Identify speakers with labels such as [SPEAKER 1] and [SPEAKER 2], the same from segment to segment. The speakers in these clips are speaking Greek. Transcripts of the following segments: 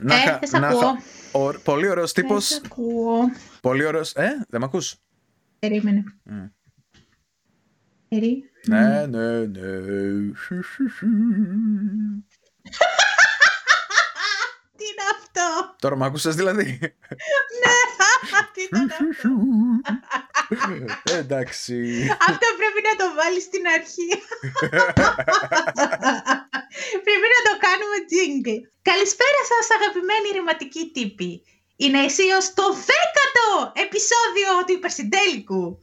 [SPEAKER 1] Να,
[SPEAKER 2] Ε,
[SPEAKER 1] χα-
[SPEAKER 2] δεν σ'
[SPEAKER 1] να
[SPEAKER 2] ακούω.
[SPEAKER 1] χα- ο- πολύ ωραίος
[SPEAKER 2] Δεν
[SPEAKER 1] τύπος.
[SPEAKER 2] σ' ακούω.
[SPEAKER 1] Πολύ ωραίος. Ε, δεν με ακούς;
[SPEAKER 2] Περίμενε.
[SPEAKER 1] Μμ.
[SPEAKER 2] Περί.
[SPEAKER 1] Ναι, ναι, ναι.
[SPEAKER 2] Τι είναι αυτό;
[SPEAKER 1] Τώρα με άκουσες δηλαδή;
[SPEAKER 2] Τι ήταν αυτό;
[SPEAKER 1] Ε, Εντάξει.
[SPEAKER 2] Αυτό πρέπει να το βάλεις στην αρχή. πρέπει να το κάνουμε jingle. Καλησπέρα σας αγαπημένοι ρηματικοί τύποι. Είναι αισίως το δέκατο επεισόδιο του υπερσυντέλικου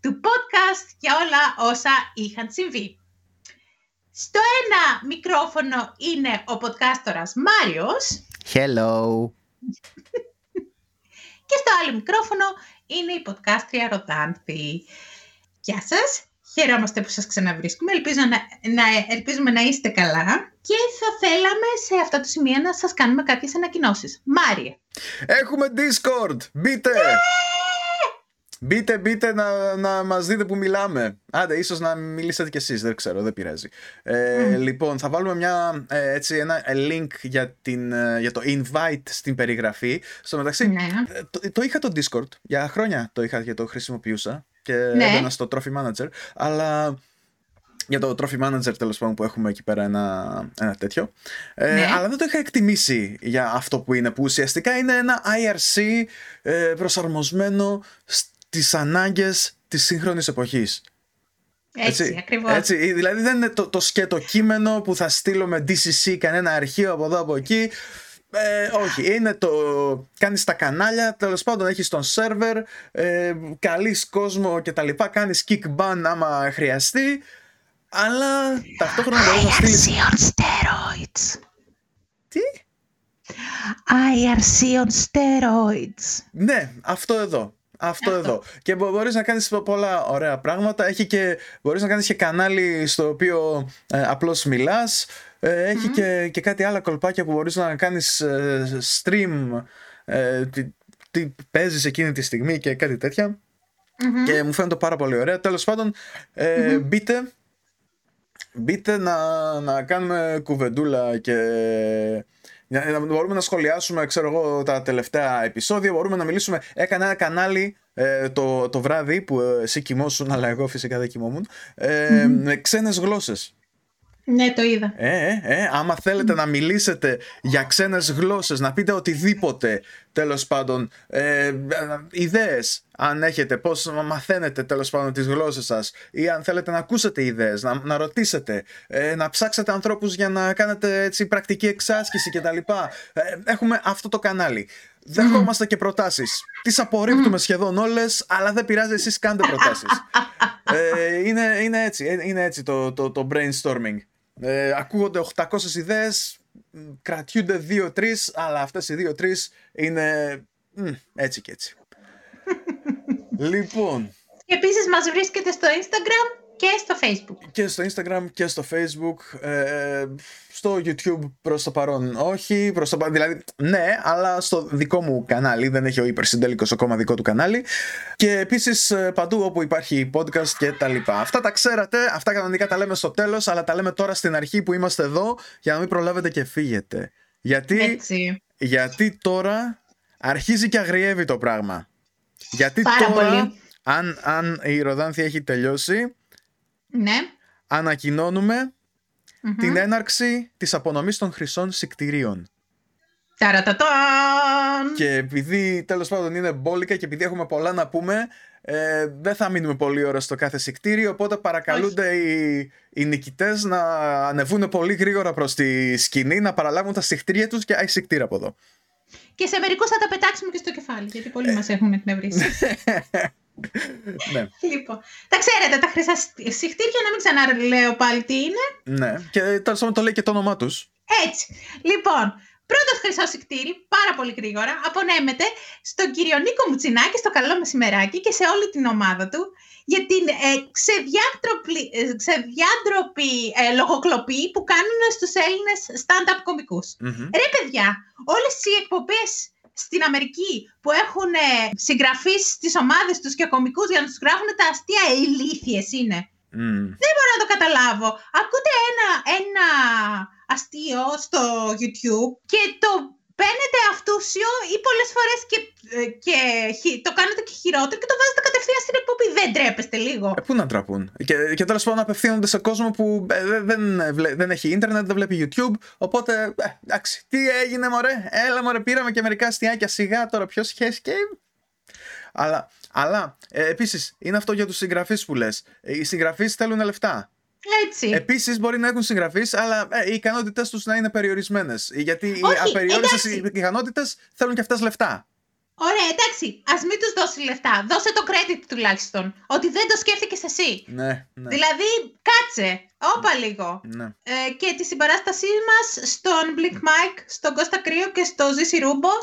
[SPEAKER 2] του podcast για όλα όσα είχαν συμβεί. Στο ένα μικρόφωνο είναι ο podcastορας Μάριος
[SPEAKER 1] Hello.
[SPEAKER 2] και στο άλλο μικρόφωνο είναι η podcastρια Ροδάνθη. Γεια σας, χαιρόμαστε που σας ξαναβρίσκουμε, Ελπίζω να, να, ελπίζουμε να είστε καλά και θα θέλαμε σε αυτό το σημείο να σας κάνουμε κάποιες ανακοινώσεις. Μάριε,
[SPEAKER 1] Έχουμε Discord. Μπείτε. Μπείτε, μπείτε να, να μας δείτε που μιλάμε. Άντε, ίσως να μιλήσετε κι εσείς, δεν ξέρω, δεν πειράζει. Ε,
[SPEAKER 2] Μμ.
[SPEAKER 1] Λοιπόν, θα βάλουμε μια, ε, έτσι, ένα link για, την, ε, για το invite στην περιγραφή. Στο μεταξύ,
[SPEAKER 2] ναι.
[SPEAKER 1] ε, το, το είχα το Discord, για χρόνια το είχα και το χρησιμοποιούσα και
[SPEAKER 2] Ναι.
[SPEAKER 1] έμπαινα στο Trophy Manager, αλλά για το Trophy Manager τέλος πάντων που έχουμε εκεί πέρα ένα, ένα τέτοιο. Ε,
[SPEAKER 2] Ναι.
[SPEAKER 1] Αλλά δεν το είχα εκτιμήσει για αυτό που είναι, που ουσιαστικά είναι ένα IRC ε, προσαρμοσμένο στις ανάγκες της σύγχρονης εποχής.
[SPEAKER 2] Έτσι, ακριβώς.
[SPEAKER 1] Έτσι, δηλαδή δεν είναι το, το σκέτο κείμενο που θα στείλω με DCC κανένα αρχείο από εδώ από εκεί. Ε, όχι, είναι το. Κάνεις τα κανάλια, τέλος πάντων έχεις τον σερβερ, ε, καλείς κόσμο κτλ. Κάνεις kick ban άμα χρειαστεί. Αλλά ταυτόχρονα μπορείς να στείλει.
[SPEAKER 2] on steroids.
[SPEAKER 1] Τι;
[SPEAKER 2] IRC on steroids.
[SPEAKER 1] Ναι, αυτό εδώ. Αυτό,
[SPEAKER 2] Αυτό.
[SPEAKER 1] εδώ. Και μπο- μπορείς να κάνεις πολλά ωραία πράγματα. Έχει και, μπορείς να κάνεις και κανάλι στο οποίο ε, απλώς μιλάς. Ε, έχει και, και κάτι άλλα κολπάκια που μπορείς να κάνεις ε, stream ε, τι, τι παίζεις εκείνη τη στιγμή και κάτι τέτοια.
[SPEAKER 2] Μμμ.
[SPEAKER 1] Και μου φαίνεται πάρα πολύ ωραία. Τέλος πάντων, ε, μπείτε, μπείτε να, να κάνουμε κουβεντούλα και να, να μπορούμε να σχολιάσουμε, ξέρω εγώ, τα τελευταία επεισόδια. Μπορούμε να μιλήσουμε. Έκανα ένα κανάλι ε, το, το βράδυ που ε, εσύ κοιμόσουν, αλλά εγώ φυσικά δεν κοιμόμουν. Ε, Με ξένες γλώσσες.
[SPEAKER 2] Ναι, το είδα.
[SPEAKER 1] Ε, ε, ε, άμα θέλετε να μιλήσετε για ξένες γλώσσες, να πείτε οτιδήποτε, τέλος πάντων, ε, ιδέες, αν έχετε, πώς μαθαίνετε τέλος πάντων τις γλώσσες σας ή αν θέλετε να ακούσετε ιδέες, να, να ρωτήσετε, ε, να ψάξετε ανθρώπους για να κάνετε έτσι πρακτική εξάσκηση κτλ. Ε, έχουμε αυτό το κανάλι. Δεχόμαστε και προτάσεις. Τις απορρίπτουμε σχεδόν όλες, αλλά δεν πειράζει, εσείς κάντε προτάσεις. ε, είναι, είναι έτσι, ε, είναι έτσι το, το, το brainstorming. Ε, ακούγονται 800 ιδέες, μ, κρατιούνται 2-3, αλλά αυτές οι 2-3 είναι μ, έτσι και έτσι. λοιπόν,
[SPEAKER 2] Επίσης μας βρίσκεται στο Instagram και στο Facebook.
[SPEAKER 1] και στο Instagram και στο Facebook, ε, στο YouTube προς το παρόν όχι, προς το, πα- δηλαδή ναι, αλλά στο δικό μου κανάλι, δεν έχει ο υπερσυντέλικος ακόμα δικό του κανάλι και επίσης ε, παντού όπου υπάρχει podcast και τα λοιπά. Αυτά τα ξέρατε, αυτά κανονικά τα λέμε στο τέλος, αλλά τα λέμε τώρα στην αρχή που είμαστε εδώ για να μην προλάβετε και φύγετε. Γιατί,
[SPEAKER 2] Έτσι.
[SPEAKER 1] γιατί τώρα αρχίζει και αγριεύει το πράγμα. Γιατί
[SPEAKER 2] Πάρα
[SPEAKER 1] τώρα,
[SPEAKER 2] πολύ.
[SPEAKER 1] αν, αν η Ροδάνθη έχει τελειώσει,
[SPEAKER 2] Ναι.
[SPEAKER 1] ανακοινώνουμε
[SPEAKER 2] Μμμ.
[SPEAKER 1] την έναρξη της απονομής των χρυσών συκτηρίων.
[SPEAKER 2] Ταρατατάν!
[SPEAKER 1] Και επειδή τέλος πάντων είναι μπόλικα και επειδή έχουμε πολλά να πούμε, ε, δεν θα μείνουμε πολλή ώρα στο κάθε συκτήριο, οπότε παρακαλούνται οι, οι νικητές να ανεβούν πολύ γρήγορα προς τη σκηνή, να παραλάβουν τα συκτήρια τους και έχει συκτήρα από εδώ.
[SPEAKER 2] Και σε μερικούς θα τα πετάξουμε και στο κεφάλι, γιατί πολλοί μας έχουν εκνευρίσει.
[SPEAKER 1] ναι,
[SPEAKER 2] λοιπόν, τα ξέρετε, τα χρυσά συχτήρια, να μην ξαναλέω πάλι τι είναι.
[SPEAKER 1] ναι. Και τέλος πάντων το λέει και το όνομά τους.
[SPEAKER 2] Έτσι. Λοιπόν, πρώτο χρυσό σικτήρι, πάρα πολύ γρήγορα, απονέμεται στον κύριο Νίκο Μουτσινάκη, στο καλό μεσημεράκι και σε όλη την ομάδα του για την ε, ξεδιάντροπη, ε, ξεδιάντροπη ε, λογοκλοπή που κάνουν στους Έλληνες stand-up κομικούς.
[SPEAKER 1] Μμμ.
[SPEAKER 2] Ρε παιδιά, όλες οι εκπομπές στην Αμερική που έχουν ε, συγγραφείς στις ομάδες τους και κομικούς για να τους γράφουν τα αστεία ηλίθιες είναι.
[SPEAKER 1] Μμ.
[SPEAKER 2] Δεν μπορώ να το καταλάβω. Ακούτε ένα, ένα αστείο στο YouTube και το παίρνετε αυτούσιο ή πολλές φορές και, ε, και το κάνετε και χειρότερο και το βάζετε κατευθείαν στην εκπομπή. Δεν τρέπεστε λίγο.
[SPEAKER 1] Ε, πού να τραπούν. Και, και τέλος πάντων απευθύνονται σε κόσμο που ε, δεν, δεν έχει ίντερνετ, δεν βλέπει YouTube. Οπότε, ε, εντάξει, τι έγινε, μωρέ; Έλα, μωρέ, πήραμε και μερικά αστιάκια σιγά τώρα. Ποιος σχέση και. Αλλά, αλλά ε, επίσης είναι αυτό για τους συγγραφείς που λες. Οι συγγραφείς θέλουν λεφτά.
[SPEAKER 2] Έτσι.
[SPEAKER 1] Επίσης, μπορεί να έχουν συγγραφείς, αλλά ε, οι ικανότητές τους να είναι περιορισμένες. Γιατί
[SPEAKER 2] Όχι,
[SPEAKER 1] οι απεριόριστε ικανότητες θέλουν και αυτές λεφτά.
[SPEAKER 2] Ωραία, εντάξει. Α μην τους δώσει λεφτά. Δώσε το credit τουλάχιστον. Ότι δεν το σκέφτηκες εσύ.
[SPEAKER 1] Ναι, ναι.
[SPEAKER 2] Δηλαδή, κάτσε. Όπα λίγο.
[SPEAKER 1] Ναι.
[SPEAKER 2] Ε, και τη συμπαράστασή μας στον Blink Mike, στον Κώστα Κρύο και στο Ζήση Ρούμπο,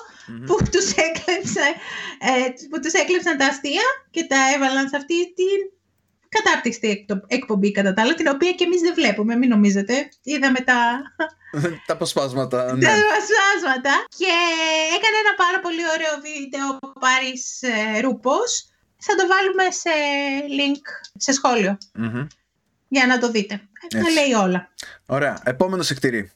[SPEAKER 2] που τους έκλεψε, ε, που τους έκλεψαν τα αστεία και τα έβαλαν σε αυτή την κατάπτυστη εκπομπή κατά τα άλλα, την οποία και εμείς δεν βλέπουμε, μην νομίζετε. Είδαμε τα...
[SPEAKER 1] τα αποσπάσματα, ναι.
[SPEAKER 2] Τα αποσπάσματα. Και έκανε ένα πάρα πολύ ωραίο βίντεο ο Πάρης ε, Ρούπος. Θα το βάλουμε σε link, σε σχολιο Για να το δείτε. Θα λέει όλα.
[SPEAKER 1] Ωραία. Επόμενο εκτηρή.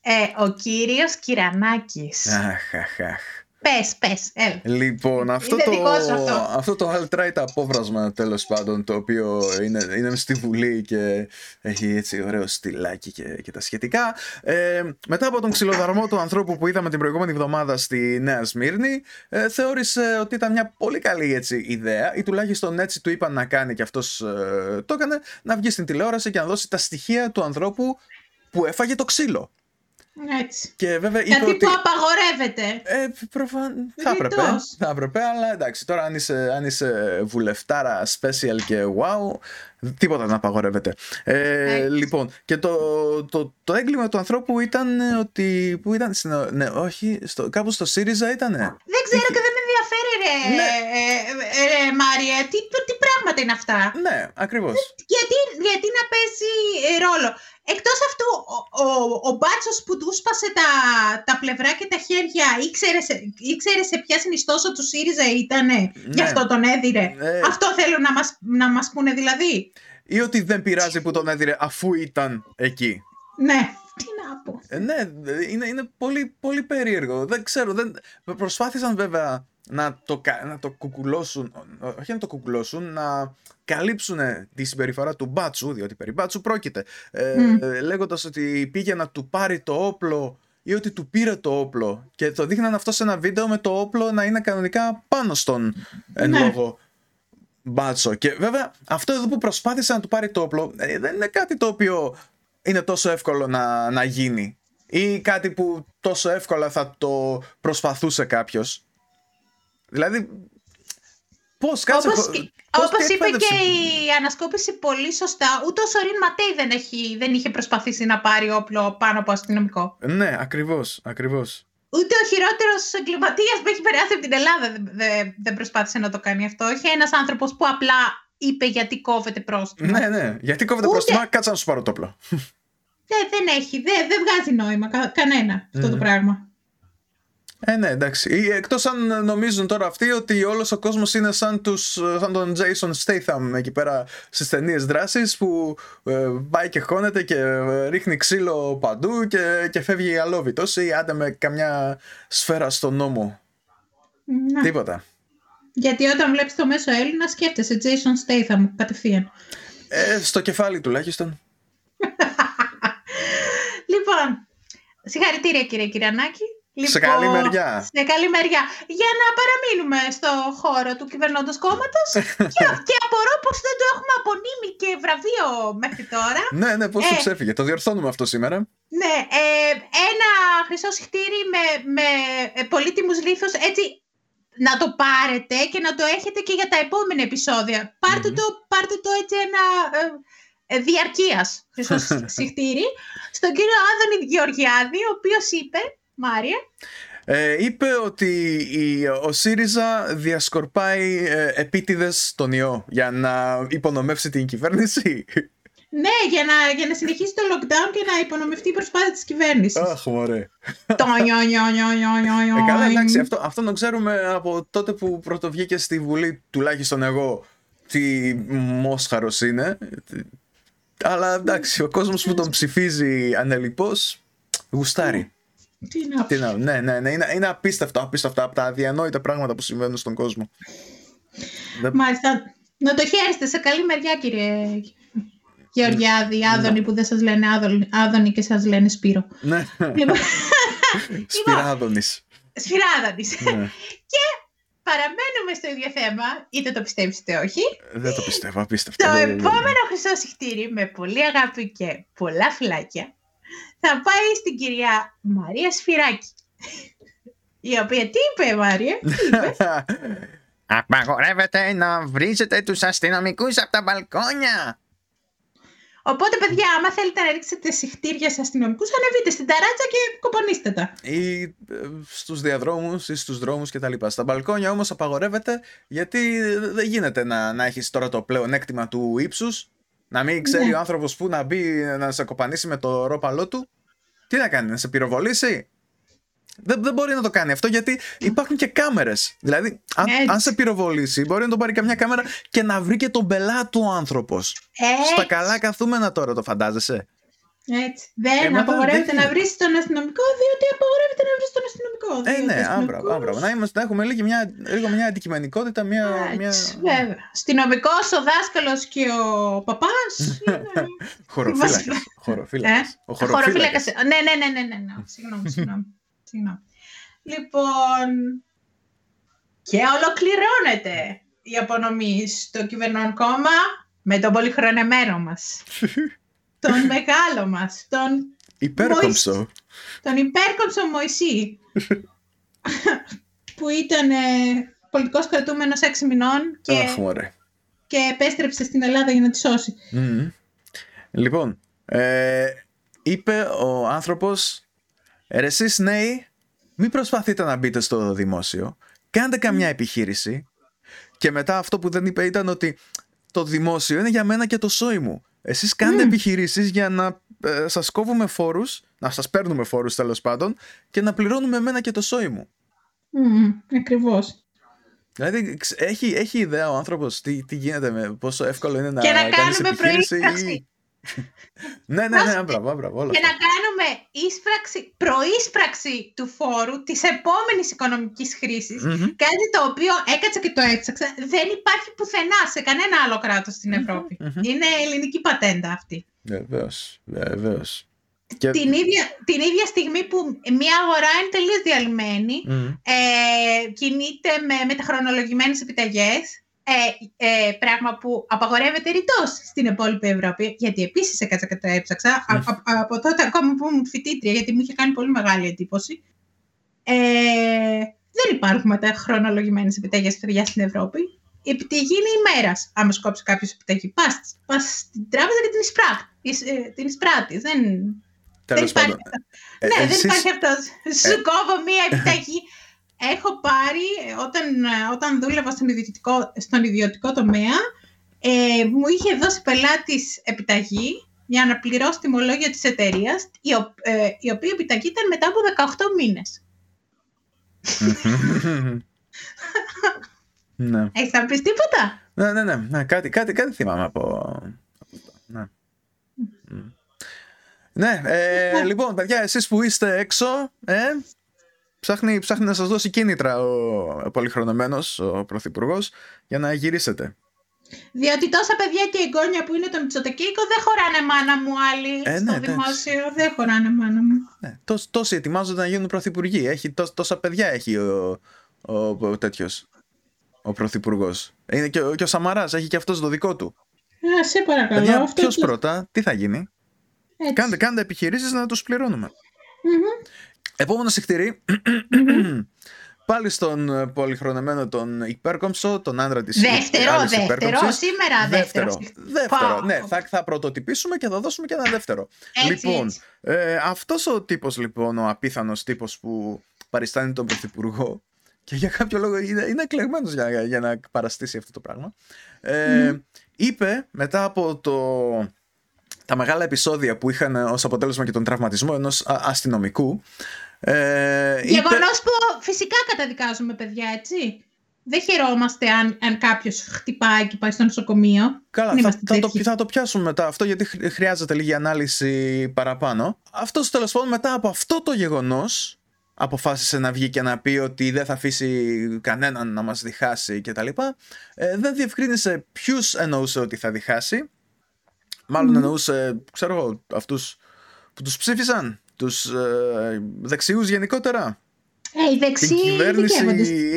[SPEAKER 2] Ε, ο κύριος Κυρανάκης.
[SPEAKER 1] Αχ, αχ, αχ.
[SPEAKER 2] Πες, πες, έλα.
[SPEAKER 1] Λοιπόν, αυτό το, αυτό. αυτό το alt-right απόβρασμα τέλος πάντων, το οποίο είναι, είναι στη Βουλή και έχει έτσι ωραίο στυλάκι και, και τα σχετικά. Ε, μετά από τον ξυλοδαρμό του ανθρώπου που είδαμε την προηγούμενη εβδομάδα στη Νέα Σμύρνη, ε, θεώρησε ότι ήταν μια πολύ καλή έτσι, ιδέα, ή τουλάχιστον έτσι του είπαν να κάνει και αυτός ε, το έκανε, να βγει στην τηλεόραση και να δώσει τα στοιχεία του ανθρώπου που έφαγε το ξύλο.
[SPEAKER 2] Έτσι.
[SPEAKER 1] Και βέβαια
[SPEAKER 2] Γιατί
[SPEAKER 1] ότι...
[SPEAKER 2] που απαγορεύεται.
[SPEAKER 1] Ε, προφαν... θα έπρεπε, θα έπρεπε, αλλά εντάξει, τώρα αν είσαι, αν είσαι βουλευτάρα special και wow, τίποτα δεν απαγορεύεται. Ε, λοιπόν, και το, το, το έγκλημα του ανθρώπου ήταν ότι. Πού ήταν, ναι, όχι, στο, κάπου στο ΣΥΡΙΖΑ ήτανε.
[SPEAKER 2] Δεν ξέρω και δεν με ενδιαφέρει, ρε, ναι. ε, ρε Μάρια. Τι, τι πράγματα είναι αυτά;
[SPEAKER 1] Ναι, ακριβώς.
[SPEAKER 2] Γιατί, γιατί να παίζει ρόλο; Εκτός αυτού, ο, ο, ο μπάτσος που του σπάσε τα, τα πλευρά και τα χέρια ήξερε, ήξερε σε ποια συνιστόσα του ΣΥΡΙΖΑ ήτανε, ναι. γι' αυτό τον έδιρε. Ναι. Αυτό θέλουν να μας, να μας πούνε δηλαδή.
[SPEAKER 1] Ή ότι δεν πειράζει που τον έδιρε αφού ήταν εκεί.
[SPEAKER 2] Ναι. Τι να πω.
[SPEAKER 1] Ε, ναι, είναι, είναι πολύ, πολύ περίεργο. Δεν ξέρω. Δεν... Προσπάθησαν βέβαια να το, να το κουκουλώσουν, όχι να το κουκουλώσουν, να καλύψουν τη συμπεριφορά του Μπάτσου, διότι περί Μπάτσου πρόκειται, ε, λέγοντας ότι πήγε να του πάρει το όπλο ή ότι του πήρε το όπλο και το δείχναν αυτό σε ένα βίντεο με το όπλο να είναι κανονικά πάνω στον εν ναι. λόγω Μπάτσο. Και βέβαια αυτό εδώ που προσπάθησε να του πάρει το όπλο ε, δεν είναι κάτι το οποίο είναι τόσο εύκολο να, να γίνει ή κάτι που τόσο εύκολα θα το προσπαθούσε κάποιος. Δηλαδή, πώς κάτσε...
[SPEAKER 2] Όπως, όπως είπε και η ανασκόπηση πολύ σωστά, ούτε ο Σωρίν Ματέι δεν, έχει, δεν είχε προσπαθήσει να πάρει όπλο πάνω από αστυνομικό.
[SPEAKER 1] Ναι, ακριβώς, ακριβώς.
[SPEAKER 2] Ούτε ο χειρότερος εγκληματίας που έχει περάσει από την Ελλάδα δεν, δεν προσπάθησε να το κάνει αυτό. Όχι ένας άνθρωπος που απλά είπε γιατί κόβεται πρόστιμα.
[SPEAKER 1] Ναι, ναι. Γιατί κόβεται Ούτε... πρόστιμα, κάτσε να σου πάρω το όπλο.
[SPEAKER 2] Δεν, δεν έχει. Δεν, δεν βγάζει νόημα κανένα αυτό το πράγμα.
[SPEAKER 1] Ε, ναι, εντάξει. Εκτός αν νομίζουν τώρα αυτοί ότι όλος ο κόσμος είναι σαν, τους, σαν τον Jason Statham εκεί πέρα στις ταινίες δράσης που ε, πάει και χώνεται και ε, ρίχνει ξύλο παντού και, και φεύγει αλόβητος ή άντε με καμιά σφαίρα στον νόμο. Να. Τίποτα.
[SPEAKER 2] Γιατί όταν βλέπεις το μέσο Έλληνα σκέφτεσαι Jason Statham κατευθείαν.
[SPEAKER 1] Ε, στο κεφάλι τουλάχιστον.
[SPEAKER 2] λοιπόν, συγχαρητήρια κύριε Κυρανάκη.
[SPEAKER 1] Λοιπόν, σε καλή μεριά.
[SPEAKER 2] Σε καλή μεριά. Για να παραμείνουμε στο χώρο του κυβερνώντος κόμματος και, και απορώ πως δεν το έχουμε απονείμει και βραβείο μέχρι τώρα.
[SPEAKER 1] ναι, ναι, πώς ε, ξέφυγε. Το διορθώνουμε αυτό σήμερα.
[SPEAKER 2] Ναι, ε, ένα χρυσό συχτήρι με, με ε, πολύτιμους λίθους, έτσι να το πάρετε και να το έχετε και για τα επόμενα επεισόδια. Πάρτε, το, πάρτε το έτσι ένα ε, ε διαρκείας χρυσό συχτήρι στον κύριο Άδωνη Γεωργιάδη, ο οποίος είπε Μάρια.
[SPEAKER 1] Ε, είπε ότι η, ο ΣΥΡΙΖΑ διασκορπάει ε, επίτηδες τον ιό για να υπονομεύσει την κυβέρνηση.
[SPEAKER 2] Ναι, για να, για να συνεχίσει το lockdown και να υπονομευτεί η προσπάθεια της κυβέρνησης.
[SPEAKER 1] Αχ, μωρέ.
[SPEAKER 2] Το νιω, νιω, νιω, νιω,
[SPEAKER 1] Ε, καλά, εντάξει, αυτό, αυτό το ξέρουμε από τότε που πρωτοβγήκε στη Βουλή, τουλάχιστον εγώ, τι μόσχαρος είναι. Αλλά εντάξει, ο κόσμος που τον ψηφίζει ανελιπώς, γουστάρει.
[SPEAKER 2] Τι να
[SPEAKER 1] Τι να, ναι, ναι, ναι, είναι, είναι απίστευτο, απίστευτο από τα αδιανόητα πράγματα που συμβαίνουν στον κόσμο. Δεν-
[SPEAKER 2] Μάλιστα. Να το χαίρεστε σε καλή μεριά, κύριε Γεωργιάδη, Άδωνη, που δεν σας λένε Άδωνη, Άδωνη και σας λένε Σπύρο.
[SPEAKER 1] Ναι,
[SPEAKER 2] λοιπόν,
[SPEAKER 1] Σπυράδονης.
[SPEAKER 2] Σφυράδανης.
[SPEAKER 1] Ναι.
[SPEAKER 2] Παραμένουμε στο ίδιο θέμα, είτε το πιστεύεις είτε όχι.
[SPEAKER 1] Δεν το πιστεύω, απίστευτο.
[SPEAKER 2] Το
[SPEAKER 1] Δεν- δεν-
[SPEAKER 2] επόμενο χρυσό συχτήρι με πολύ αγάπη και πολλά φυλάκια θα πάει στην κυρία Μαρία Σφυράκη. Η οποία τι είπε, Μάρια, τι είπε;
[SPEAKER 1] Απαγορεύεται να βρίζετε τους αστυνομικούς από τα μπαλκόνια.
[SPEAKER 2] Οπότε, παιδιά, άμα θέλετε να ρίξετε συχτήρια σε αστυνομικούς, ανεβείτε στην ταράτσα και κοπονίστε τα.
[SPEAKER 1] Ή ε, στους διαδρόμους ή στους δρόμους και τα λοιπά. Στα μπαλκόνια όμως απαγορεύεται γιατί δεν γίνεται να, να έχεις τώρα το πλέον έκτημα του ύψους να μην ξέρει
[SPEAKER 2] Ναι.
[SPEAKER 1] ο άνθρωπος που να μπει να σε κοπανίσει με το ρόπαλό του. Τι να κάνει, να σε πυροβολήσει. Δεν, δεν μπορεί να το κάνει αυτό γιατί υπάρχουν και κάμερες. Δηλαδή, αν,
[SPEAKER 2] Έτσι.
[SPEAKER 1] αν σε πυροβολήσει, μπορεί να τον πάρει καμιά κάμερα και να βρει και τον πελάτου ο άνθρωπος. Στα
[SPEAKER 2] Έτσι,
[SPEAKER 1] καλά καθούμενα τώρα, το φαντάζεσαι;
[SPEAKER 2] Έτσι. Δεν
[SPEAKER 1] Ε, μα δεν-
[SPEAKER 2] απαγορεύεται
[SPEAKER 1] δεν
[SPEAKER 2] να
[SPEAKER 1] γίνεται.
[SPEAKER 2] βρεις τον αστυνομικό, διότι απαγορεύεται να βρεις τον αστυνομικό.
[SPEAKER 1] Ε,
[SPEAKER 2] διότι
[SPEAKER 1] ναι,
[SPEAKER 2] ο
[SPEAKER 1] άμπρα,
[SPEAKER 2] αστυνομικός-
[SPEAKER 1] άμπρα. Να, είμαστε, να έχουμε λίγο μια, λίγο μια αντικειμενικότητα, μια. μια...
[SPEAKER 2] Έτσι, βέβαια. Αστυνομικός, ο δάσκαλος και ο παπάς.
[SPEAKER 1] Χωροφύλακα. Χωροφύλακας. Ο χωροφύλακας.
[SPEAKER 2] Χωροφύλακας. Ναι, ναι, ναι, ναι, ναι, ναι. Συγγνώμη, συγγνώμη. συγγνώμη. Λοιπόν, και ολοκληρώνεται η απονομή στο κυβερνών κόμμα με τον πολυχρονεμένο μας. τον μεγάλο μας, τον,
[SPEAKER 1] Υπέρκομψο.
[SPEAKER 2] τον υπέρκομψο Μωυσή, που ήταν ε, πολιτικός κρατούμενος έξι μηνών και,
[SPEAKER 1] Αχ, μωρέ.
[SPEAKER 2] και επέστρεψε στην Ελλάδα για να τη σώσει.
[SPEAKER 1] Μμμ. Λοιπόν, ε, είπε ο άνθρωπος «Ρε εσείς νέοι, μην προσπαθείτε να μπείτε στο δημόσιο. Κάντε καμιά επιχείρηση». Και μετά αυτό που δεν είπε ήταν ότι το δημόσιο είναι για μένα και το σόι μου. Εσείς κάντε
[SPEAKER 2] Μμ.
[SPEAKER 1] επιχειρήσεις για να ε, σας κόβουμε φόρους, να σας παίρνουμε φόρους τέλος πάντων και να πληρώνουμε εμένα και το σόι μου.
[SPEAKER 2] Mm, ακριβώς.
[SPEAKER 1] Δηλαδή ξ- έχει, έχει ιδέα ο άνθρωπος τι, τι γίνεται, με, πόσο εύκολο είναι να,
[SPEAKER 2] Και να
[SPEAKER 1] κάνεις
[SPEAKER 2] κάνουμε
[SPEAKER 1] επιχείρηση
[SPEAKER 2] προείσπραξη.
[SPEAKER 1] Ναι, ναι, ναι, μπράβο, μπράβο, όλα
[SPEAKER 2] και
[SPEAKER 1] αυτά.
[SPEAKER 2] να κάνουμε ίσπραξη, προείσπραξη του φόρου της επόμενης οικονομικής χρήσης.
[SPEAKER 1] Μμμ.
[SPEAKER 2] Κάτι το οποίο έκατσα και το έψαξα. Δεν υπάρχει πουθενά σε κανένα άλλο κράτος στην Ευρώπη.
[SPEAKER 1] μμμ.
[SPEAKER 2] Είναι ελληνική πατέντα αυτή.
[SPEAKER 1] Βεβαίως, βεβαίως. Και...
[SPEAKER 2] Την ίδια, την ίδια στιγμή που μια αγορά είναι τελείως διαλυμένη,
[SPEAKER 1] Μμμ.
[SPEAKER 2] ε, κινείται με μεταχρονολογημένες επιταγές, ε, ε, πράγμα που απαγορεύεται ρητός στην υπόλοιπη Ευρώπη, γιατί επίσης έκατσα και το έψαξα, α- α- από τότε ακόμα που ήμουν φοιτήτρια, γιατί μου είχε κάνει πολύ μεγάλη εντύπωση. Ε, δεν υπάρχουν μεταχρονολογημένες επιταγές παιδιά στην Ευρώπη. Η επιταγή είναι ημέρας, άμα σκόψει κάποιος επιταγή. Πας, πας στην τράπεζα και την εισπράττει. την εισπράττεις. Δεν, δεν
[SPEAKER 1] Τέλος
[SPEAKER 2] υπάρχει
[SPEAKER 1] πάντων.
[SPEAKER 2] αυτό.
[SPEAKER 1] Ε,
[SPEAKER 2] ναι, δεν
[SPEAKER 1] εσείς-
[SPEAKER 2] υπάρχει αυτό. Σου κόβω μία επιταγή. Έχω πάρει, ε, όταν, ε, όταν δούλευα στον ιδιωτικό, στον ιδιωτικό τομέα, ε, μου είχε δώσει πελάτης επιταγή για να πληρώσει τιμολόγια της εταιρείας, η, ο- ε, η οποία επιταγή ήταν μετά από 18 μήνες.
[SPEAKER 1] ναι.
[SPEAKER 2] Έχεις να πεις τίποτα;
[SPEAKER 1] ναι, ναι, ναι, ναι, κάτι, κάτι, κάτι θυμάμαι από, από αυτό. Ναι. Μμ. Ναι, ε, λοιπόν, παιδιά, εσείς που είστε έξω, ε, ψάχνει, ψάχνει να σας δώσει κίνητρα ο πολυχρονεμένος, ο Πρωθυπουργός, για να γυρίσετε.
[SPEAKER 2] Διότι τόσα παιδιά και εγγόνια που είναι το Μητσοτακίκο δεν χωράνε μάνα μου άλλοι
[SPEAKER 1] Ε,
[SPEAKER 2] στο
[SPEAKER 1] ναι, εντάξει.
[SPEAKER 2] δημόσιο. Δεν χωράνε μάνα μου.
[SPEAKER 1] Ναι, τόσ, τόσοι ετοιμάζονται να γίνουν πρωθυπουργοί. Έχει, τόσ, τόσα παιδιά έχει ο, ο, ο τέτοιος, ο πρωθυπουργός. Είναι και, ο- και ο Σαμαράς, έχει και αυτός το δικό του.
[SPEAKER 2] Α, σε παρακαλώ.
[SPEAKER 1] Παιδιά,
[SPEAKER 2] αυτό
[SPEAKER 1] ποιος
[SPEAKER 2] το-
[SPEAKER 1] πρώτα, τι θα γίνει;
[SPEAKER 2] έτσι.
[SPEAKER 1] Κάντε, κάντε επιχειρήσεις να τους πληρώνουμε.
[SPEAKER 2] Μμμ.
[SPEAKER 1] Επόμενος συχτήρι. Πάλι στον ε, πολυχρονεμένο τον υπέρκομψο, τον άντρα της
[SPEAKER 2] Δεύτερο,
[SPEAKER 1] άλλης
[SPEAKER 2] δεύτερο.
[SPEAKER 1] υπέρκομψης.
[SPEAKER 2] Σήμερα δεύτερο.
[SPEAKER 1] Δεύτερο,
[SPEAKER 2] Πάω.
[SPEAKER 1] ναι, θα, θα πρωτοτυπήσουμε και θα δώσουμε και ένα δεύτερο.
[SPEAKER 2] Έτσι,
[SPEAKER 1] λοιπόν,
[SPEAKER 2] έτσι.
[SPEAKER 1] ε, αυτός ο τύπος λοιπόν, ο απίθανος τύπος που παριστάνει τον Πρωθυπουργό και για κάποιο λόγο είναι, είναι εκλεγμένος για, για, για να παραστήσει αυτό το πράγμα, ε, είπε μετά από το, τα μεγάλα επεισόδια που είχαν ως αποτέλεσμα και τον τραυματισμό ενός α- αστυνομικού, ε, είπε,
[SPEAKER 2] Γεγονό που φυσικά καταδικάζουμε, παιδιά, έτσι. δεν χαιρόμαστε αν, αν κάποιος χτυπάει και πάει στο νοσοκομείο.
[SPEAKER 1] Καλά, θα, θα, το, θα το πιάσουμε μετά αυτό γιατί χρειάζεται λίγη ανάλυση παραπάνω. Αυτό τέλος πάντων μετά από αυτό το γεγονός αποφάσισε να βγει και να πει ότι δεν θα αφήσει κανέναν να μας διχάσει και τα λοιπά. Ε, δεν διευκρίνησε ποιους εννοούσε ότι θα διχάσει. Μάλλον εννοούσε, ξέρω εγώ, αυτούς που τους ψήφισαν, τους ε, δεξιούς γενικότερα.
[SPEAKER 2] Ε, οι δεξιοί Την κυβέρνηση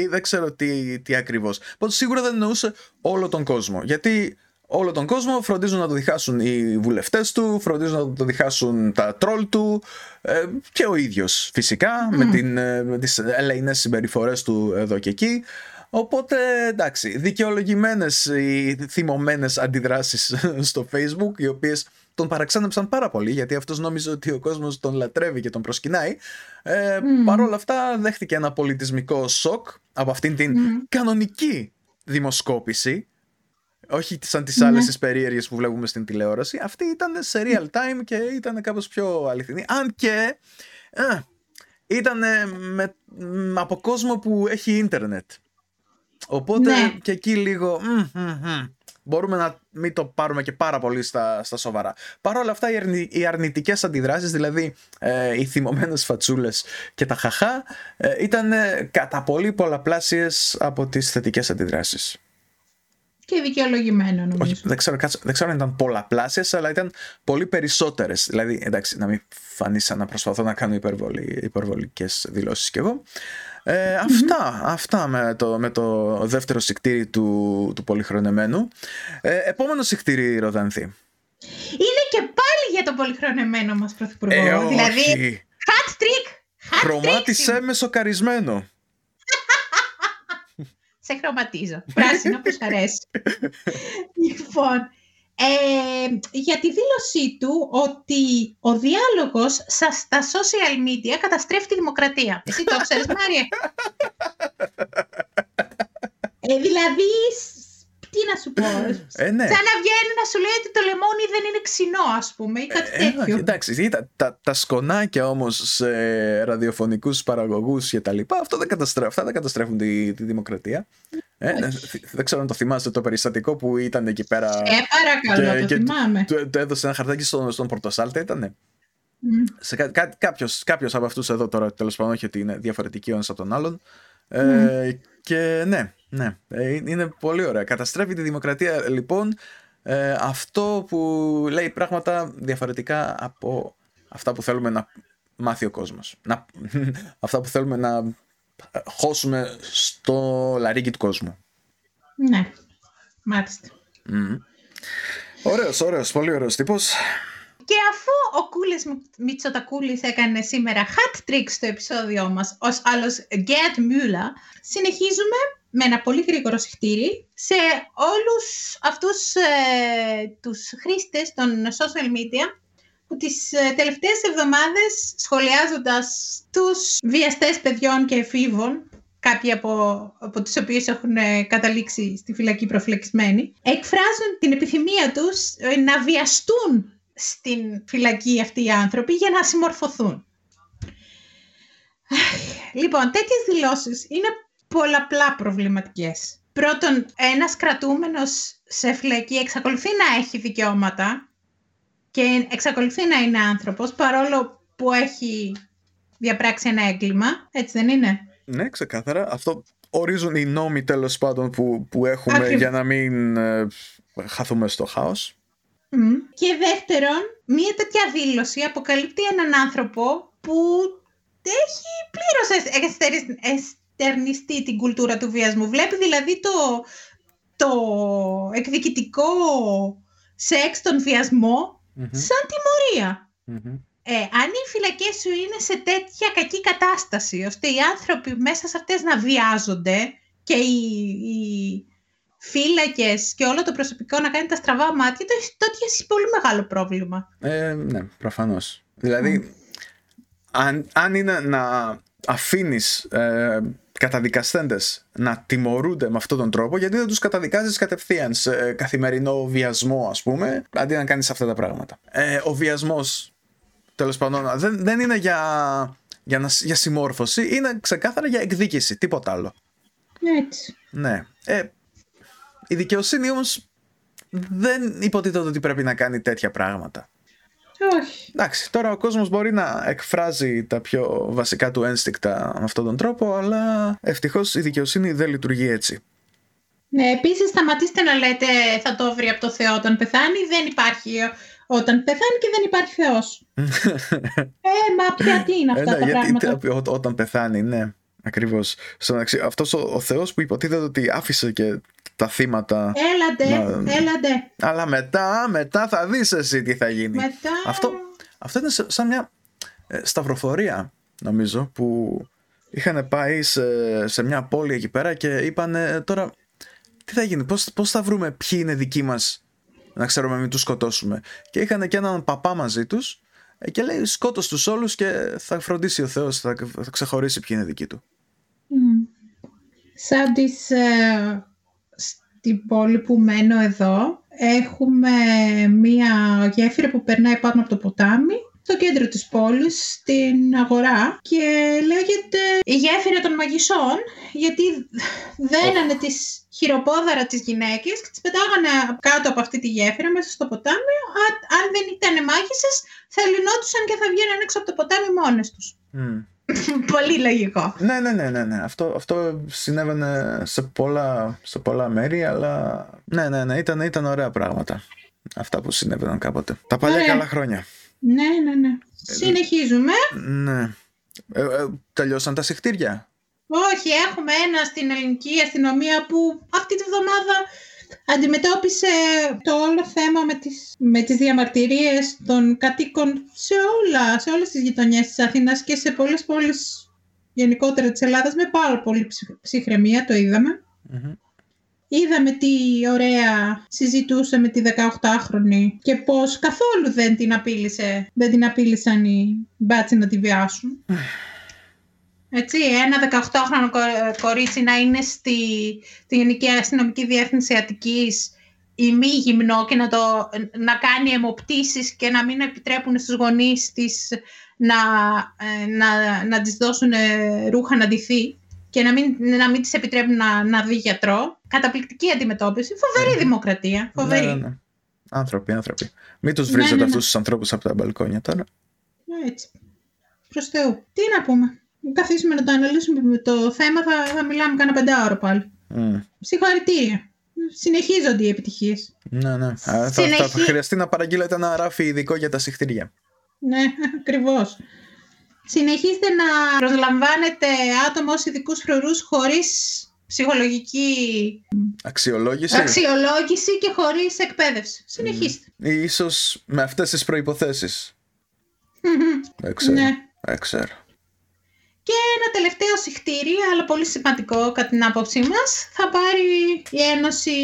[SPEAKER 1] ή δεν ξέρω τι, τι ακριβώς. Οπότε σίγουρα δεν εννοούσε όλο τον κόσμο. Γιατί όλο τον κόσμο φροντίζουν να το διχάσουν οι βουλευτές του, φροντίζουν να το διχάσουν τα τρόλ του ε, και ο ίδιος φυσικά με, την, ε, με τις ελεηνές συμπεριφορές του εδώ και εκεί. Οπότε εντάξει, δικαιολογημένες οι θυμωμένες αντιδράσεις στο facebook οι οποίες τον παραξένεψαν πάρα πολύ γιατί αυτός νόμιζε ότι ο κόσμος τον λατρεύει και τον προσκυνάει. Ε, Παρ' όλα αυτά δέχτηκε ένα πολιτισμικό σοκ από αυτήν την κανονική δημοσκόπηση όχι σαν τις άλλες ναι. τις περίεργες που βλέπουμε στην τηλεόραση. Αυτή ήταν σε real time και ήταν κάπως πιο αληθινή. Αν και ε, ήταν με, από κόσμο που έχει ίντερνετ. Οπότε ναι. και εκεί λίγο μπορούμε να μην το πάρουμε και πάρα πολύ στα, στα σοβαρά. Παρ' όλα αυτά οι, αρνη, οι αρνητικές αντιδράσεις, δηλαδή ε, οι θυμωμένες φατσούλες και τα χαχά, ε, ήταν κατά πολύ πολλαπλάσιες από τις θετικές αντιδράσεις.
[SPEAKER 2] Και δικαιολογημένο νομίζω.
[SPEAKER 1] Όχι, δεν, ξέρω, δεν ξέρω αν ήταν πολλαπλάσιες, αλλά ήταν πολύ περισσότερες. Δηλαδή, εντάξει, να μην φανεί σαν να προσπαθώ να κάνω υπερβολη, υπερβολικές δηλώσεις κι εγώ. Ε, αυτά, αυτά με το, με το δεύτερο σικτήρι του, του πολυχρονεμένου. Ε, επόμενο σικτήρι, Ροδάνθη.
[SPEAKER 2] Είναι και πάλι για το πολυχρονεμένο μας πρωθυπουργό. Ε, δηλαδή, hat trick.
[SPEAKER 1] Χρωμάτισε με σοκαρισμένο.
[SPEAKER 2] Σε χρωματίζω. Πράσινο που αρέσει. λοιπόν, ε, για τη δήλωσή του ότι ο διάλογος στα social media καταστρέφει τη δημοκρατία. Εσύ το ξέρεις, Μάρια. Ε, δηλαδή, τι να σου πω. Ε, ναι. Σαν να βγαίνει να σου λέει ότι το λεμόνι δεν είναι ξινό, ας πούμε, ή κάτι ε, τέτοιο.
[SPEAKER 1] εντάξει, τα, τα, τα σκονάκια όμως σε ραδιοφωνικούς παραγωγούς και τα λοιπά, αυτό δεν καταστρέφουν, αυτά δεν καταστρέφουν τη, τη δημοκρατία. Ε, ναι, δεν ξέρω αν το θυμάστε το περιστατικό που ήταν εκεί πέρα.
[SPEAKER 2] Ε, παρακαλώ, το και θυμάμαι.
[SPEAKER 1] Του, του έδωσε ένα χαρτάκι στον, στον Πορτοσάλτε, ήτανε; Mm. Κά, κάποιος, κάποιος από αυτούς εδώ τώρα τέλος πάντων όχι ότι είναι διαφορετικοί ο ένας από τον άλλον mm. ε, και ναι ναι, ε, είναι πολύ ωραία. Καταστρέφει τη δημοκρατία λοιπόν ε, αυτό που λέει πράγματα διαφορετικά από αυτά που θέλουμε να μάθει ο κόσμος. Να, αυτά που θέλουμε να χώσουμε στο λαρίκι του κόσμου.
[SPEAKER 2] Ναι, μάλιστα. Mm.
[SPEAKER 1] Ωραίος, ωραίος, πολύ ωραίος τύπος.
[SPEAKER 2] Και αφού ο Κούλης Μητσοτακούλης έκανε σήμερα hat trick στο επεισόδιο μας ως άλλος Gerd Müller, συνεχίζουμε με ένα πολύ γρήγορο συχτήρι σε όλους αυτούς ε, τους χρήστες των social media που τις ε, τελευταίες εβδομάδες σχολιάζοντας τους βιαστές παιδιών και εφήβων κάποιοι από, από τους οποίους έχουν ε, καταλήξει στη φυλακή προφυλακισμένοι, εκφράζουν την επιθυμία τους ε, να βιαστούν στην φυλακή αυτοί οι άνθρωποι για να συμμορφωθούν. Λοιπόν, τέτοιες δηλώσεις είναι πολλαπλά προβληματικές. Πρώτον, ένας κρατούμενος σε φυλακή εξακολουθεί να έχει δικαιώματα και εξακολουθεί να είναι άνθρωπος παρόλο που έχει διαπράξει ένα έγκλημα, έτσι δεν είναι;
[SPEAKER 1] Ναι, ξεκάθαρα. Αυτό ορίζουν οι νόμοι τέλος πάντων που, που έχουμε για να μην ε, χαθούμε στο χάος.
[SPEAKER 2] Και δεύτερον, μία τέτοια δήλωση αποκαλύπτει έναν άνθρωπο που έχει πλήρως εστερνιστεί την κουλτούρα του βιασμού. Βλέπει δηλαδή το, το εκδικητικό σεξ, τον βιασμο σαν τιμωρία. Ε, αν οι φυλακές σου είναι σε τέτοια κακή κατάσταση, ώστε οι άνθρωποι μέσα σε αυτές να βιάζονται και οι, οι φύλακες και όλο το προσωπικό να κάνει τα στραβά μάτια, τότε έχει πολύ μεγάλο πρόβλημα.
[SPEAKER 1] Ε, ναι, προφανώς. Δηλαδή, αν, αν είναι να αφήνεις ε, καταδικαστέντες να τιμωρούνται με αυτόν τον τρόπο γιατί δεν τους καταδικάζεις κατευθείαν σε καθημερινό βιασμό ας πούμε αντί να κάνεις αυτά τα πράγματα. Ε, ο βιασμός τέλος πάντων δεν, δεν είναι για, για, να, για συμμόρφωση είναι ξεκάθαρα για εκδίκηση, τίποτα άλλο.
[SPEAKER 2] Έτσι.
[SPEAKER 1] Ναι. Ε, η δικαιοσύνη όμως δεν υποτίθεται ότι πρέπει να κάνει τέτοια πράγματα.
[SPEAKER 2] Όχι.
[SPEAKER 1] Εντάξει, τώρα ο κόσμος μπορεί να εκφράζει τα πιο βασικά του ένστικτα με αυτόν τον τρόπο, αλλά ευτυχώς η δικαιοσύνη δεν λειτουργεί έτσι.
[SPEAKER 2] Ναι, επίσης σταματήστε να λέτε θα το βρει από το Θεό όταν πεθάνει. Δεν υπάρχει όταν πεθάνει και δεν υπάρχει Θεός. ε, μα πια τι είναι αυτά
[SPEAKER 1] Ε, ναι,
[SPEAKER 2] τα
[SPEAKER 1] γιατί
[SPEAKER 2] πράγματα.
[SPEAKER 1] ό- όταν πεθάνει, ναι, ακριβώς. Στο μεταξύ, αυτός ο, ο Θεός που υποτίθεται ότι άφησε και τα θύματα.
[SPEAKER 2] Έλατε,
[SPEAKER 1] Να-
[SPEAKER 2] έλατε.
[SPEAKER 1] Αλλά μετά, μετά θα δεις εσύ τι θα γίνει.
[SPEAKER 2] Μετά...
[SPEAKER 1] Αυτό, αυτό είναι σε- σαν μια ε, σταυροφορία, νομίζω, που είχαν πάει σε, σε μια πόλη εκεί πέρα και είπαν τώρα τι θα γίνει, πώς, πώς θα βρούμε ποιοι είναι δικοί μας να ξέρουμε μην τους σκοτώσουμε. Και είχαν και έναν παπά μαζί τους ε, και λέει σκότως τους όλους και θα φροντίσει ο Θεός, θα, θα ξεχωρίσει ποιοι είναι δικοί του.
[SPEAKER 2] Μμ. Σαν τις, ε, στην πόλη που μένω εδώ, έχουμε μία γέφυρα που περνάει πάνω από το ποτάμι, στο κέντρο της πόλης, στην αγορά και λέγεται η γέφυρα των μαγισσών γιατί δένανε τις χειροπόδαρα τις γυναίκες και τις πετάγανε κάτω από αυτή τη γέφυρα μέσα στο ποτάμι Α- αν δεν ήταν μάγισσες θα λυνόντουσαν και θα βγαίνουν έξω από το ποτάμι μόνες τους.
[SPEAKER 1] Μμ.
[SPEAKER 2] Πολύ λογικό.
[SPEAKER 1] Ναι, ναι, ναι, ναι, ναι. Αυτό, αυτό συνέβαινε σε πολλά, σε πολλά μέρη, αλλά ναι, ναι, ναι, ήταν, ήταν ωραία πράγματα. Αυτά που συνέβαιναν κάποτε. Τα παλιά
[SPEAKER 2] Ωραία.
[SPEAKER 1] καλά χρόνια.
[SPEAKER 2] Ναι, ναι, ναι. Συνεχίζουμε.
[SPEAKER 1] Ναι. Ε, ε, τελειώσαν τα συχτήρια;
[SPEAKER 2] Όχι, έχουμε ένα στην ελληνική αστυνομία που αυτή τη βδομάδα αντιμετώπισε το όλο θέμα με τις, με τις διαμαρτυρίες των κατοίκων σε, όλα, σε όλες τις γειτονιές της Αθήνας και σε πολλές πόλεις γενικότερα της Ελλάδας με πάρα πολύ ψυχ- ψυχραιμία, το είδαμε.
[SPEAKER 1] Μμμ.
[SPEAKER 2] Είδαμε τι ωραία συζητούσε με τη 18χρονη και πως καθόλου δεν την απείλησε, δεν την απείλησαν οι μπάτσι να τη βιάσουν. Έτσι, ένα 18χρονο κο- κορίτσι να είναι στη, στη Γενική Αστυνομική Διεύθυνση Αττικής ή μη γυμνό και να, το, να κάνει αιμοπτήσεις και να μην επιτρέπουν στους γονείς της να, ε, να, να της δώσουν ε, ρούχα να ντυθεί και να μην, να μην της επιτρέπουν να, να δει γιατρό. Καταπληκτική αντιμετώπιση. Φοβερή δημοκρατία. Φοβερή.
[SPEAKER 1] Ναι, ναι, ναι. Άνθρωποι, άνθρωποι. Μην τους
[SPEAKER 2] Ναι,
[SPEAKER 1] βρίζετε
[SPEAKER 2] ναι, ναι.
[SPEAKER 1] αυτούς τους ανθρώπους από τα μπαλκόνια τώρα.
[SPEAKER 2] Έτσι. Προς Θεού. Τι να πούμε. Καθίσουμε να το αναλύσουμε με το θέμα, θα, θα μιλάμε κανένα πεντάωρο πάλι.
[SPEAKER 1] Μμ.
[SPEAKER 2] Συγχαρητήρια. Συνεχίζονται οι επιτυχίες.
[SPEAKER 1] Ναι, ναι. Α, θα, θα,
[SPEAKER 2] Συνεχί-
[SPEAKER 1] θα χρειαστεί να παραγγείλετε ένα ράφι ειδικό για τα συχτήρια.
[SPEAKER 2] Ναι, ακριβώς. Συνεχίστε να προσλαμβάνετε άτομα ως ειδικούς φρουρούς χωρίς ψυχολογική
[SPEAKER 1] Αξιολόγηση.
[SPEAKER 2] αξιολόγηση και χωρίς εκπαίδευση. Συνεχίστε.
[SPEAKER 1] Ή ίσως με αυτές τις προϋποθέσεις. Δεν ξέρω.
[SPEAKER 2] ναι.
[SPEAKER 1] Δεν ξέρω.
[SPEAKER 2] Και ένα τελευταίο συχτήρι, αλλά πολύ σημαντικό κατά την άποψή μας, θα πάρει η Ένωση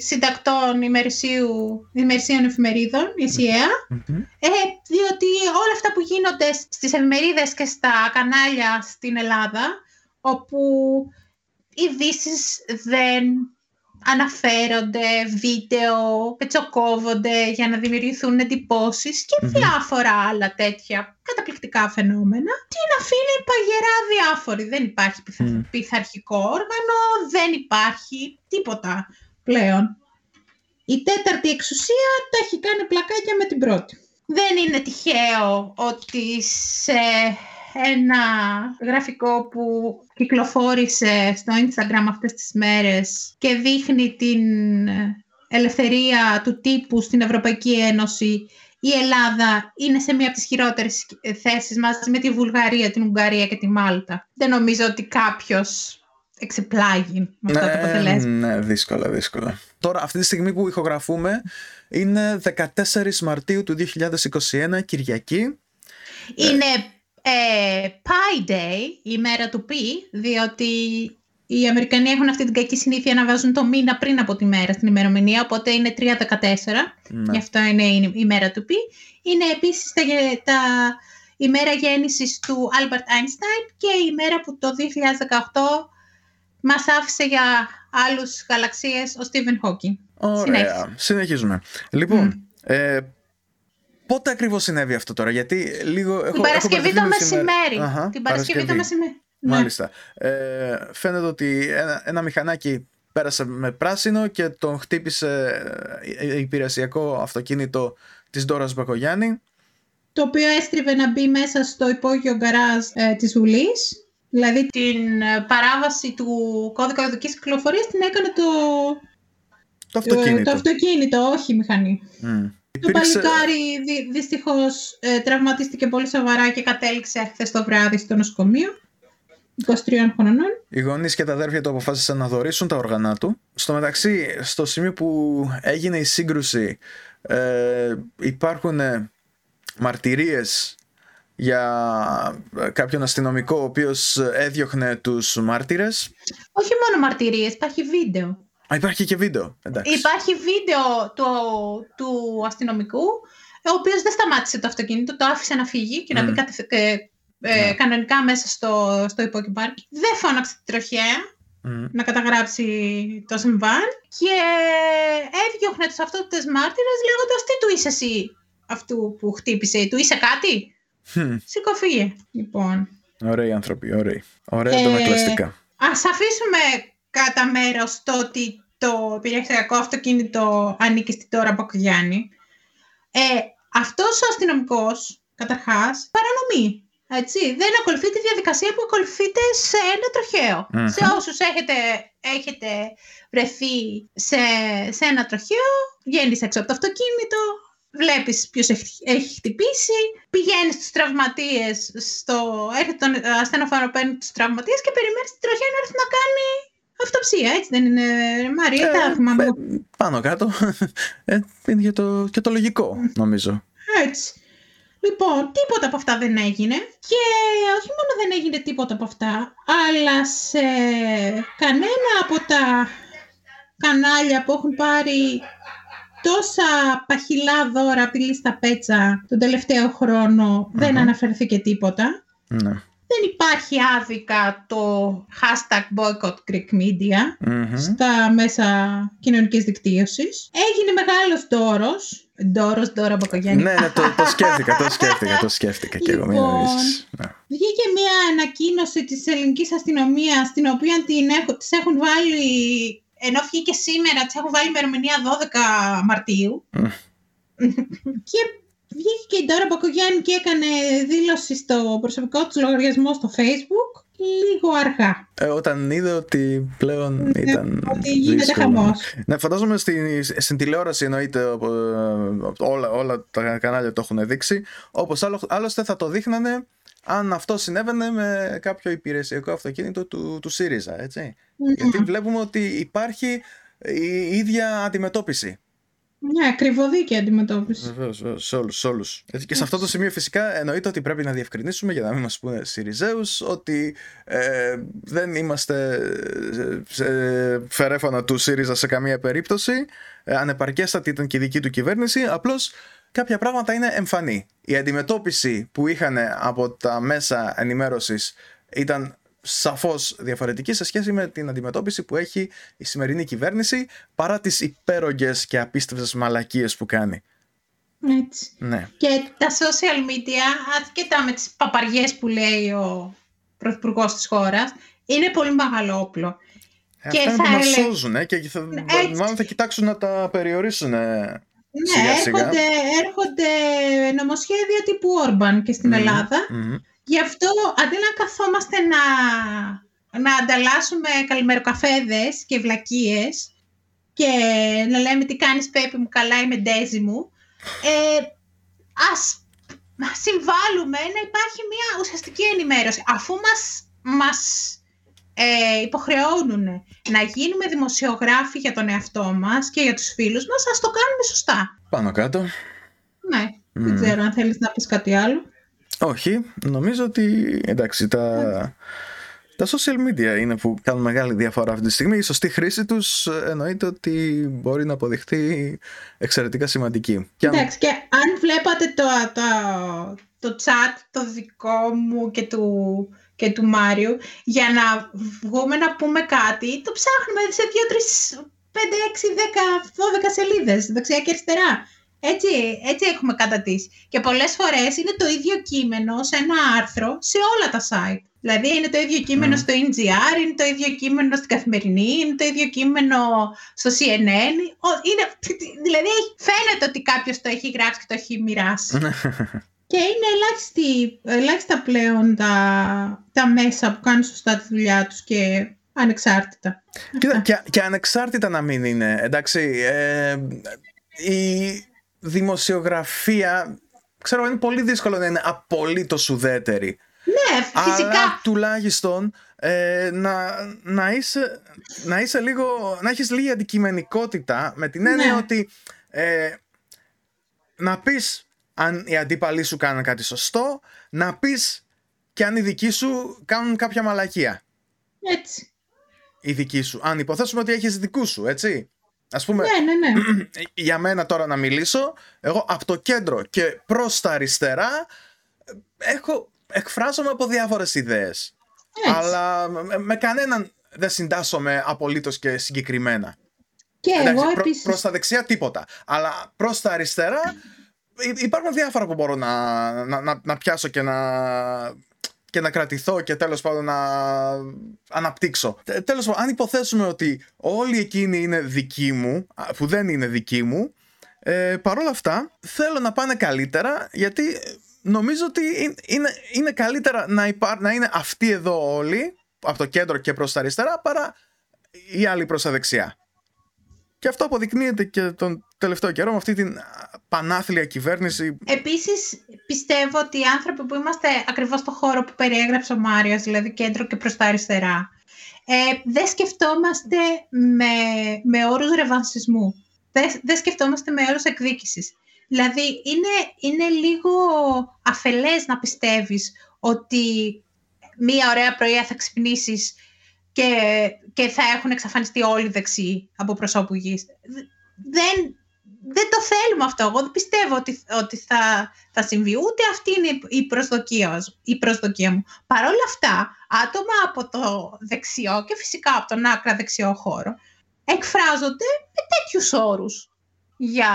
[SPEAKER 2] Συντακτών Ημερησίου, Ημερησίων Εφημερίδων, η ΣΥΕΑ,
[SPEAKER 1] Μμμ.
[SPEAKER 2] ε, διότι όλα αυτά που γίνονται στις εφημερίδες και στα κανάλια στην Ελλάδα, όπου ειδήσεις δεν αναφέρονται, βίντεο, πετσοκόβονται για να δημιουργηθούν εντυπώσεις και
[SPEAKER 1] Μμμ.
[SPEAKER 2] διάφορα άλλα τέτοια καταπληκτικά φαινόμενα. Τι να αφήνει παγερά διάφοροι. Δεν υπάρχει πειθα-
[SPEAKER 1] Μμ.
[SPEAKER 2] πειθαρχικό όργανο, δεν υπάρχει τίποτα πλέον. Η τέταρτη εξουσία τα έχει κάνει πλακάκια με την πρώτη. Δεν είναι τυχαίο ότι σε ένα γραφικό που κυκλοφόρησε στο Instagram αυτές τις μέρες και δείχνει την ελευθερία του τύπου στην Ευρωπαϊκή Ένωση η Ελλάδα είναι σε μία από τις χειρότερες θέσεις μαζί με τη Βουλγαρία, την Ουγγαρία και τη Μάλτα. Δεν νομίζω ότι κάποιος εξεπλάγει με αυτά τα αποτελέσματα.
[SPEAKER 1] ναι, δύσκολα, δύσκολα. Τώρα, αυτή τη στιγμή που ηχογραφούμε, είναι 14 Μαρτίου του 2021, Κυριακή.
[SPEAKER 2] Είναι ε, Pi Day, η μέρα του Πι, διότι οι Αμερικανοί έχουν αυτή την κακή συνήθεια να βάζουν το μήνα πριν από τη μέρα στην ημερομηνία, οπότε είναι 3-14,
[SPEAKER 1] Ναι.
[SPEAKER 2] γι' αυτό είναι η, η μέρα του Πι. Είναι επίσης τα, γε- τα, η μέρα γέννησης του Albert Einstein και η μέρα που το 2018 μας άφησε για άλλους γαλαξίες ο Stephen Hawking.
[SPEAKER 1] Ωραία.
[SPEAKER 2] Συνέχισε.
[SPEAKER 1] Συνεχίζουμε. Λοιπόν, ε, πότε ακριβώς συνέβη αυτό τώρα, γιατί λίγο έχω.
[SPEAKER 2] Την Παρασκευή
[SPEAKER 1] έχω
[SPEAKER 2] το
[SPEAKER 1] μπερδευτεί με τις ημέρες.
[SPEAKER 2] μεσημέρι.
[SPEAKER 1] Αχα,
[SPEAKER 2] Την Παρασκευή το μεσημέρι. Ναι.
[SPEAKER 1] Μάλιστα. Ε, φαίνεται ότι ένα, ένα μηχανάκι πέρασε με πράσινο και τον χτύπησε ε, υπηρεσιακό αυτοκίνητο της Ντόρας Μπακογιάννη.
[SPEAKER 2] Το οποίο έστριβε να μπει μέσα στο υπόγειο γκαράζ ε, της Βουλής. Δηλαδή την ε, παράβαση του κώδικα οδικής κυκλοφορίας την έκανε το,
[SPEAKER 1] Το
[SPEAKER 2] ε,
[SPEAKER 1] αυτοκίνητο.
[SPEAKER 2] το αυτοκίνητο, όχι η μηχανή.
[SPEAKER 1] Μμ.
[SPEAKER 2] Το
[SPEAKER 1] Υπήρξε-
[SPEAKER 2] παλικάρι δυ, δυστυχώς ε, τραυματίστηκε πολύ σοβαρά και κατέληξε χθες το βράδυ στο νοσοκομείο. 23 χρονών.
[SPEAKER 1] Οι γονείς και τα αδέρφια του αποφάσισαν να δωρήσουν τα όργανα του. Στο μεταξύ, στο σημείο που έγινε η σύγκρουση, ε, υπάρχουν ε, μαρτυρίες για ε, κάποιον αστυνομικό ο οποίος έδιωχνε τους μάρτυρες.
[SPEAKER 2] Όχι μόνο μαρτυρίες, υπάρχει βίντεο.
[SPEAKER 1] Α, υπάρχει και βίντεο. Εντάξει.
[SPEAKER 2] Υπάρχει βίντεο του, του αστυνομικού, ο οποίος δεν σταμάτησε το αυτοκίνητο, το άφησε να φύγει και να
[SPEAKER 1] Μμ.
[SPEAKER 2] μπει κατευθ- ε, ε,
[SPEAKER 1] Ναι.
[SPEAKER 2] κανονικά μέσα στο, στο υπόκυπάρκι. Δεν φώναξε την τροχέα
[SPEAKER 1] Μμ.
[SPEAKER 2] να καταγράψει το συμβάν και έδιωχνε τους αυτότητες μάρτυρες λέγοντας τι του είσαι εσύ αυτού που χτύπησε, του είσαι κάτι;
[SPEAKER 1] Χμ.
[SPEAKER 2] Σήκω φύγε. Λοιπόν,
[SPEAKER 1] Ωραίοι άνθρωποι, ωραίοι. Ωραία
[SPEAKER 2] Ε,
[SPEAKER 1] αντανακλαστικά.
[SPEAKER 2] ας αφήσουμε κατά μέρος το ότι το υπηρεσιακό αυτοκίνητο ανήκει στην τώρα Μπακογιάννη. Ε, αυτός ο αστυνομικός, καταρχάς, παρανομή. Έτσι, δεν ακολουθεί τη διαδικασία που ακολουθείται σε ένα τροχαίο.
[SPEAKER 1] Μμμ.
[SPEAKER 2] Σε όσους έχετε, έχετε βρεθεί σε, σε ένα τροχαίο, βγαίνεις έξω από το αυτοκίνητο, βλέπεις ποιος έχει, έχει χτυπήσει, πηγαίνεις στους τραυματίες, στο, έρχεται τον ασθενοφόρο, παίρνει τους τραυματίες και περιμένεις την τροχέα να έρθει να κάνει αυτοψία, έτσι δεν είναι, ρε Μαρία, τα θυμάμαι
[SPEAKER 1] ε,
[SPEAKER 2] εγώ.
[SPEAKER 1] πάνω κάτω. Ε, είναι και το, και το λογικό, νομίζω.
[SPEAKER 2] Έτσι. Λοιπόν, τίποτα από αυτά δεν έγινε και όχι μόνο δεν έγινε τίποτα από αυτά, αλλά σε κανένα από τα κανάλια που έχουν πάρει τόσα παχυλά δώρα απειλή στα πέτσα τον τελευταίο χρόνο δεν
[SPEAKER 1] Μμμ.
[SPEAKER 2] αναφερθήκε τίποτα.
[SPEAKER 1] Ναι.
[SPEAKER 2] Δεν υπάρχει άδικα το hashtag boycott Greek media
[SPEAKER 1] Μμμ.
[SPEAKER 2] στα μέσα κοινωνικής δικτύωσης. Έγινε μεγάλος δώρος. Δώρος, δώρα Μπακογιάννη.
[SPEAKER 1] Ναι, ναι, το, το σκέφτηκα, το σκέφτηκα, το σκέφτηκα και εγώ. Μην
[SPEAKER 2] Λοιπόν.
[SPEAKER 1] νομίζεις. Ναι.
[SPEAKER 2] Βγήκε μια ανακοίνωση της ελληνικής αστυνομίας, την οποία την έχω, τις έχουν βάλει, ενώ βγήκε σήμερα, τις έχουν βάλει ημερομηνία 12 Μαρτίου.
[SPEAKER 1] Μμ.
[SPEAKER 2] και βγήκε και η Ντόρα Μπακογιάννη και έκανε δήλωση στο προσωπικό της λογαριασμό στο facebook λίγο αργά.
[SPEAKER 1] Ε, όταν είδε ότι πλέον ήταν
[SPEAKER 2] Ναι, ότι γίνεται
[SPEAKER 1] δύσκολο.
[SPEAKER 2] χαμός.
[SPEAKER 1] Ναι, φαντάζομαι στην, στην τηλεόραση εννοείται οπο- όλα, όλα τα κανάλια το έχουν δείξει. Όπως άλλο, άλλωστε θα το δείχνανε αν αυτό συνέβαινε με κάποιο υπηρεσιακό αυτοκίνητο του, του ΣΥΡΙΖΑ, έτσι. Γιατί βλέπουμε ότι υπάρχει η ίδια αντιμετώπιση.
[SPEAKER 2] Ναι, ακριβωδίκη αντιμετώπιση.
[SPEAKER 1] Βεβαίως, σε όλους. Σε όλους. Έτσι, και σε αυτό το σημείο φυσικά εννοείται ότι πρέπει να διευκρινίσουμε για να μην μας πούνε Σιριζέους ότι ε, δεν είμαστε σε φερέφανα του ΣΥΡΙΖΑ σε καμία περίπτωση. Ε, ανεπαρκέστατη ήταν και η δική του κυβέρνηση. Απλώς κάποια πράγματα είναι εμφανή. Η αντιμετώπιση που είχαν από τα μέσα ενημέρωσης ήταν σαφώς διαφορετική σε σχέση με την αντιμετώπιση που έχει η σημερινή κυβέρνηση παρά τις υπέρογγες και απίστευτες μαλακίες που κάνει.
[SPEAKER 2] Έτσι.
[SPEAKER 1] Ναι.
[SPEAKER 2] Και τα social media, ασχετά με τις παπαριές που λέει ο πρωθυπουργός της χώρας, είναι πολύ μεγάλο όπλο.
[SPEAKER 1] Ε,
[SPEAKER 2] Και
[SPEAKER 1] Αυτά είναι
[SPEAKER 2] θα
[SPEAKER 1] που μας
[SPEAKER 2] έλεγα-
[SPEAKER 1] σώζουν ε, και θα,
[SPEAKER 2] Έτσι.
[SPEAKER 1] μάλλον θα κοιτάξουν να τα περιορίσουν. ε.
[SPEAKER 2] Ναι,
[SPEAKER 1] Σιγά σιγά.
[SPEAKER 2] έρχονται, έρχονται νομοσχέδια τύπου Όρμπαν και στην
[SPEAKER 1] Μμμ,
[SPEAKER 2] Ελλάδα.
[SPEAKER 1] μμμ.
[SPEAKER 2] Γι' αυτό αντί να καθόμαστε να, να ανταλλάσσουμε καλημεροκαφέδες και βλακίες και να λέμε τι κάνεις Πέπη μου, καλά είμαι Ντέζι μου, ε, ας συμβάλλουμε να υπάρχει μια ουσιαστική ενημέρωση. Αφού μας, μας ε, υποχρεώνουν να γίνουμε δημοσιογράφοι για τον εαυτό μας και για τους φίλους μας, ας το κάνουμε σωστά.
[SPEAKER 1] Πάνω κάτω.
[SPEAKER 2] Ναι, δεν
[SPEAKER 1] Μμ.
[SPEAKER 2] ξέρω αν θέλεις να πεις κάτι άλλο.
[SPEAKER 1] Όχι, νομίζω ότι εντάξει, τα, τα social media είναι που κάνουν μεγάλη διαφορά αυτή τη στιγμή. Η σωστή χρήση τους ε, εννοείται ότι μπορεί να αποδειχθεί εξαιρετικά σημαντική. Και αν-
[SPEAKER 2] Εντάξει, και αν βλέπατε το, το, το chat το δικό μου και του, και του Μάριου, για να βγούμε να πούμε κάτι, το ψάχνουμε σε 2, 3, 5, 6, 10, 12 σελίδες, δεξιά και αριστερά. Έτσι, έτσι έχουμε κατατήσει. Και πολλές φορές είναι το ίδιο κείμενο σε ένα άρθρο σε όλα τα site. Δηλαδή είναι το ίδιο κείμενο στο NGR, είναι το ίδιο κείμενο στην Καθημερινή, είναι το ίδιο κείμενο στο CNN. Είναι, δηλαδή φαίνεται ότι κάποιος το έχει γράψει και το έχει μοιράσει. και είναι ελάχιστη, ελάχιστα πλέον τα, τα μέσα που κάνουν σωστά τη δουλειά τους και ανεξάρτητα.
[SPEAKER 1] Κοίτα, και, και ανεξάρτητα να μην είναι. Εντάξει, ε, η δημοσιογραφία, ξέρω, είναι πολύ δύσκολο να είναι απολύτως ουδέτερη.
[SPEAKER 2] Ναι, φυσικά.
[SPEAKER 1] Αλλά τουλάχιστον ε, να, να, είσαι, να είσαι λίγο, να έχεις λίγη αντικειμενικότητα με την έννοια
[SPEAKER 2] Ναι.
[SPEAKER 1] ότι ε, να πεις αν οι αντίπαλοι σου κάνουν κάτι σωστό, να πεις και αν οι δικοί σου κάνουν κάποια μαλακία.
[SPEAKER 2] Έτσι.
[SPEAKER 1] Οι δικοί σου. Αν υποθέσουμε ότι έχεις δικούς σου, έτσι. Ας πούμε,
[SPEAKER 2] Ναι, ναι, ναι.
[SPEAKER 1] για μένα τώρα να μιλήσω, εγώ από το κέντρο και προς τα αριστερά ε, έχω, εκφράζομαι από διάφορες ιδέες.
[SPEAKER 2] Έτσι.
[SPEAKER 1] Αλλά με, με κανέναν δεν συντάσσομαι απολύτως και συγκεκριμένα.
[SPEAKER 2] Και
[SPEAKER 1] Εντάξει,
[SPEAKER 2] εγώ
[SPEAKER 1] προ-
[SPEAKER 2] επίσης.
[SPEAKER 1] προς τα δεξιά τίποτα. Αλλά προς τα αριστερά υ- υπάρχουν διάφορα που μπορώ να, να, να, να πιάσω και να, και να κρατηθώ και τέλος πάντων να αναπτύξω. Τε- Τέλος πάντων, αν υποθέσουμε ότι όλοι εκείνοι είναι δικοί μου, α, που δεν είναι δικοί μου, ε, παρόλα αυτά θέλω να πάνε καλύτερα γιατί νομίζω ότι είναι- είναι, είναι καλύτερα να, υπά, να είναι αυτοί εδώ όλοι από το κέντρο και προς τα αριστερά παρά οι άλλοι προς τα δεξιά. Και αυτό αποδεικνύεται και τον τελευταίο καιρό με αυτή την α, πανάθλια κυβέρνηση.
[SPEAKER 2] Επίσης πιστεύω ότι οι άνθρωποι που είμαστε ακριβώς στο χώρο που περιέγραψε ο Μάριος, δηλαδή κέντρο και προς τα αριστερά, ε, δεν σκεφτόμαστε με, με όρους ρεβανσισμού. Δεν, δεν σκεφτόμαστε με όρους εκδίκησης. Δηλαδή είναι, είναι λίγο αφελές να πιστεύεις ότι μία ωραία πρωία θα ξυπνήσεις και, και θα έχουν εξαφανιστεί όλοι οι δεξιοί από προσώπου γης. Δεν, δεν το θέλουμε αυτό. Εγώ δεν πιστεύω ότι, ότι θα, θα συμβεί. Ούτε αυτή είναι η προσδοκία, μας- η προσδοκία μου. Παρ' όλα αυτά, άτομα από το δεξιό και φυσικά από τον άκρα δεξιό χώρο εκφράζονται με τέτοιους όρους για,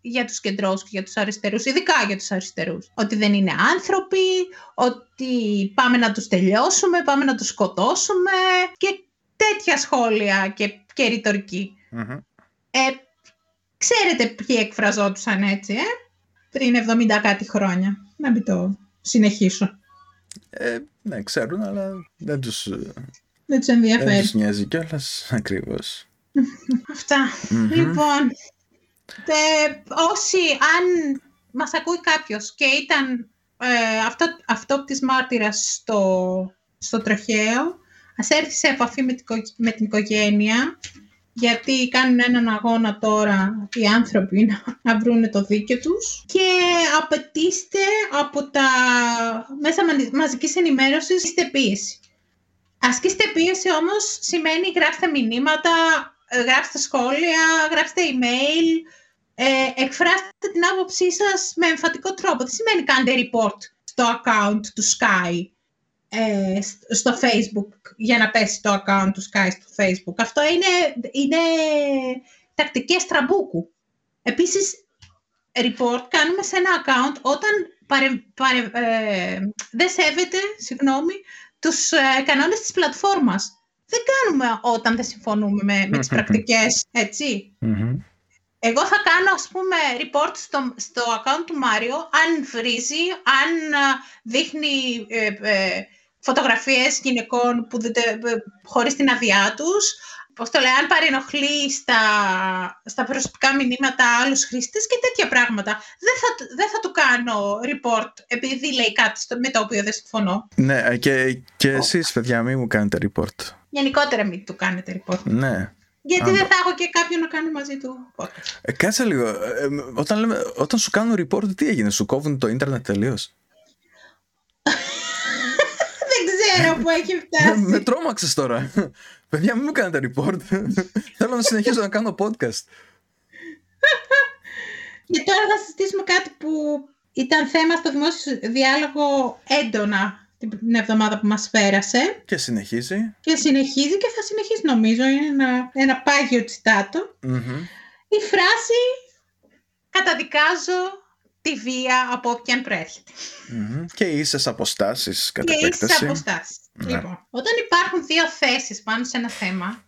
[SPEAKER 2] για τους κεντρώους και για τους αριστερούς, ειδικά για τους αριστερούς. Ότι δεν είναι άνθρωποι, ότι πάμε να τους τελειώσουμε, πάμε να τους σκοτώσουμε και τέτοια σχόλια και, και ρητορική.
[SPEAKER 1] Μμμ.
[SPEAKER 2] Ε, ξέρετε ποιοι εκφραζόντουσαν έτσι, ε; Πριν 70 κάτι χρόνια. Να μην το συνεχίσω.
[SPEAKER 1] Ε, ναι, ξέρουν, αλλά δεν τους, ε,
[SPEAKER 2] Δεν τους
[SPEAKER 1] δεν
[SPEAKER 2] ενδιαφέρει.
[SPEAKER 1] τους νοιάζει κιόλας ακριβώς.
[SPEAKER 2] Αυτά.
[SPEAKER 1] Μμμ.
[SPEAKER 2] Λοιπόν, τε, όσοι, αν μας ακούει κάποιος και ήταν ε, αυτό, αυτόπτης μάρτυρας στο, στο τροχαίο, ας έρθει σε επαφή με την, οικο- με την οικογένεια, γιατί κάνουν έναν αγώνα τώρα οι άνθρωποι να, να βρουν το δίκαιο τους και απαιτήστε από τα μέσα μα- μαζικής ενημέρωσης ασκήστε πίεση. Ασκήστε πίεση όμως σημαίνει γράψτε μηνύματα, ε, γράψτε σχόλια, γράψτε email, ε, εκφράστε την άποψή σας με εμφατικό τρόπο. Δεν σημαίνει κάντε report στο account του Sky ε, σ- στο Facebook για να πέσει το account του Sky στο Facebook. Αυτό είναι, είναι τακτικές τραμπούκου. Επίσης, report κάνουμε σε ένα account όταν παρε, παρε, ε, δεν σέβεται, συγγνώμη, τους ε, κανόνες της πλατφόρμας. Δεν κάνουμε όταν δεν συμφωνούμε με, με τις πρακτικές, έτσι.
[SPEAKER 1] Μμμ.
[SPEAKER 2] Εγώ θα κάνω, ας πούμε, report στο, στο account του Μάριο αν βρίζει, αν α, δείχνει ε, ε, φωτογραφίες γυναικών που δεν, τε- ε, χωρίς την αδειά τους, πώς το λέει, αν παρενοχλεί στα, στα προσωπικά μηνύματα άλλους χρήστες και τέτοια πράγματα. Δεν θα, του- δεν θα του κάνω report επειδή λέει κάτι στο, με το οποίο δεν συμφωνώ.
[SPEAKER 1] Ναι, ε, και, και εσείς παιδιά μην μου κάνετε report.
[SPEAKER 2] Γενικότερα μην του κάνετε report.
[SPEAKER 1] Ναι.
[SPEAKER 2] Γιατί
[SPEAKER 1] Α,
[SPEAKER 2] δεν θα έχω και κάποιον να κάνει μαζί του podcast.
[SPEAKER 1] Ε, κάτσε λίγο. Ε, ε, όταν, λέμε, όταν σου κάνουν report, τι έγινε, σου κόβουν το ίντερνετ τελείως;
[SPEAKER 2] δεν ξέρω που έχει φτάσει.
[SPEAKER 1] με τρόμαξες τώρα. Παιδιά, μην μου κάνετε report. Θέλω να συνεχίσω να κάνω podcast.
[SPEAKER 2] Και τώρα θα συζητήσουμε κάτι που ήταν θέμα στο δημόσιο διάλογο έντονα την εβδομάδα που μας πέρασε
[SPEAKER 1] Και συνεχίζει.
[SPEAKER 2] και συνεχίζει και θα συνεχίσει νομίζω, είναι ένα, ένα πάγιο τσιτάτο.
[SPEAKER 1] Μμμ.
[SPEAKER 2] Η φράση «Καταδικάζω τη βία από όποιαν προέρχεται».
[SPEAKER 1] Μμμ. Και ίσες αποστάσεις κατά
[SPEAKER 2] Και ίσες
[SPEAKER 1] επέκταση.
[SPEAKER 2] αποστάσεις.
[SPEAKER 1] Ναι.
[SPEAKER 2] Λοιπόν, όταν υπάρχουν δύο θέσεις πάνω σε ένα θέμα,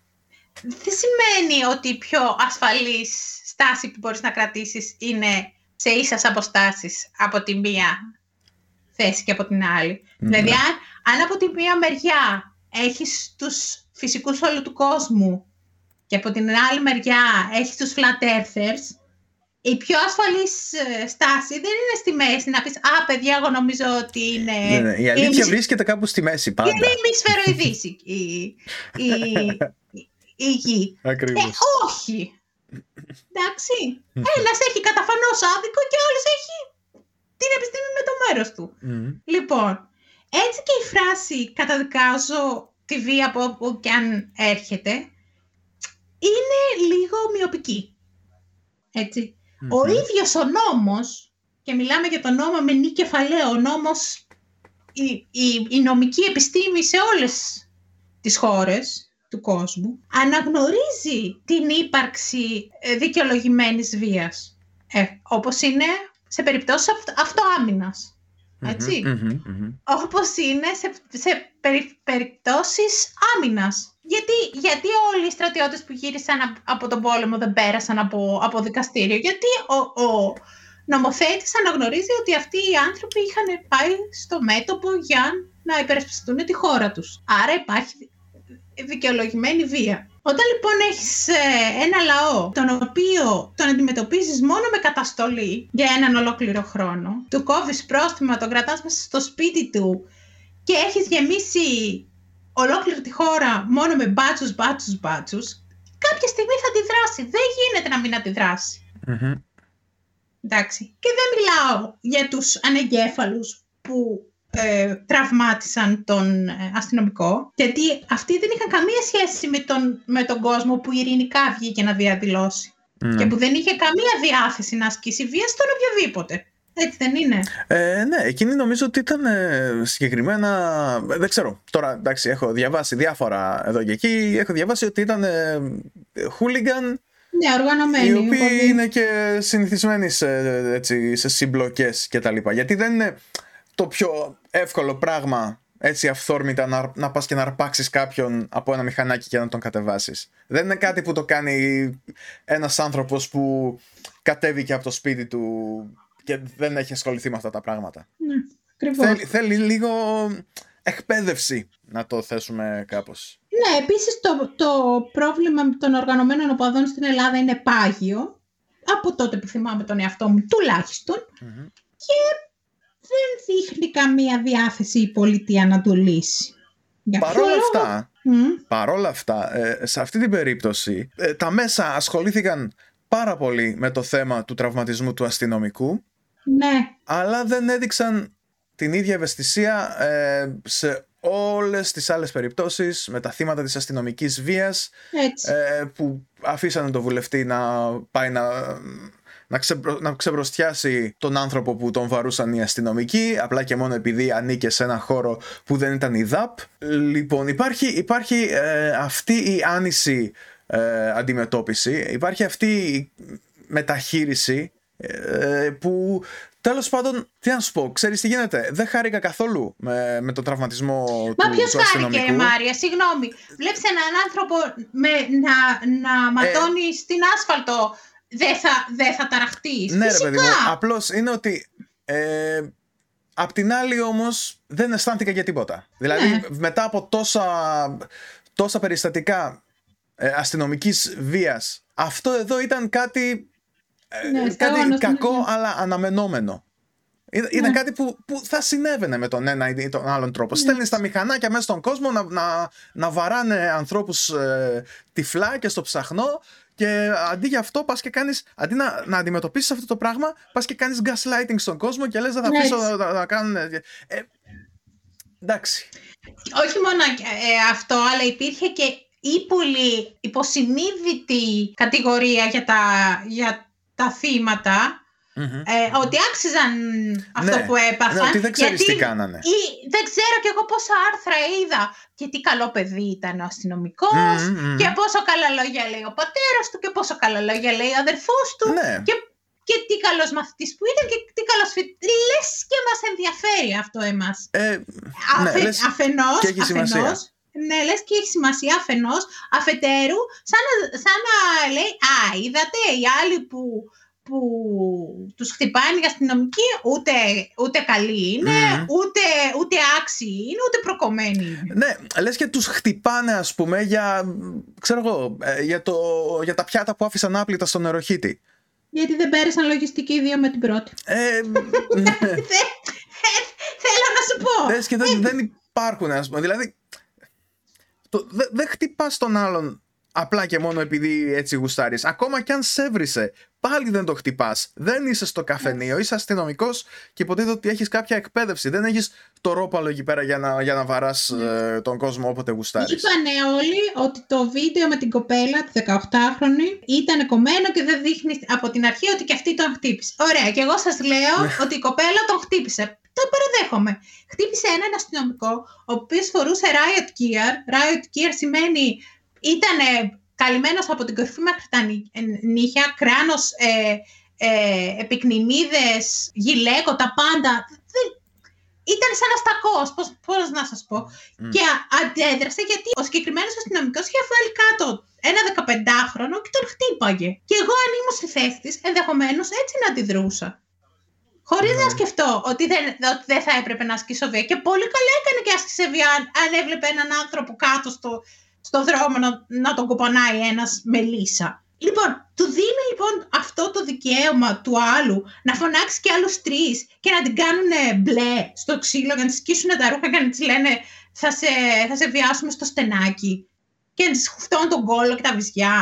[SPEAKER 2] δεν σημαίνει ότι η πιο ασφαλής στάση που μπορείς να κρατήσεις είναι σε ίσες αποστάσεις από τη μία θέση και από την άλλη.
[SPEAKER 1] Ναι.
[SPEAKER 2] Δηλαδή, αν, αν από τη μία μεριά έχεις τους φυσικούς όλου του κόσμου και από την άλλη μεριά έχεις τους flat earthers, η πιο ασφαλής ε, στάση δεν είναι στη μέση να πεις «Α, παιδιά, εγώ νομίζω ότι είναι...»
[SPEAKER 1] Ναι, ναι, Η αλήθεια
[SPEAKER 2] μισ-
[SPEAKER 1] βρίσκεται κάπου στη μέση πάντα.
[SPEAKER 2] είναι ημισφαιροειδής η, η, η, η- η γη. Ε,
[SPEAKER 1] Ακριβώς.
[SPEAKER 2] όχι. Εντάξει. Ένας έχει καταφανώς άδικο και ο άλλος έχει την επιστήμη με το μέρος του.
[SPEAKER 1] Μμμ.
[SPEAKER 2] Λοιπόν, έτσι και η φράση «καταδικάζω τη βία από όπου και αν έρχεται» είναι λίγο μειοπική. Έτσι. Ο
[SPEAKER 1] Μμμ.
[SPEAKER 2] ίδιος ο νόμος, και μιλάμε για τον νόμο με νη κεφαλαίο, ο νόμος, η, η, η νομική επιστήμη σε όλες τις χώρες του κόσμου, αναγνωρίζει την ύπαρξη ε, δικαιολογημένης βίας. Ε, όπως είναι σε περιπτώσεις αυτο- αυτοάμυνας. Έτσι.
[SPEAKER 1] Μμμ, μμμ.
[SPEAKER 2] Όπως είναι σε, σε περι, περιπτώσεις άμυνας. Γιατί, γιατί όλοι οι στρατιώτες που γύρισαν απ- από τον πόλεμο δεν πέρασαν από, από δικαστήριο; Γιατί ο, ο νομοθέτης αναγνωρίζει ότι αυτοί οι άνθρωποι είχαν πάει στο μέτωπο για να υπερασπιστούν τη χώρα τους. Άρα υπάρχει δικαιολογημένη βία. Όταν λοιπόν έχεις ε, ένα λαό τον οποίο τον αντιμετωπίζεις μόνο με καταστολή για έναν ολόκληρο χρόνο, του κόβεις πρόστιμα, τον κρατάς μέσα στο σπίτι του και έχεις γεμίσει ολόκληρη τη χώρα μόνο με μπάτσους, μπάτσους, μπάτσους, κάποια στιγμή θα αντιδράσει. Δεν γίνεται να μην αντιδράσει.
[SPEAKER 1] Μμμ.
[SPEAKER 2] Εντάξει. Και δεν μιλάω για τους ανεγκέφαλους που ε, τραυμάτισαν τον ε, αστυνομικό, γιατί αυτοί δεν είχαν καμία σχέση με τον, με τον κόσμο που ειρηνικά βγήκε να διαδηλώσει
[SPEAKER 1] Ναι.
[SPEAKER 2] και που δεν είχε καμία διάθεση να ασκήσει βία στον οποιοδήποτε. Έτσι δεν είναι;
[SPEAKER 1] Ε, ναι, εκείνη νομίζω ότι ήταν ε, συγκεκριμένα. ε, Δεν ξέρω. Τώρα, εντάξει, έχω διαβάσει διάφορα εδώ και εκεί. Έχω διαβάσει ότι ήταν ε, χούλιγκαν
[SPEAKER 2] Ναι, οργανωμένοι.
[SPEAKER 1] οι οποίοι
[SPEAKER 2] πολύ.
[SPEAKER 1] είναι και συνηθισμένοι σε, έτσι, σε συμπλοκές και τα λοιπά. Γιατί δεν είναι το πιο εύκολο πράγμα έτσι αυθόρμητα να, να πας και να αρπάξεις κάποιον από ένα μηχανάκι και να τον κατεβάσεις. Δεν είναι κάτι που το κάνει ένας άνθρωπος που κατέβηκε από το σπίτι του και δεν έχει ασχοληθεί με αυτά τα πράγματα.
[SPEAKER 2] Ναι, ακριβώς.
[SPEAKER 1] Θέλει, θέλει λίγο εκπαίδευση να το θέσουμε κάπως.
[SPEAKER 2] Ναι, επίσης το, το πρόβλημα των οργανωμένων οπαδών στην Ελλάδα είναι πάγιο. Από τότε που θυμάμαι τον εαυτό μου τουλάχιστον.
[SPEAKER 1] Μμμ.
[SPEAKER 2] Δεν δείχνει καμία διάθεση η πολιτεία να το λύσει. Για ποιο
[SPEAKER 1] Παρόλα
[SPEAKER 2] λόγο;
[SPEAKER 1] αυτά,
[SPEAKER 2] Μμ,
[SPEAKER 1] παρόλα αυτά, ε, σε αυτή την περίπτωση, ε, τα μέσα ασχολήθηκαν πάρα πολύ με το θέμα του τραυματισμού του αστυνομικού,
[SPEAKER 2] ναι,
[SPEAKER 1] αλλά δεν έδειξαν την ίδια ευαισθησία ε, σε όλες τις άλλες περιπτώσεις με τα θύματα της αστυνομικής βίας
[SPEAKER 2] έτσι.
[SPEAKER 1] ε, που αφήσανε τον βουλευτή να πάει να, να, ξεμπρο, να ξεμπροστιάσει τον άνθρωπο που τον βαρούσαν οι αστυνομικοί απλά και μόνο επειδή ανήκε σε ένα χώρο που δεν ήταν η ΔΑΠ. Λοιπόν, υπάρχει, υπάρχει ε, αυτή η άνηση ε, αντιμετώπιση, υπάρχει αυτή η μεταχείριση ε, που τέλος πάντων, τι να σου πω, ξέρεις τι γίνεται, δεν χάρηκα καθόλου με, με τον τραυματισμό
[SPEAKER 2] Μα
[SPEAKER 1] του,
[SPEAKER 2] ποιος
[SPEAKER 1] του
[SPEAKER 2] χάρηκε,
[SPEAKER 1] αστυνομικού.
[SPEAKER 2] ρε Μάρια, συγγνώμη. Βλέπεις έναν άνθρωπο με, να, να ματώνει στην άσφαλτο. Δεν θα, δεν θα ταραχτείς.
[SPEAKER 1] Ναι, ρε
[SPEAKER 2] Φυσικά.
[SPEAKER 1] παιδί μου. Απλώς είναι ότι. Ε, απ' την άλλη όμως δεν αισθάνθηκα για τίποτα. Δηλαδή
[SPEAKER 2] Ναι.
[SPEAKER 1] μετά από τόσα, τόσα περιστατικά ε, αστυνομικής βίας αυτό εδώ ήταν κάτι, ε,
[SPEAKER 2] Ναι,
[SPEAKER 1] κάτι
[SPEAKER 2] σταγόνος,
[SPEAKER 1] κακό
[SPEAKER 2] ναι, ναι.
[SPEAKER 1] αλλά αναμενόμενο. Ήταν ήταν
[SPEAKER 2] Ναι.
[SPEAKER 1] κάτι που, που θα συνέβαινε με τον ένα ή τον άλλον τρόπο. Στέλνεις τα μηχανάκια μέσα στον κόσμο να, να, να βαράνε ανθρώπους ε, τυφλά και στο ψαχνό και αντί για αυτό πας και κάνεις, αντί να, να αντιμετωπίσεις αυτό το πράγμα, πας και κάνεις gaslighting στον κόσμο και λες δεν θα
[SPEAKER 2] Ναι,
[SPEAKER 1] αφήσω
[SPEAKER 2] έτσι.
[SPEAKER 1] να, να κάνουν... Ε, ε, εντάξει.
[SPEAKER 2] Όχι μόνο ε, αυτό, αλλά υπήρχε και ύπουλη, υποσυνείδητη κατηγορία για τα, για τα θύματα.
[SPEAKER 1] Μμμ.
[SPEAKER 2] Ε, ότι άξιζαν αυτό
[SPEAKER 1] Ναι,
[SPEAKER 2] που έπαθαν.
[SPEAKER 1] ναι, ότι δεν ξέρεις
[SPEAKER 2] γιατί-
[SPEAKER 1] τι κάνανε.
[SPEAKER 2] Ή δεν ξέρω κι εγώ πόσα άρθρα είδα. Και τι καλό παιδί ήταν ο αστυνομικός.
[SPEAKER 1] Μμμ, μμμ.
[SPEAKER 2] Και πόσο καλά λόγια λέει ο πατέρας του. Και πόσο καλά λόγια λέει ο αδερφός του.
[SPEAKER 1] Ναι.
[SPEAKER 2] Και, και τι καλός μαθητής που ήταν και τι καλός φοιτητής. Λες και μας ενδιαφέρει αυτό εμάς.
[SPEAKER 1] Ε,
[SPEAKER 2] Αφε,
[SPEAKER 1] ναι, λες,
[SPEAKER 2] αφενός,
[SPEAKER 1] και έχει σημασία.
[SPEAKER 2] αφενός, ναι, λες και έχει σημασία αφενός, αφετέρου, σαν να, σαν να λέει, α, είδατε, οι άλλοι που, που τους χτυπάνε οι αστυνομικοί ούτε, ούτε καλοί είναι,
[SPEAKER 1] Μμμ.
[SPEAKER 2] ούτε, ούτε άξιοι είναι, ούτε προκομμένοι είναι.
[SPEAKER 1] Ναι, λες και τους χτυπάνε ας πούμε για, ξέρω εγώ, ε, για, το, για τα πιάτα που άφησαν άπλυτα στον νεροχύτη.
[SPEAKER 2] Γιατί δεν πέρασαν λογιστική οι δύο με την πρώτη.
[SPEAKER 1] Ε, ναι.
[SPEAKER 2] Θε- Θέλω να σου πω.
[SPEAKER 1] Λες και δεν, δεν υπάρχουν ας πούμε. Δηλαδή, το, δεν δεν χτυπάς τον άλλον απλά και μόνο επειδή έτσι γουστάρεις. Ακόμα κι αν σέβρισε, πάλι δεν το χτυπάς. Δεν είσαι στο καφενείο, είσαι αστυνομικός και υποτίθεται ότι έχεις κάποια εκπαίδευση. Δεν έχεις το ρόπαλο εκεί πέρα για να, για να βαράς ε, τον κόσμο όποτε γουστάρεις.
[SPEAKER 2] Είπανε όλοι ότι το βίντεο με την κοπέλα, τη 18χρονη, ήταν κομμένο και δεν δείχνει από την αρχή ότι και αυτή τον χτύπησε. Ωραία, και εγώ σας λέω ότι η κοπέλα τον χτύπησε. Το παραδέχομαι. Χτύπησε έναν αστυνομικό, ο οποίος φορούσε riot gear. Riot gear σημαίνει ήταν καλυμμένος από την κορυφή μέχρι τα νύ- ε, νύχια, κράνος, ε, ε, επικνημίδες, γυλαίκο, τα πάντα. Δεν- Ήταν σαν αστακός, πώς, πώς να σας πω.
[SPEAKER 1] Μμ.
[SPEAKER 2] Και α- αντέδρασε γιατί ο συγκεκριμένος αστυνομικός είχε βάλει κάτω ένα 15χρονο και τον χτύπαγε. Και εγώ αν ήμουν στη θέση της, ενδεχομένως έτσι να αντιδρούσα. Χωρίς να
[SPEAKER 1] Ναι.
[SPEAKER 2] σκεφτώ ότι δεν, ότι δεν θα έπρεπε να ασκήσω βία. Και πολύ καλά έκανε και άσκησε βία αν, αν έβλεπε έναν άνθρωπο κάτω στο, στο δρόμο να, να τον κοπανάει ένας με λύσα. Λοιπόν, του δίνει λοιπόν αυτό το δικαίωμα του άλλου να φωνάξει και άλλους τρεις και να την κάνουν μπλε στο ξύλο για να της σκίσουν τα ρούχα και να της λένε θα σε, θα σε βιάσουμε στο στενάκι και να της χουφτώνουν τον κόλλο και τα βυζιά.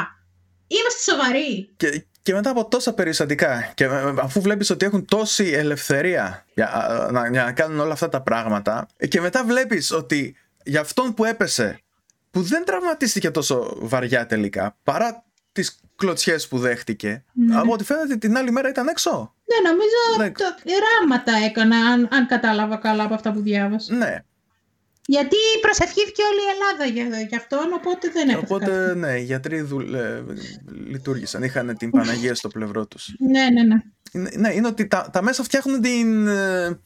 [SPEAKER 2] Είμαστε σοβαροί.
[SPEAKER 1] Και, και μετά από τόσα περιστατικά και ε, αφού βλέπεις ότι έχουν τόση ελευθερία για, α, να, για να κάνουν όλα αυτά τα πράγματα ε, και μετά βλέπεις ότι για αυτόν που έπεσε που δεν τραυματίστηκε τόσο βαριά τελικά παρά τις κλωτσιές που δέχτηκε
[SPEAKER 2] Ναι.
[SPEAKER 1] από ό,τι φαίνεται την άλλη μέρα ήταν έξω
[SPEAKER 2] Ναι, νομίζω
[SPEAKER 1] Ναι.
[SPEAKER 2] το, ράματα έκανα, αν, αν κατάλαβα καλά από αυτά που διάβασα.
[SPEAKER 1] ναι
[SPEAKER 2] Γιατί προσευχήθηκε όλη η Ελλάδα για, για αυτόν, οπότε δεν έπαθε κάτι.
[SPEAKER 1] οπότε ναι οι γιατροί δουλ, ε, λειτουργήσαν είχαν την Παναγία στο πλευρό τους
[SPEAKER 2] Ναι, ναι, ναι.
[SPEAKER 1] είναι, ναι, είναι ότι τα, τα μέσα φτιάχνουν την ε,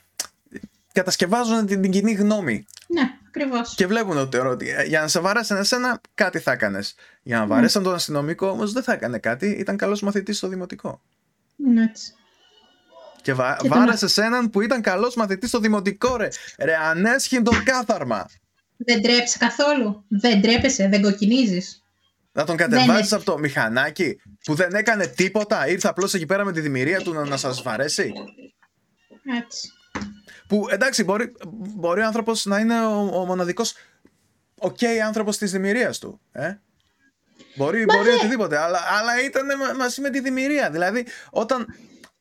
[SPEAKER 1] κατασκευάζουν την, την κοινή γνώμη
[SPEAKER 2] Ναι, ακριβώς.
[SPEAKER 1] Και βλέπουν ότι, ότι ε, για να σε βαρέσουν εσένα, κάτι θα έκανες. Για να βαρέσαν τον αστυνομικό όμως δεν θα έκανε κάτι. Ήταν καλός μαθητής στο δημοτικό.
[SPEAKER 2] Ναι, έτσι.
[SPEAKER 1] Και, βα...
[SPEAKER 2] Και τον-
[SPEAKER 1] βάρεσε έναν που ήταν καλός μαθητής στο δημοτικό, ρε. Ρε, ανέσχυν τον κάθαρμα.
[SPEAKER 2] Δεν τρέψει καθόλου. Δεν τρέπεσαι, δεν κοκκινίζεις.
[SPEAKER 1] Να τον
[SPEAKER 2] Δεν
[SPEAKER 1] κατεβάσεις
[SPEAKER 2] είναι-
[SPEAKER 1] από το μηχανάκι που δεν έκανε τίποτα. Ήρθε απλώς εκεί πέρα με τη δημιουργία του να, να σας βαρέσει.
[SPEAKER 2] Έτσι.
[SPEAKER 1] Που εντάξει, μπορεί, μπορεί ο άνθρωπος να είναι ο, ο μοναδικός οκ άνθρωπος της δημιουργίας του. Ε; Μπορεί, μπορεί οτιδήποτε, αλλά, αλλά ήταν μα- μαζί με τη δημιουργία. Δηλαδή, όταν,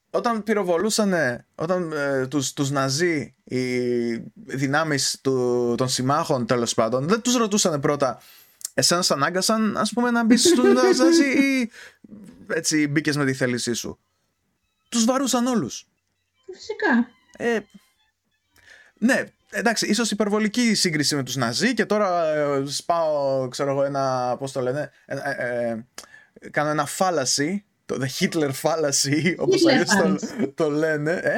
[SPEAKER 1] όταν πυροβολούσαν όταν, ε, τους, τους Ναζί οι δυνάμεις του, των συμμάχων τέλος πάντων, δεν τους ρωτούσαν πρώτα εσένα σ' ανάγκασαν ας πούμε να μπεις στους Ναζί ή έτσι μπήκες με τη θέλησή σου; Τους βαρούσαν όλους.
[SPEAKER 2] Φυσικά.
[SPEAKER 1] Ε, ναι, εντάξει, ίσως υπερβολική η σύγκριση με τους Ναζί και τώρα ε, σπάω, ξέρω εγώ, ένα, πώς το λένε, ε, ε, ε, κάνω ένα φάλαση, το The Hitler fallacy, όπως
[SPEAKER 2] Hitler
[SPEAKER 1] αλλιώς το,
[SPEAKER 2] fallacy.
[SPEAKER 1] το λένε, ε;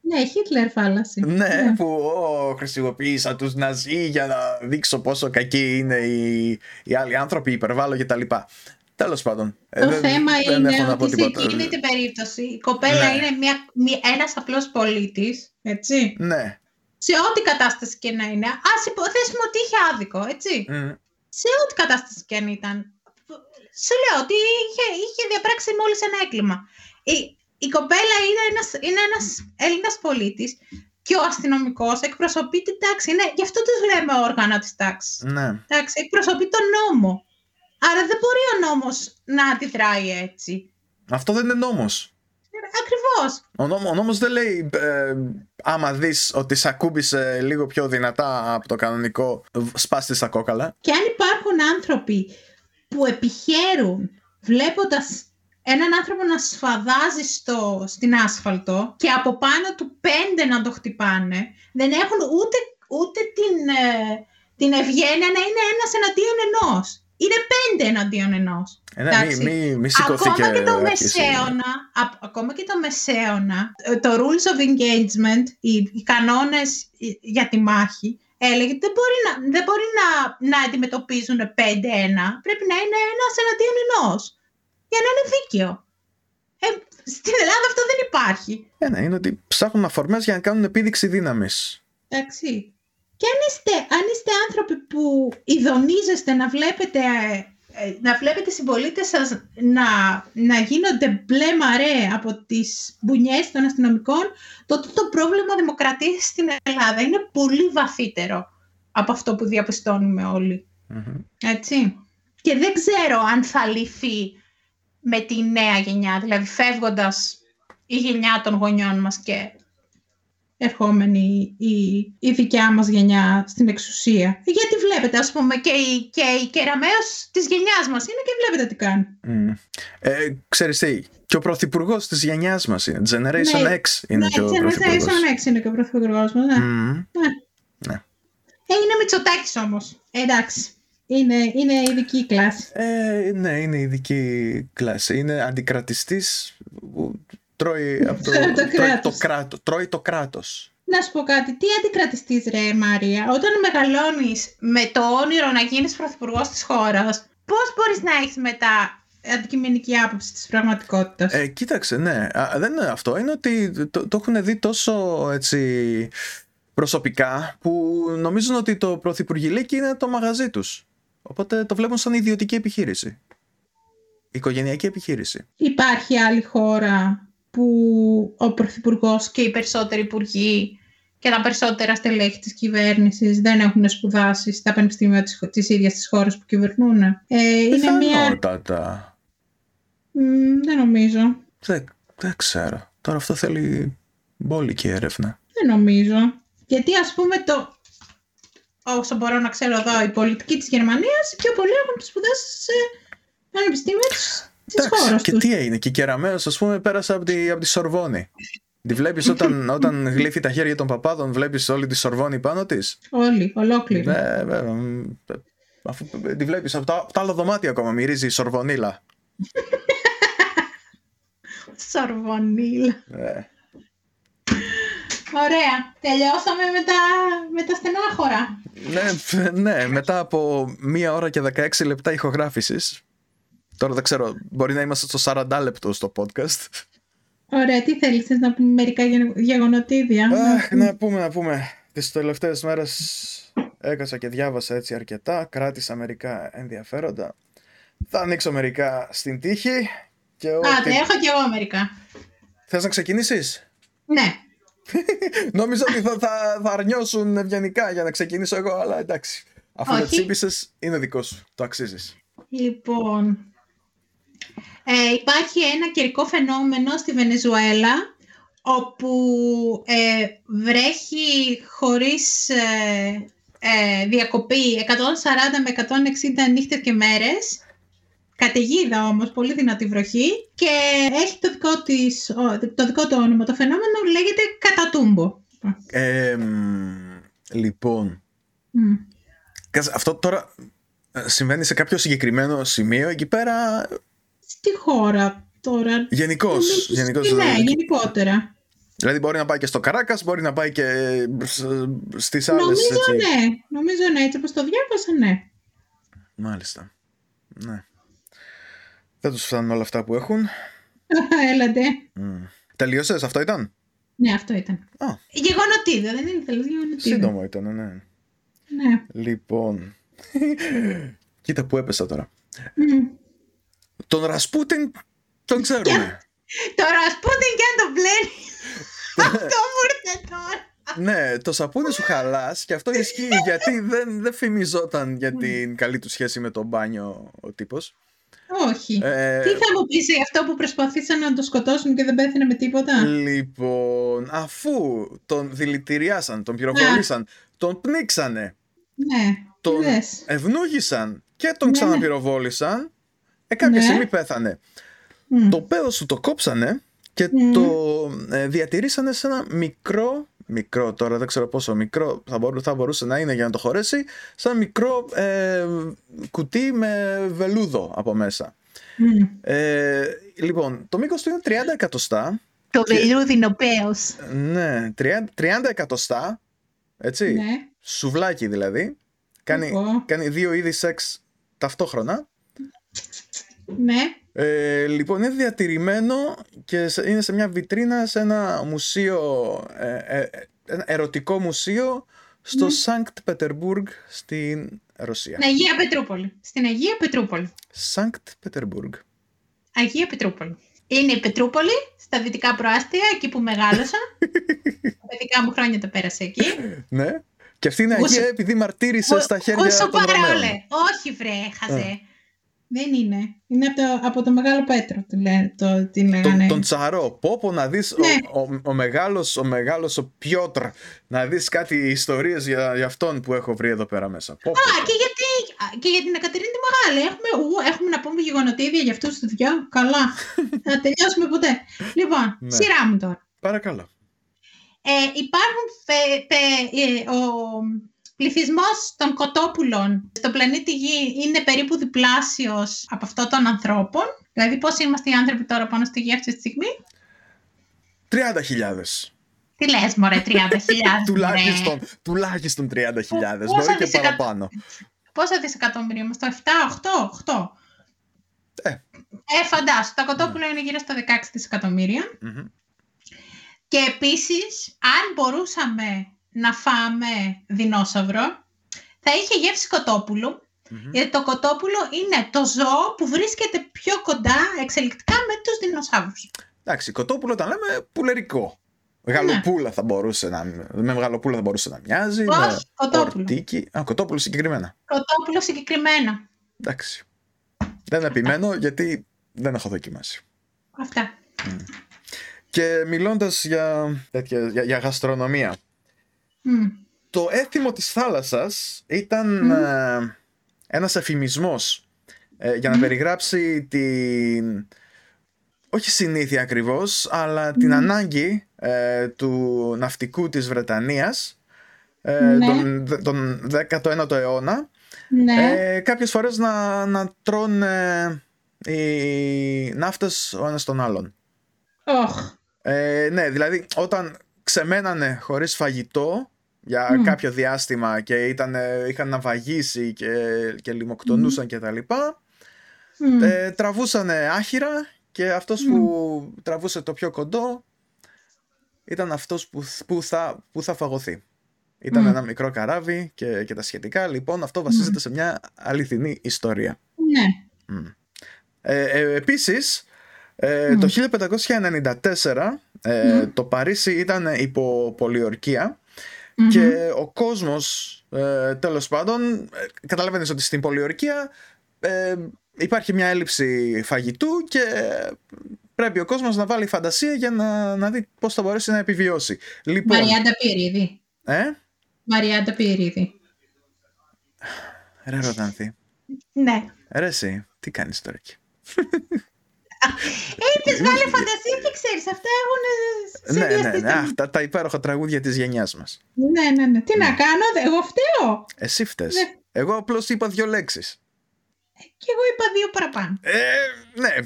[SPEAKER 2] Ναι, Χίτλερ φάλαση.
[SPEAKER 1] Ναι, που ο, χρησιμοποίησα τους Ναζί για να δείξω πόσο κακοί είναι οι, οι άλλοι άνθρωποι, υπερβάλλω κτλ. Τέλος πάντων. ε,
[SPEAKER 2] Το
[SPEAKER 1] δεν-
[SPEAKER 2] θέμα
[SPEAKER 1] δεν
[SPEAKER 2] είναι
[SPEAKER 1] έχω να πω
[SPEAKER 2] ότι σε
[SPEAKER 1] τίποτα.
[SPEAKER 2] εκείνη την περίπτωση η κοπέλα
[SPEAKER 1] Ναι.
[SPEAKER 2] είναι μια, μια, ένας απλός πολίτης, έτσι.
[SPEAKER 1] Ναι.
[SPEAKER 2] Σε ό,τι κατάσταση και να είναι. Ας υποθέσουμε ότι είχε άδικο, έτσι.
[SPEAKER 1] Μμ.
[SPEAKER 2] Σε ό,τι κατάσταση και αν ήταν. Σου λέω ότι είχε, είχε διαπράξει μόλις ένα έγκλημα. Η, η κοπέλα είναι ένας, είναι ένας Έλληνας πολίτης και ο αστυνομικός εκπροσωπεί την τάξη. Είναι, γι' αυτό τους λέμε όργανα της τάξης.
[SPEAKER 1] Ναι.
[SPEAKER 2] Εντάξει, εκπροσωπεί τον νόμο. Άρα δεν μπορεί ο νόμος να αντιδράει έτσι.
[SPEAKER 1] Αυτό δεν είναι νόμος.
[SPEAKER 2] Ακριβώς.
[SPEAKER 1] Ο, νόμο, ο νόμος δεν λέει ε, άμα δεις ότι σ' ακούμπησε λίγο πιο δυνατά από το κανονικό σπάστη στα κόκαλα.
[SPEAKER 2] Και αν υπάρχουν άνθρωποι που επιχαίρουν βλέποντας έναν άνθρωπο να σφαδάζει στο, στην άσφαλτο και από πάνω του πέντε να το χτυπάνε, δεν έχουν ούτε, ούτε την, ε, την ευγένεια να είναι ένας εναντίον ενός. Είναι πέντε εναντίον ενός.
[SPEAKER 1] Ε, ναι, μη, μη, μη σηκωθεί
[SPEAKER 2] Ακόμα και, το
[SPEAKER 1] αρχίσει.
[SPEAKER 2] μεσαίωνα, α- ακόμα και το μεσαίωνα, ε, το rules of engagement, οι, οι κανόνες ε, για τη μάχη, έλεγε ότι δεν μπορεί να, δεν μπορεί να, να αντιμετωπίζουν πέντε-ένα. Πρέπει να είναι ένας εναντίον ενός. Για να είναι δίκαιο. Ε, στην Ελλάδα αυτό δεν υπάρχει.
[SPEAKER 1] Ε, ναι, είναι ότι ψάχνουν αφορμές για να κάνουν επίδειξη δύναμης.
[SPEAKER 2] Εντάξει. Και αν είστε, αν είστε άνθρωποι που ειδονίζεστε να βλέπετε, ε, να βλέπετε συμπολίτε σας να, να γίνονται μπλε μαρέ από τις μπουνιές των αστυνομικών, τότε το πρόβλημα δημοκρατίας στην Ελλάδα είναι πολύ βαθύτερο από αυτό που διαπιστώνουμε όλοι.
[SPEAKER 1] Μμμ.
[SPEAKER 2] Έτσι. Και δεν ξέρω αν θα λυθεί με τη νέα γενιά, δηλαδή φεύγοντας η γενιά των γονιών μας και ερχόμενη η, η δικιά μας γενιά στην εξουσία. Γιατί βλέπετε, ας πούμε, και η, και η κεραμέως της γενιάς μας είναι και βλέπετε τι κάνει.
[SPEAKER 1] Μμ. Ε, ξέρεις τι, και ο πρωθυπουργός της γενιάς μας είναι. Generation
[SPEAKER 2] Ναι.
[SPEAKER 1] X είναι
[SPEAKER 2] ναι,
[SPEAKER 1] και ο πρωθυπουργός.
[SPEAKER 2] Generation X είναι και ο πρωθυπουργός μας, ναι.
[SPEAKER 1] Μμ.
[SPEAKER 2] ναι.
[SPEAKER 1] ναι.
[SPEAKER 2] Ε, είναι Μητσοτάκης όμως. Ε, εντάξει. Είναι, είναι ειδική κλάση.
[SPEAKER 1] Ε, ναι, είναι ειδική κλάση. Είναι αντικρατιστής που τρώει, από το,
[SPEAKER 2] Το
[SPEAKER 1] τρώει, το
[SPEAKER 2] κράτος.
[SPEAKER 1] κράτος, τρώει το κράτος.
[SPEAKER 2] Να σου πω κάτι, τι αντικρατιστής ρε Μάρια, όταν μεγαλώνεις με το όνειρο να γίνεις πρωθυπουργός της χώρας, πώς μπορείς να έχεις μετά αντικειμενική άποψη της πραγματικότητας;
[SPEAKER 1] Ε, κοίταξε, ναι. Α, δεν είναι αυτό. Είναι ότι το, το έχουν δει τόσο έτσι προσωπικά που νομίζουν ότι το πρωθυπουργηλίκι είναι το μαγαζί τους. Οπότε το βλέπουν σαν ιδιωτική επιχείρηση. Οικογενειακή επιχείρηση.
[SPEAKER 2] Υπάρχει άλλη χώρα που ο Πρωθυπουργός και οι περισσότεροι υπουργοί και τα περισσότερα στελέχη της κυβέρνησης δεν έχουν σπουδάσει στα πανεπιστήμια της, της ίδιας της χώρας που κυβερνούν. Ε, είναι μια...
[SPEAKER 1] Πιθανότατα.
[SPEAKER 2] Μ, δεν νομίζω.
[SPEAKER 1] Δεν, δεν ξέρω. Τώρα αυτό θέλει μπόλικη έρευνα.
[SPEAKER 2] Δεν νομίζω. Γιατί ας πούμε το... Όσο μπορώ να ξέρω εδώ, η πολιτική της Γερμανίας πιο πολλοί έχουν σπουδάσει σε πανεπιστήμια της, της
[SPEAKER 1] Εντάξει,
[SPEAKER 2] χώρας
[SPEAKER 1] και
[SPEAKER 2] τους.
[SPEAKER 1] τι έγινε. Και η Κεραμέως, ας πούμε, πέρασε από τη, από τη Σορβόνη. Τη βλέπεις όταν, όταν γλύφει τα χέρια των παπάδων, βλέπεις όλη τη Σορβόνη πάνω της;
[SPEAKER 2] Όλοι, ολόκληροι.
[SPEAKER 1] Ναι, βέβαια. μ, Αφού τη βλέπεις από τα, από τα άλλα δωμάτια ακόμα, μυρίζει η Σορβονίλα.
[SPEAKER 2] Σορβονίλ.
[SPEAKER 1] Ε,
[SPEAKER 2] Ωραία. Τελειώσαμε με τα, με τα στενάχωρα.
[SPEAKER 1] ναι, ναι, μετά από μία ώρα και 16 λεπτά ηχογράφησης. Τώρα δεν ξέρω, μπορεί να είμαστε στο 40 λεπτό στο podcast.
[SPEAKER 2] Ωραία, τι θέλεις, θες να πούμε μερικά γε- γεγονοτίδια;
[SPEAKER 1] Αχ, να πούμε, να πούμε. Τις τελευταίες μέρες έκασα και διάβασα έτσι αρκετά, κράτησα μερικά ενδιαφέροντα. Θα ανοίξω μερικά στην τύχη και
[SPEAKER 2] Α,
[SPEAKER 1] ό,τι...
[SPEAKER 2] ναι, έχω και εγώ μερικά.
[SPEAKER 1] Θες να ξεκινήσεις;
[SPEAKER 2] Ναι.
[SPEAKER 1] Νόμιζα ότι θα, θα, θα αρνιώσουν ευγενικά για να ξεκινήσω εγώ, αλλά εντάξει. Αφού δεν
[SPEAKER 2] Όχι.
[SPEAKER 1] τσίπησες, είναι δικός σου. Το αξίζεις.
[SPEAKER 2] Λοιπόν, ε, υπάρχει ένα καιρικό φαινόμενο στη Βενεζουέλα όπου ε, βρέχει χωρίς ε, ε, διακοπή 140 με 160 νύχτες και μέρες καταιγίδα όμως, πολύ δυνατή βροχή και έχει το δικό, της, ο- το δικό του όνομα. Το φαινόμενο λέγεται κατατούμπο.
[SPEAKER 1] Ε, μ, λοιπόν,
[SPEAKER 2] Μμ.
[SPEAKER 1] κάτσε, αυτό τώρα ε, συμβαίνει σε κάποιο συγκεκριμένο σημείο εκεί πέρα;
[SPEAKER 2] Στη χώρα τώρα.
[SPEAKER 1] γενικώς. γενικώς
[SPEAKER 2] ναι,
[SPEAKER 1] δηλαδή.
[SPEAKER 2] γενικότερα.
[SPEAKER 1] Δηλαδή μπορεί να πάει και στο Καράκας, μπορεί να πάει και σ- στις άλλες
[SPEAKER 2] Νομίζω
[SPEAKER 1] έτσι.
[SPEAKER 2] ναι, νομίζω ναι, έτσι όπως το διάβασα ναι.
[SPEAKER 1] Μάλιστα. Ναι. Δεν τους φτάνουν όλα αυτά που έχουν.
[SPEAKER 2] Έλατε.
[SPEAKER 1] Μμ. Τελείωσες, αυτό ήταν;
[SPEAKER 2] Ναι, αυτό ήταν.
[SPEAKER 1] Α,
[SPEAKER 2] Γεγονοτίδα, δεν είναι τέλος, γεγονοτίδα.
[SPEAKER 1] σύντομο ήταν, ναι.
[SPEAKER 2] Ναι.
[SPEAKER 1] Λοιπόν. Κοίτα που έπεσα τώρα.
[SPEAKER 2] Μμ.
[SPEAKER 1] Τον Ρασπούτιν τον ξέρουμε.
[SPEAKER 2] Τώρα ας πούμε και αν το πλένει. αυτό μου ήρθε τώρα.
[SPEAKER 1] ναι, το σαπούνι σου χαλάς και αυτό ισχύει γιατί δεν, δεν φημιζόταν για την καλή του σχέση με τον μπάνιο ο τύπος.
[SPEAKER 2] Όχι.
[SPEAKER 1] Ε,
[SPEAKER 2] Τι θα μου πεις για αυτό που προσπαθήσαν να το σκοτώσουν και δεν πέθανε με τίποτα;
[SPEAKER 1] Λοιπόν, αφού τον δηλητηριάσαν, τον πυροβολήσαν, τον πνίξανε,
[SPEAKER 2] ναι,
[SPEAKER 1] τον
[SPEAKER 2] είδες.
[SPEAKER 1] ευνούγησαν και τον
[SPEAKER 2] Ναι.
[SPEAKER 1] ξαναπυροβόλησαν, ε, κάποια
[SPEAKER 2] Ναι.
[SPEAKER 1] στιγμή πέθανε.
[SPEAKER 2] Μμ.
[SPEAKER 1] Το πέος σου το κόψανε και
[SPEAKER 2] Μμ.
[SPEAKER 1] το ε, διατηρήσανε σε ένα μικρό μικρό τώρα, δεν ξέρω πόσο μικρό θα, μπορού, θα μπορούσε να είναι για να το χωρέσει, σαν μικρό ε, κουτί με βελούδο από μέσα.
[SPEAKER 2] Μμ.
[SPEAKER 1] Ε, λοιπόν, το μήκος του είναι 30 εκατοστά.
[SPEAKER 2] Το βελούδινο πέος.
[SPEAKER 1] Ναι, 30, 30 εκατοστά. Έτσι.
[SPEAKER 2] Ναι.
[SPEAKER 1] Σουβλάκι δηλαδή. Κάνει,
[SPEAKER 2] Ω.
[SPEAKER 1] κάνει δύο είδη σεξ ταυτόχρονα.
[SPEAKER 2] Ναι.
[SPEAKER 1] Ε, λοιπόν, είναι διατηρημένο και σε- είναι σε μια βιτρίνα σε ένα μουσείο, ε, ε, ε, ένα ερωτικό μουσείο στο
[SPEAKER 2] Ναι.
[SPEAKER 1] Σανκτ Πετερμπουργκ στην Ρωσία.
[SPEAKER 2] Στην Αγία Πετρούπολη. Στην Αγία Πετρούπολη.
[SPEAKER 1] Σανκτ Πετερμπουργκ.
[SPEAKER 2] Αγία Πετρούπολη. Είναι η Πετρούπολη, στα δυτικά προάστια, εκεί που μεγάλωσα. τα παιδικά μου χρόνια τα πέρασα εκεί.
[SPEAKER 1] Ναι. Και αυτή είναι
[SPEAKER 2] Γούσο-
[SPEAKER 1] Αγία επειδή μαρτύρησε στα χέρια
[SPEAKER 2] Όσο
[SPEAKER 1] των
[SPEAKER 2] παρόλε.
[SPEAKER 1] Ρωμαίων.
[SPEAKER 2] Όχι βρε, χαζέ. Δεν είναι. Είναι από το, από το Μεγάλο Πέτρο, το, λέ, το, την
[SPEAKER 1] Τον,
[SPEAKER 2] λέγανε.
[SPEAKER 1] τον Τσαρό. Πω πω να δεις
[SPEAKER 2] Ναι.
[SPEAKER 1] ο, ο, ο μεγάλος, ο μεγάλος ο Πιότρ να δεις κάτι ιστορίες για, για αυτόν που έχω βρει εδώ πέρα μέσα. Πω, πω.
[SPEAKER 2] Α, και, γιατί, α, και για την Εκατερίνη τη Μεγάλη. Έχουμε, ου, έχουμε να πούμε γεγονοτίδια για αυτούς τους δυο. Καλά. Θα τελειώσουμε ποτέ. Λοιπόν,
[SPEAKER 1] Ναι.
[SPEAKER 2] σειρά μου τώρα.
[SPEAKER 1] Παρακαλώ.
[SPEAKER 2] Ε, υπάρχουν πε- πε- ε, ο πληθυσμός των κοτόπουλων στον πλανήτη Γη είναι περίπου διπλάσιος από αυτό των ανθρώπων. Δηλαδή πώς είμαστε οι άνθρωποι τώρα πάνω στη Γη αυτή τη στιγμή;
[SPEAKER 1] 30.000.
[SPEAKER 2] Τι λες μωρέ 30.000
[SPEAKER 1] τουλάχιστον, τουλάχιστον 30.000.
[SPEAKER 2] Πόσα
[SPEAKER 1] Μπορεί και
[SPEAKER 2] δισεκα-
[SPEAKER 1] παραπάνω.
[SPEAKER 2] Πόσα δισεκατομμύρια είμαστε, 7, 8, 8.
[SPEAKER 1] Ε.
[SPEAKER 2] Ε, φαντάσου, τα κοτόπουλα είναι γύρω στα 16 δισεκατομμύρια.
[SPEAKER 1] Μμμ.
[SPEAKER 2] Και επίσης, αν μπορούσαμε να φάμε δεινόσαυρο, θα είχε γεύση κοτόπουλου,
[SPEAKER 1] Μμμ.
[SPEAKER 2] γιατί το κοτόπουλο είναι το ζώο που βρίσκεται πιο κοντά εξελικτικά με τους δεινοσαύρους.
[SPEAKER 1] Εντάξει, κοτόπουλο τα λέμε πουλερικό. Γαλοπούλα θα μπορούσε να, με γαλοπούλα θα μπορούσε να μοιάζει. με
[SPEAKER 2] Όχι, κοτόπουλο.
[SPEAKER 1] πορτίκι. Α, κοτόπουλο συγκεκριμένα.
[SPEAKER 2] Κοτόπουλο συγκεκριμένα.
[SPEAKER 1] Εντάξει. Δεν επιμένω γιατί δεν έχω δοκιμάσει.
[SPEAKER 2] Αυτά.
[SPEAKER 1] Και μιλώντας για, τέτοια, για, για γαστρονομία.
[SPEAKER 2] Μμ.
[SPEAKER 1] Το έθιμο της θάλασσας ήταν
[SPEAKER 2] Μμμ.
[SPEAKER 1] ε, ένας εφημισμός ε, για να
[SPEAKER 2] Μμμ.
[SPEAKER 1] περιγράψει την όχι συνήθεια ακριβώς αλλά την
[SPEAKER 2] Μμμ.
[SPEAKER 1] ανάγκη ε, του ναυτικού της Βρετανίας ε,
[SPEAKER 2] Ναι.
[SPEAKER 1] τον, τον 19ο αιώνα
[SPEAKER 2] Ναι.
[SPEAKER 1] ε, κάποιες φορές να, να τρώνε οι ναύτες ο ένας τον άλλον.
[SPEAKER 2] Οχ.
[SPEAKER 1] Ε, ναι, δηλαδή όταν ξεμένανε χωρίς φαγητό για
[SPEAKER 2] Μμ.
[SPEAKER 1] κάποιο διάστημα και ήταν, είχαν ναυαγίσει και, και λιμοκτονούσαν και τα λοιπά,
[SPEAKER 2] Μμ.
[SPEAKER 1] ε, τραβούσανε άχυρα και αυτός που τραβούσε το πιο κοντό ήταν αυτός που, που, θα, που θα φαγωθεί. Ήταν
[SPEAKER 2] Μμ.
[SPEAKER 1] ένα μικρό καράβι και, και τα σχετικά. Λοιπόν, αυτό βασίζεται σε μια αληθινή ιστορία.
[SPEAKER 2] Ναι.
[SPEAKER 1] Μμ. Ε, ε, επίσης, ε,
[SPEAKER 2] Μμ.
[SPEAKER 1] το 1594 ε,
[SPEAKER 2] Μμ.
[SPEAKER 1] το Παρίσι ήταν υπό πολιορκία
[SPEAKER 2] Μμμ.
[SPEAKER 1] και ο κόσμος ε, τέλος πάντων ε, καταλαβαίνεις ότι στην πολιορκία ε, υπάρχει μια έλλειψη φαγητού και πρέπει ο κόσμος να βάλει φαντασία για να, να δει πώς θα μπορέσει να επιβιώσει. Λοιπόν,
[SPEAKER 2] Μαριάντα Πυρίδη.
[SPEAKER 1] ε,
[SPEAKER 2] Μαριάντα Πυρίδη.
[SPEAKER 1] ρε Ροδάνθη,
[SPEAKER 2] Ναι.
[SPEAKER 1] ρε εσύ, τι κάνεις τώρα εκεί;
[SPEAKER 2] Έχεις βάλει φαντασία και ξέρεις, αυτά έχουν
[SPEAKER 1] ναι, ναι,
[SPEAKER 2] συνδυαστεί
[SPEAKER 1] ναι,
[SPEAKER 2] τα-
[SPEAKER 1] αχ, τα, τα υπέροχα τραγούδια της γενιάς μας.
[SPEAKER 2] Ναι, ναι, ναι. Τι να κάνω, δε- εγώ φταίω.
[SPEAKER 1] Εσύ φταίς.
[SPEAKER 2] Ναι.
[SPEAKER 1] Εγώ απλώς είπα δύο λέξεις.
[SPEAKER 2] Και εγώ είπα δύο παραπάνω.
[SPEAKER 1] Ε, ναι.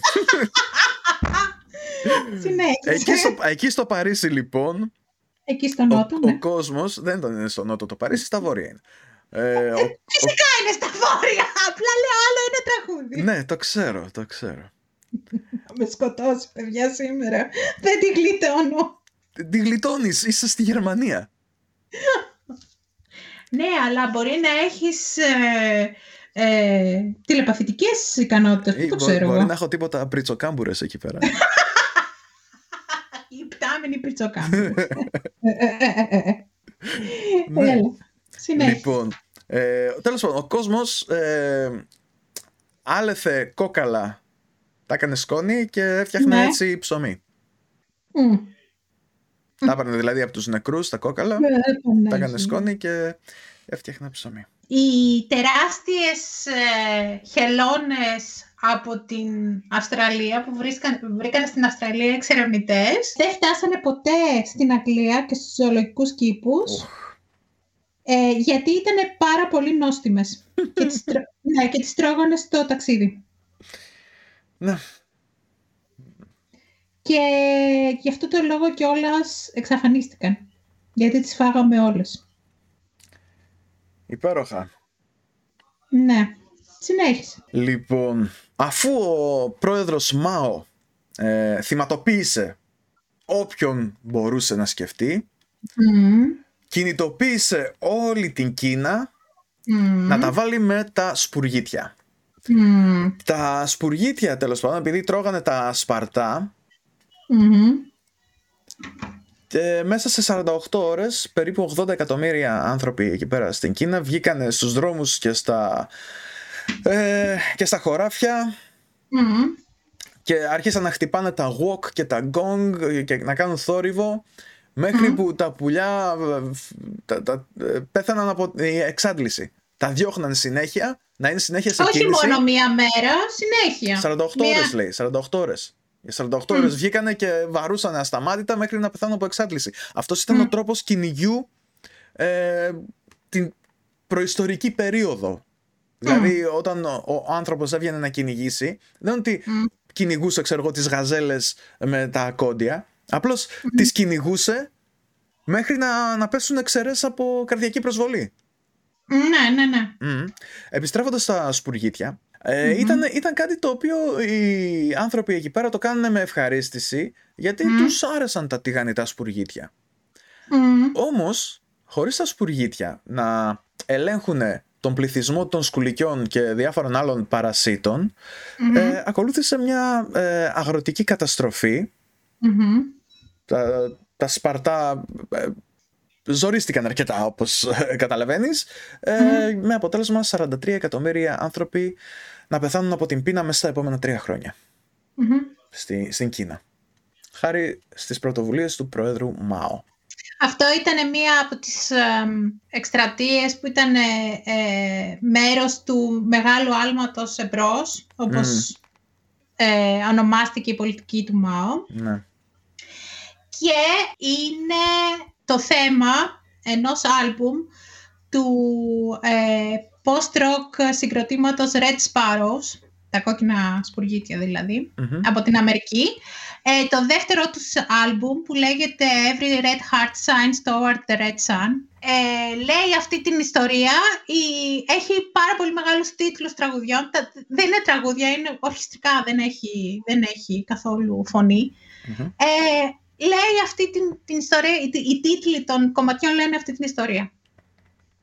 [SPEAKER 2] Συνέχισε.
[SPEAKER 1] εκεί, στο, εκεί στο Παρίσι λοιπόν,
[SPEAKER 2] Εκεί στο
[SPEAKER 1] ο,
[SPEAKER 2] νότο, ναι.
[SPEAKER 1] ο κόσμος δεν ήταν στο νότο το Παρίσι, στα βόρεια είναι. Ε, ο-
[SPEAKER 2] Φυσικά είναι στα βόρεια. Απλά λέω άλλο ένα τραγούδι.
[SPEAKER 1] ναι, το ξέρω, το ξέρω.
[SPEAKER 2] Θα με σκοτώσει, παιδιά, σήμερα. Δεν τη γλιτώνω.
[SPEAKER 1] Τη γλιτώνεις, είσαι στη Γερμανία.
[SPEAKER 2] Ναι, αλλά μπορεί να έχεις ε, ε, τηλεπαθητικές ικανότητες. Πού
[SPEAKER 1] Ή
[SPEAKER 2] το
[SPEAKER 1] μπο-
[SPEAKER 2] ξέρω
[SPEAKER 1] μπορεί
[SPEAKER 2] εγώ.
[SPEAKER 1] να έχω τίποτα πριτσοκάμπουρες εκεί πέρα.
[SPEAKER 2] Η πτάμενη πριτσοκάμπη.
[SPEAKER 1] Ναι.
[SPEAKER 2] Έλα. Συνέχισε.
[SPEAKER 1] λοιπόν, ε, τέλος πάντων, ο κόσμος ε, άλεθε κόκαλα, τα έκανε σκόνη και έφτιαχνε
[SPEAKER 2] Ναι.
[SPEAKER 1] έτσι ψωμί.
[SPEAKER 2] Μμ.
[SPEAKER 1] Τα έπαιρνε δηλαδή από τους νεκρούς τα κόκαλα,
[SPEAKER 2] Ε,
[SPEAKER 1] τα έκανε
[SPEAKER 2] ναι.
[SPEAKER 1] σκόνη και έφτιαχνε ψωμί.
[SPEAKER 2] Οι τεράστιες ε, χελώνες από την Αυστραλία που βρίσκαν, βρήκαν στην Αυστραλία εξερευνητές. Δεν φτάσανε ποτέ στην Αγγλία και στους ζωολογικούς κήπους. Ε, γιατί ήταν πάρα πολύ νόστιμες και, τις, τρω- ναι, και τις τρώγανε στο ταξίδι.
[SPEAKER 1] Ναι.
[SPEAKER 2] Και γι' αυτό το λόγο κιόλας εξαφανίστηκαν. Γιατί τις φάγαμε όλες.
[SPEAKER 1] Υπέροχα.
[SPEAKER 2] Ναι. Συνέχισε.
[SPEAKER 1] Λοιπόν, αφού ο πρόεδρος Μάο ε, θυματοποίησε όποιον μπορούσε να σκεφτεί,
[SPEAKER 2] Μμμ.
[SPEAKER 1] κινητοποίησε όλη την Κίνα
[SPEAKER 2] Μμμ.
[SPEAKER 1] να τα βάλει με τα σπουργίτια.
[SPEAKER 2] Μμμ.
[SPEAKER 1] Τα σπουργίτια τέλος πάντων, επειδή τρώγανε τα σπαρτά,
[SPEAKER 2] Μμμ.
[SPEAKER 1] και μέσα σε 48 ώρες περίπου 80 εκατομμύρια άνθρωποι εκεί πέρα στην Κίνα βγήκανε στους δρόμους και στα, ε, και στα χωράφια
[SPEAKER 2] Μμμ.
[SPEAKER 1] και άρχισαν να χτυπάνε τα wok και τα gong και να κάνουν θόρυβο μέχρι που τα πουλιά ε, τα, τα, ε, πέθαναν από η εξάντληση. Τα διώχναν συνέχεια, να είναι συνέχεια σε
[SPEAKER 2] Όχι
[SPEAKER 1] κίνηση.
[SPEAKER 2] μόνο μία μέρα, συνέχεια.
[SPEAKER 1] 48
[SPEAKER 2] Μία-
[SPEAKER 1] ώρες λέει, 48 ώρες. Για 48 ώρες βγήκανε και βαρούσαν ασταμάτητα μέχρι να πεθάνουν από εξάντληση. Αυτός ήταν ο τρόπος κυνηγιού ε, την προϊστορική περίοδο. Δηλαδή όταν ο, ο άνθρωπος έβγαινε να κυνηγήσει, δεν είναι ότι
[SPEAKER 2] Μμ.
[SPEAKER 1] κυνηγούσε ξέρω εγώ τις γαζέλες με τα ακόντια, απλώς τις κυνηγούσε μέχρι να, να πέσουν εξαιρέσεις από καρδιακή προσβολή.
[SPEAKER 2] Ναι, ναι, ναι.
[SPEAKER 1] Mm. Επιστρέφοντας στα σπουργίτια, ε, ήταν, ήταν κάτι το οποίο οι άνθρωποι εκεί πέρα το κάνουν με ευχαρίστηση γιατί τους άρεσαν τα τηγανιτά σπουργίτια.
[SPEAKER 2] Μμμ.
[SPEAKER 1] Όμως, χωρίς τα σπουργίτια να ελέγχουν τον πληθυσμό των σκουλικιών και διάφορων άλλων παρασίτων, ε, ακολούθησε μια ε, αγροτική καταστροφή.
[SPEAKER 2] Μμμ.
[SPEAKER 1] Τα, τα Σπαρτά ε, ζορίστηκαν αρκετά όπως ε, καταλαβαίνεις ε, με αποτέλεσμα 43 εκατομμύρια άνθρωποι να πεθάνουν από την πείνα μέσα στα επόμενα τρία χρόνια
[SPEAKER 2] Μμμ.
[SPEAKER 1] στη, στην Κίνα. Χάρη στις πρωτοβουλίες του Προέδρου Μάο.
[SPEAKER 2] Αυτό ήταν μία από τις εμ, εκστρατείες που ήταν ε, ε, μέρος του μεγάλου άλματος εμπρός, όπως ε, ονομάστηκε η πολιτική του ΜΑΟ.
[SPEAKER 1] Ναι.
[SPEAKER 2] Και είναι το θέμα ενός άλμπουμ του ε, post-rock συγκροτήματος Red Sparrows, τα κόκκινα σπουργίτια δηλαδή,
[SPEAKER 1] Μμμ.
[SPEAKER 2] από την Αμερική. Ε, το δεύτερο τους άλμπουμ που λέγεται Every Red Heart Shines Toward the Red Sun ε, λέει αυτή την ιστορία, η, έχει πάρα πολύ μεγάλους τίτλους τραγουδιών, Τα- δεν είναι τραγούδια, είναι ορχιστρικά, δεν έχει, δεν έχει καθόλου φωνή.
[SPEAKER 1] Μμμ.
[SPEAKER 2] Ε, λέει αυτή την, την ιστορία, οι, οι τίτλοι των κομματιών λένε αυτή την ιστορία.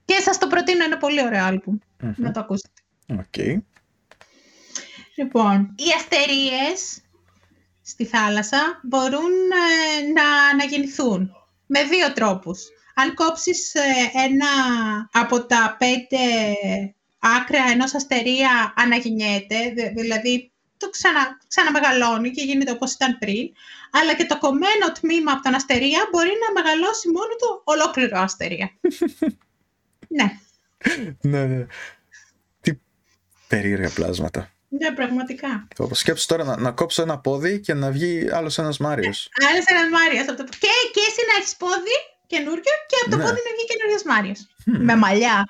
[SPEAKER 2] Και σας το προτείνω, είναι πολύ ωραίο άλμπουμ,
[SPEAKER 1] Μμμ.
[SPEAKER 2] να το ακούσετε.
[SPEAKER 1] Οκ.
[SPEAKER 2] Λοιπόν, οι αστερίες στη θάλασσα μπορούν ε, να αναγεννηθούν με δύο τρόπους. Αν κόψεις ε, ένα από τα πέντε άκρα ενός αστερία αναγεννιέται, δη- δηλαδή το ξανα, ξαναμεγαλώνει και γίνεται όπως ήταν πριν, αλλά και το κομμένο τμήμα από τον αστερία μπορεί να μεγαλώσει μόνο το ολόκληρο αστερία. ναι,
[SPEAKER 1] Ναι, ναι. Τι περίεργα πλάσματα.
[SPEAKER 2] ναι, πραγματικά.
[SPEAKER 1] Το σκέψου τώρα να, να κόψω ένα πόδι και να βγει άλλος ένας Μάριος.
[SPEAKER 2] Άλλος ένας Μάριος. Από το... και, και εσύ να έχεις πόδι καινούριο και από το
[SPEAKER 1] Ναι.
[SPEAKER 2] πόδι να βγει καινούριος Μάριος. Με μαλλιά.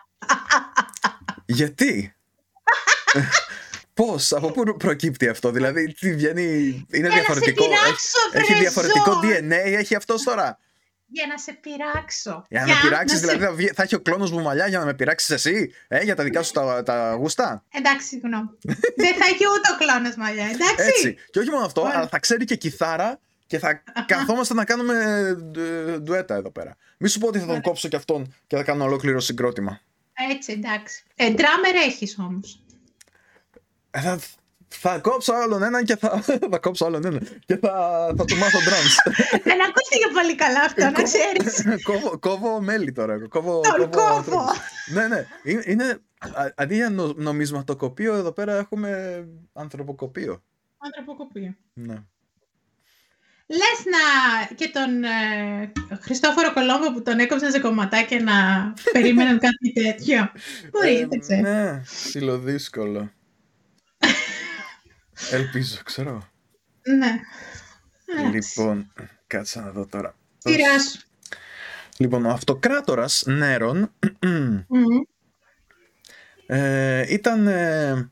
[SPEAKER 1] Γιατί; Πώς, από πού προκύπτει αυτό, δηλαδή τι βγαίνει, είναι
[SPEAKER 2] να
[SPEAKER 1] διαφορετικό,
[SPEAKER 2] σε πειράξω,
[SPEAKER 1] έχει, έχει
[SPEAKER 2] βρε
[SPEAKER 1] διαφορετικό
[SPEAKER 2] ζώο.
[SPEAKER 1] DNA, έχει αυτός τώρα;
[SPEAKER 2] Για να σε πειράξω.
[SPEAKER 1] Για να με πειράξεις,
[SPEAKER 2] σε-
[SPEAKER 1] δηλαδή θα, βγει- θα έχει ο κλόνος μου μαλλιά για να με πειράξεις εσύ, ε, για τα δικά σου τα, τα γούστα;
[SPEAKER 2] Εντάξει, συγγνώμη. Δεν θα έχει ούτε ο κλόνος μαλλιά, εντάξει.
[SPEAKER 1] Έτσι. Και όχι μόνο αυτό,
[SPEAKER 2] Ωραία.
[SPEAKER 1] αλλά θα ξέρει και κιθάρα και θα καθόμαστε να κάνουμε ε, ντουέτα εδώ πέρα. Μη σου πω ότι θα τον κόψω και αυτόν και θα κάνω ολόκληρο συγκρότημα.
[SPEAKER 2] Έτσι, εντάξει. Ε, ντράμερ έχεις όμως.
[SPEAKER 1] Ε, θα, θα κόψω άλλον έναν και θα, θα κόψω άλλον έναν και θα, θα του μάθω drums.
[SPEAKER 2] Δεν ακούστηκε πολύ καλά αυτό, να ξέρεις.
[SPEAKER 1] κόβω, κόβω μέλη τώρα. Κόβω,
[SPEAKER 2] Τον
[SPEAKER 1] κόβω
[SPEAKER 2] κόβω.
[SPEAKER 1] ανθρώπους. ναι, ναι. Είναι, είναι- α- αντί για νο, νομισματοκοπείο, εδώ πέρα έχουμε ανθρωποκοπείο.
[SPEAKER 2] Ανθρωποκοπείο.
[SPEAKER 1] Ναι.
[SPEAKER 2] Λες να και τον ε, Χριστόφορο Κολόμβο που τον έκοψαν σε κομματάκια να περίμεναν κάτι τέτοιο. Μπορεί,
[SPEAKER 1] Ε,
[SPEAKER 2] δεν ξέρω.
[SPEAKER 1] Ναι, ψιλοδύσκολο. Ελπίζω, ξέρω.
[SPEAKER 2] Ναι.
[SPEAKER 1] Λοιπόν, κάτσε να δω τώρα.
[SPEAKER 2] Σειρά σου.
[SPEAKER 1] Λοιπόν, ο αυτοκράτορας Νέρον
[SPEAKER 2] Μμμ.
[SPEAKER 1] ε, ήταν ε,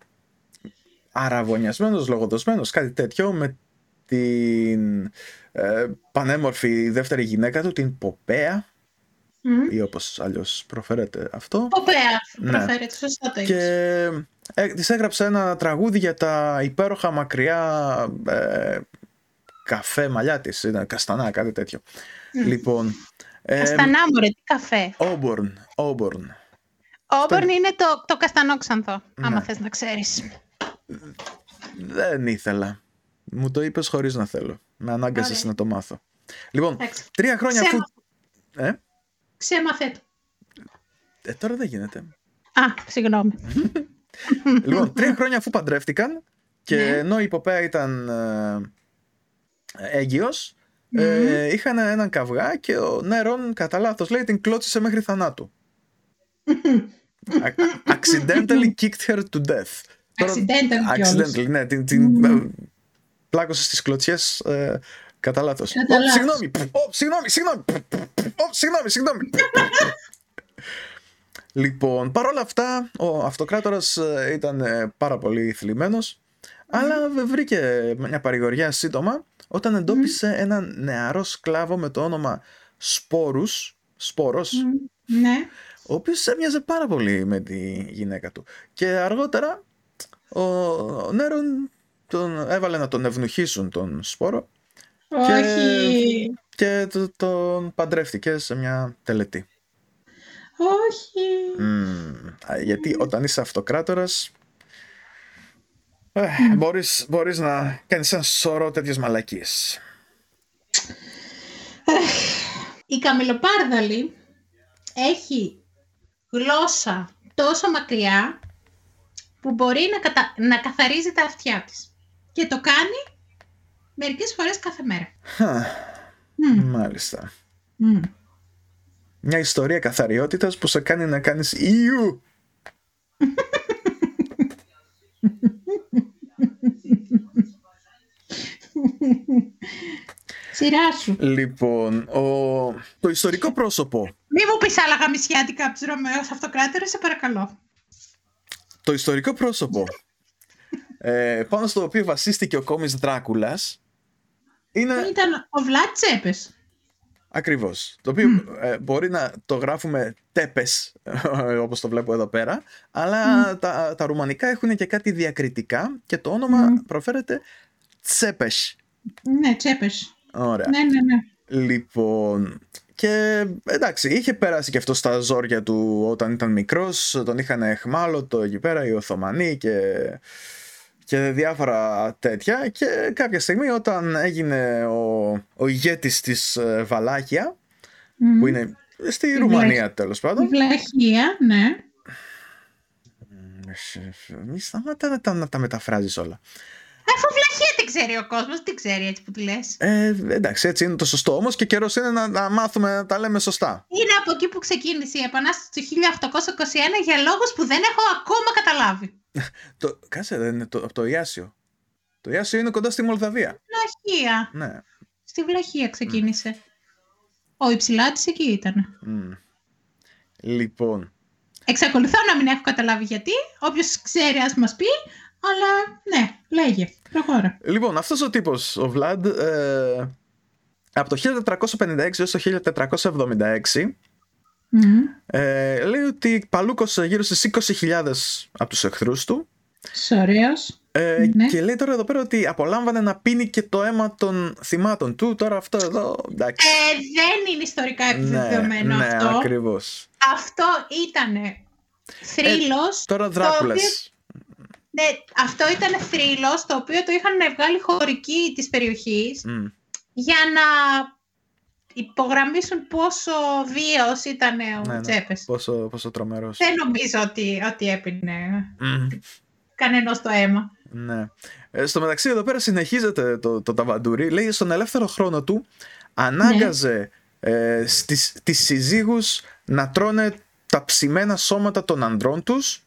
[SPEAKER 1] αραβωνιασμένος, λογοδοσμένος, κάτι τέτοιο, με την ε, πανέμορφη δεύτερη γυναίκα του, την Ποπέα,
[SPEAKER 2] Μμμ.
[SPEAKER 1] ή όπως αλλιώς προφέρεται αυτό.
[SPEAKER 2] Ποπέα
[SPEAKER 1] Ναι.
[SPEAKER 2] προφέρεται, σωστά το είπες.
[SPEAKER 1] Και ε, της έγραψε ένα τραγούδι για τα υπέροχα μακριά ε, καφέ μαλλιά της, ήταν καστανά, κάτι τέτοιο.
[SPEAKER 2] Μμ.
[SPEAKER 1] Λοιπόν, ε,
[SPEAKER 2] Καστανά μου ρε, τι καφέ.
[SPEAKER 1] Auburn, Auburn.
[SPEAKER 2] Όμπορν είναι το, το καστανόξανθο, άμα
[SPEAKER 1] Ναι.
[SPEAKER 2] θες να ξέρεις.
[SPEAKER 1] Δεν ήθελα. Μου το είπες χωρίς να θέλω. Με ανάγκασες
[SPEAKER 2] Ωραία.
[SPEAKER 1] να το μάθω. Λοιπόν,
[SPEAKER 2] Εντάξει.
[SPEAKER 1] τρία χρόνια αφού...
[SPEAKER 2] Ξέμα-
[SPEAKER 1] Ε,
[SPEAKER 2] Ξέμαθε το.
[SPEAKER 1] ε, τώρα δεν γίνεται.
[SPEAKER 2] Α, συγγνώμη.
[SPEAKER 1] Λοιπόν, τρία χρόνια αφού παντρεύτηκαν και
[SPEAKER 2] Ναι.
[SPEAKER 1] ενώ η Ποπέα ήταν ε, έγκυος, ε, είχαν έναν καυγά και ο Νέρον κατά λάθος λέει την κλώτσισε μέχρι θανάτου. A- accidentally kicked her to death. Τώρα-
[SPEAKER 2] Accidental κιόλας.
[SPEAKER 1] Accidentally, ναι, την, την ε, πλάκωσε στις κλωτσιές ε, κατά λάθος.
[SPEAKER 2] Κατά
[SPEAKER 1] Ω,
[SPEAKER 2] λάθος.
[SPEAKER 1] Συγγνώμη, Ω, συγγνώμη, συγγνώμη, Ω, συγγνώμη, συγγνώμη. Λοιπόν, παρόλα αυτά, ο αυτοκράτορας ε, ήταν ε, πάρα πολύ θλιμμένος, αλλά βρήκε μια παρηγοριά σύντομα όταν εντόπισε έναν νεαρό σκλάβο με το όνομα Σπόρους, Σπόρος,
[SPEAKER 2] Μμ. Ναι.
[SPEAKER 1] ο οποίος έμοιαζε πάρα πολύ με τη γυναίκα του. Και αργότερα ο, ο Νέρον τον έβαλε να τον ευνοχήσουν τον Σπόρο
[SPEAKER 2] Όχι.
[SPEAKER 1] και το- τον παντρεύτηκε σε μια τελετή.
[SPEAKER 2] Όχι.
[SPEAKER 1] Μμμ, α, γιατί όταν είσαι αυτοκράτορας ε, μπορείς, μπορείς να κάνεις ένα σωρό τέτοιες μαλακίες.
[SPEAKER 2] Η καμιλοπάρδαλη έχει γλώσσα τόσο μακριά που μπορεί να, κατα... να καθαρίζει τα αυτιά της. Και το κάνει μερικές φορές κάθε μέρα.
[SPEAKER 1] Χα,
[SPEAKER 2] Μμ,
[SPEAKER 1] Μάλιστα.
[SPEAKER 2] μμ.
[SPEAKER 1] Μια ιστορία καθαριότητας που σε κάνει να κάνεις «Ιου».
[SPEAKER 2] Σειρά σου.
[SPEAKER 1] Λοιπόν, ο... το ιστορικό πρόσωπο
[SPEAKER 2] Μη μου πεις άλλα γαμισιάτικα από τους Ρωμαίους αυτοκράτορες, σε παρακαλώ.
[SPEAKER 1] Το ιστορικό πρόσωπο ε, πάνω στο οποίο βασίστηκε ο κόμις Δράκουλας είναι
[SPEAKER 2] Ήταν ο Βλάτ Τσέπες.
[SPEAKER 1] Ακριβώς. Το οποίο ε, μπορεί να το γράφουμε τέπες όπως το βλέπω εδώ πέρα αλλά τα, τα ρουμανικά έχουν και κάτι διακριτικά και το όνομα
[SPEAKER 2] Μμ.
[SPEAKER 1] προφέρεται Τσέπες.
[SPEAKER 2] Ναι, Τσέπες.
[SPEAKER 1] Ωραία.
[SPEAKER 2] Ναι, ναι, ναι.
[SPEAKER 1] Λοιπόν, και εντάξει, είχε περάσει και αυτό στα ζόρια του όταν ήταν μικρός, τον είχαν εχμάλωτο εκεί πέρα οι Οθωμανοί και, και διάφορα τέτοια και κάποια στιγμή όταν έγινε ο, ο ηγέτης της ε, Βαλάκια,
[SPEAKER 2] Μμ.
[SPEAKER 1] που είναι στη
[SPEAKER 2] Η
[SPEAKER 1] Ρουμανία τέλος
[SPEAKER 2] Η
[SPEAKER 1] πάντων,
[SPEAKER 2] Βλαχία, ναι.
[SPEAKER 1] μη σταμάτα να τα, να τα μεταφράζεις όλα.
[SPEAKER 2] Αφού βλαχία την ξέρει ο κόσμος, τι ξέρει έτσι που τη λες.
[SPEAKER 1] Ε, εντάξει, έτσι είναι το σωστό όμως και καιρός είναι να, να μάθουμε να τα λέμε σωστά.
[SPEAKER 2] Είναι από εκεί που ξεκίνησε η Επανάσταση του 1821 για λόγους που δεν έχω ακόμα καταλάβει.
[SPEAKER 1] Το, κάτσε, δεν είναι το, από το Ιάσιο. Το Ιάσιο είναι κοντά στη Μολδαβία.
[SPEAKER 2] Βλαχία.
[SPEAKER 1] Ναι.
[SPEAKER 2] Στη Βλαχία ξεκίνησε. Ο Υψηλάτης εκεί ήταν.
[SPEAKER 1] Μμ. Λοιπόν,
[SPEAKER 2] Εξακολουθώ να μην έχω καταλάβει γιατί. Όποιος ξέρει ας μας πει. Αλλά ναι, λέγε. Προχώρα.
[SPEAKER 1] λοιπόν, αυτός ο τύπος, ο Βλάντ, ε, από το 1456 έως το 1476,
[SPEAKER 2] Μμμ.
[SPEAKER 1] ε, λέει ότι παλούκωσε γύρω στις 20.000 από τους εχθρούς του
[SPEAKER 2] Ωραίος.
[SPEAKER 1] ε,
[SPEAKER 2] Ναι.
[SPEAKER 1] και λέει τώρα εδώ πέρα ότι απολάμβανε να πίνει και το αίμα των θυμάτων του. Τώρα αυτό εδώ, εντάξει.
[SPEAKER 2] Ε, δεν είναι ιστορικά επιβεβαιωμένο
[SPEAKER 1] ναι,
[SPEAKER 2] αυτό.
[SPEAKER 1] ακριβώς.
[SPEAKER 2] Αυτό ήταν θρύλος.
[SPEAKER 1] Τώρα
[SPEAKER 2] το οποίο-
[SPEAKER 1] Δράκουλας.
[SPEAKER 2] Ναι, αυτό ήταν θρύλος το οποίο το είχαν βγάλει χωρικοί της περιοχής
[SPEAKER 1] Μμ.
[SPEAKER 2] για να υπογραμμίσουν πόσο βίαιος ήταν ο
[SPEAKER 1] Ναι, ναι.
[SPEAKER 2] Τσέπες.
[SPEAKER 1] Πόσο, πόσο τρομερός.
[SPEAKER 2] Δεν νομίζω ότι, ότι έπινε
[SPEAKER 1] Μμ.
[SPEAKER 2] κανένας το αίμα.
[SPEAKER 1] Ναι. Ε, στο μεταξύ εδώ πέρα συνεχίζεται το, το ταβαντούρι. Λέει στον ελεύθερο χρόνο του ανάγκαζε ε, στις, τις συζύγους να τρώνε τα ψημένα σώματα των ανδρών τους,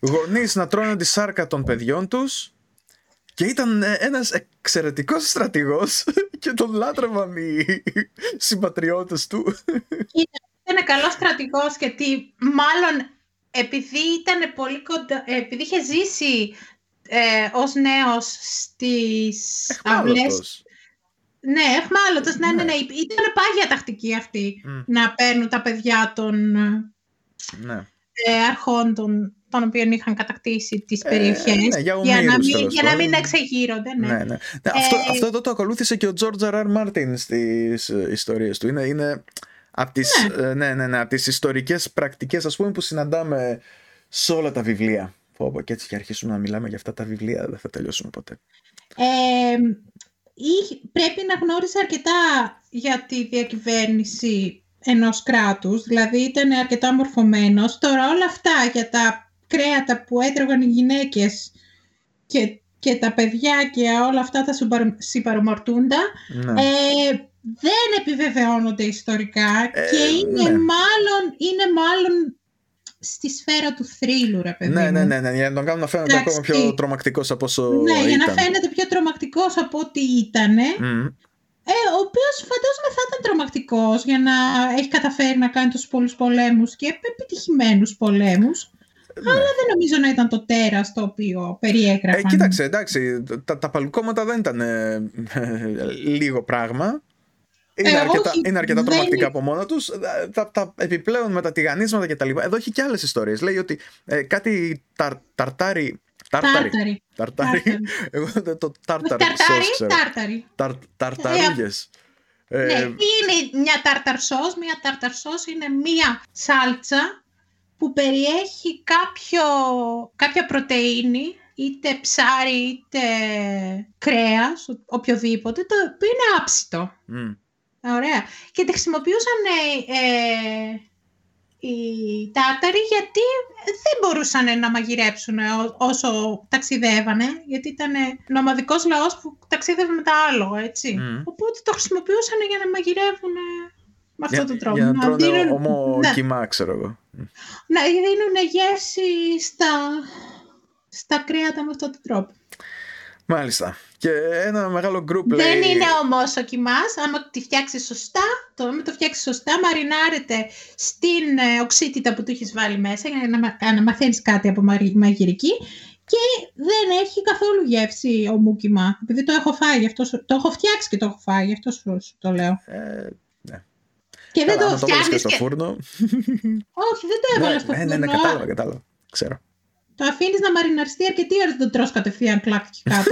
[SPEAKER 1] γονείς να τρώνε τη σάρκα των παιδιών τους Και ήταν ε, ένας εξαιρετικός στρατηγός και τον λάτρευαν οι συμπατριώτες του.
[SPEAKER 2] Ήταν καλός στρατηγός γιατί μάλλον επειδή ήταν πολύ κοντά, ε, επειδή είχε ζήσει ε, ως νέος στις αυλές... Ναι, εχμάλωτος, ναι, ναι, ναι. Ήταν πάγια τακτική αυτή να παίρνουν τα παιδιά των ναι. ε, αρχών των, των οποίων είχαν κατακτήσει τις περιοχές ε, ναι, για, για, να μην, για να μην εξεγείρονται. Ναι. Ναι, ναι.
[SPEAKER 1] αυτό, ε, αυτό εδώ το ακολούθησε και ο George R. R. Martin στις ιστορίες του. Είναι, είναι από τις, ναι. ναι, ναι, ναι, από τις ιστορικές πρακτικές ας πούμε που συναντάμε σε όλα τα βιβλία. Πω, και έτσι και αρχίσουμε να μιλάμε για αυτά τα βιβλία, δεν θα τελειώσουμε ποτέ.
[SPEAKER 2] Ε, πρέπει να γνώρισε αρκετά για τη διακυβέρνηση ενός κράτους, δηλαδή ήταν αρκετά μορφωμένος. Τώρα όλα αυτά για τα κρέατα που έτρωγαν οι γυναίκες και, και τα παιδιά και όλα αυτά τα συμπαρομορτούντα, ναι. ε, δεν επιβεβαιώνονται ιστορικά ε, και είναι, ναι. μάλλον, είναι μάλλον στη σφαίρα του θρύλου, ρε παιδί
[SPEAKER 1] ναι, ναι, ναι, ναι, για να τον κάνουν να φαίνεται ακόμα πιο τρομακτικός από όσο
[SPEAKER 2] Ναι, ήταν. για να φαίνεται πιο τρομακτικός από ό,τι ήταν. Mm. Ε, ο οποίος φαντάζομαι θα ήταν τρομακτικός για να έχει καταφέρει να κάνει τόσους πολλούς πολέμους και επιτυχημένους πολέμους. Ναι. Αλλά δεν νομίζω να ήταν το τέρας το οποίο περιέγραφαν.
[SPEAKER 1] Ε, κοίταξε, εντάξει, τα, τα παλκόματα δεν ήταν ε, λίγο πράγμα. Είναι, ε, αρκετά, όχι, είναι αρκετά τρομακτικά από μόνα τους. Τα, τα επιπλέον με τα τηγανίσματα και τα λοιπά. Εδώ έχει και άλλες ιστορίες. Λέει ότι ε, κάτι ταρ, ταρτάρι. Τάρταρι. Τάρταρι. Εγώ δεν το τάρταρι.
[SPEAKER 2] Τάρταρι.
[SPEAKER 1] Ταρταρούγε.
[SPEAKER 2] Ε, ναι, είναι μια τάρταρ σος. Μια τάρταρ σος είναι μια σάλτσα που περιέχει κάποιο, κάποια πρωτεΐνη είτε ψάρι είτε κρέας, οποιοδήποτε, το οποίο είναι άψητο. Ωραία. Και τη χρησιμοποιούσαν ε, ε, οι Τάταροι γιατί δεν μπορούσαν να μαγειρέψουν όσο ταξιδεύανε, γιατί ήταν νομαδικός λαός που ταξίδευε με τα άλογα, έτσι. Οπότε το χρησιμοποιούσαν για να μαγειρεύουν με αυτόν τον τρόπο.
[SPEAKER 1] Για να, τρώνε δίνουν... ομό ναι. κοιμά, ξέρω εγώ.
[SPEAKER 2] Να δίνουν γεύση στα, στα κρέατα με αυτόν τον τρόπο.
[SPEAKER 1] Μάλιστα. Και ένα μεγάλο group
[SPEAKER 2] λέει... Δεν είναι όμως ο κοιμά. Άμα τη φτιάξει σωστά, το, άμα το φτιάξει σωστά, μαρινάρεται στην ε, οξύτητα που του έχεις βάλει μέσα για να, να μαθαίνεις κάτι από μαγειρική και δεν έχει καθόλου γεύση ο μου κοιμά. Επειδή το έχω φάει, αυτό, το έχω φτιάξει και το έχω φάει, γι' αυτό σου το λέω.
[SPEAKER 1] Ε, ναι.
[SPEAKER 2] Και δεν το φτιάχνεις.
[SPEAKER 1] στο φούρνο.
[SPEAKER 2] Όχι, δεν το έβαλα στο φούρνο.
[SPEAKER 1] Ναι, ναι, ναι, κατάλαβα, κατάλαβα. Ξέρω.
[SPEAKER 2] Το αφήνεις να μαριναριστεί αρκετή ώρα, δεν το τρως κατευθείαν κλακ και κάτω.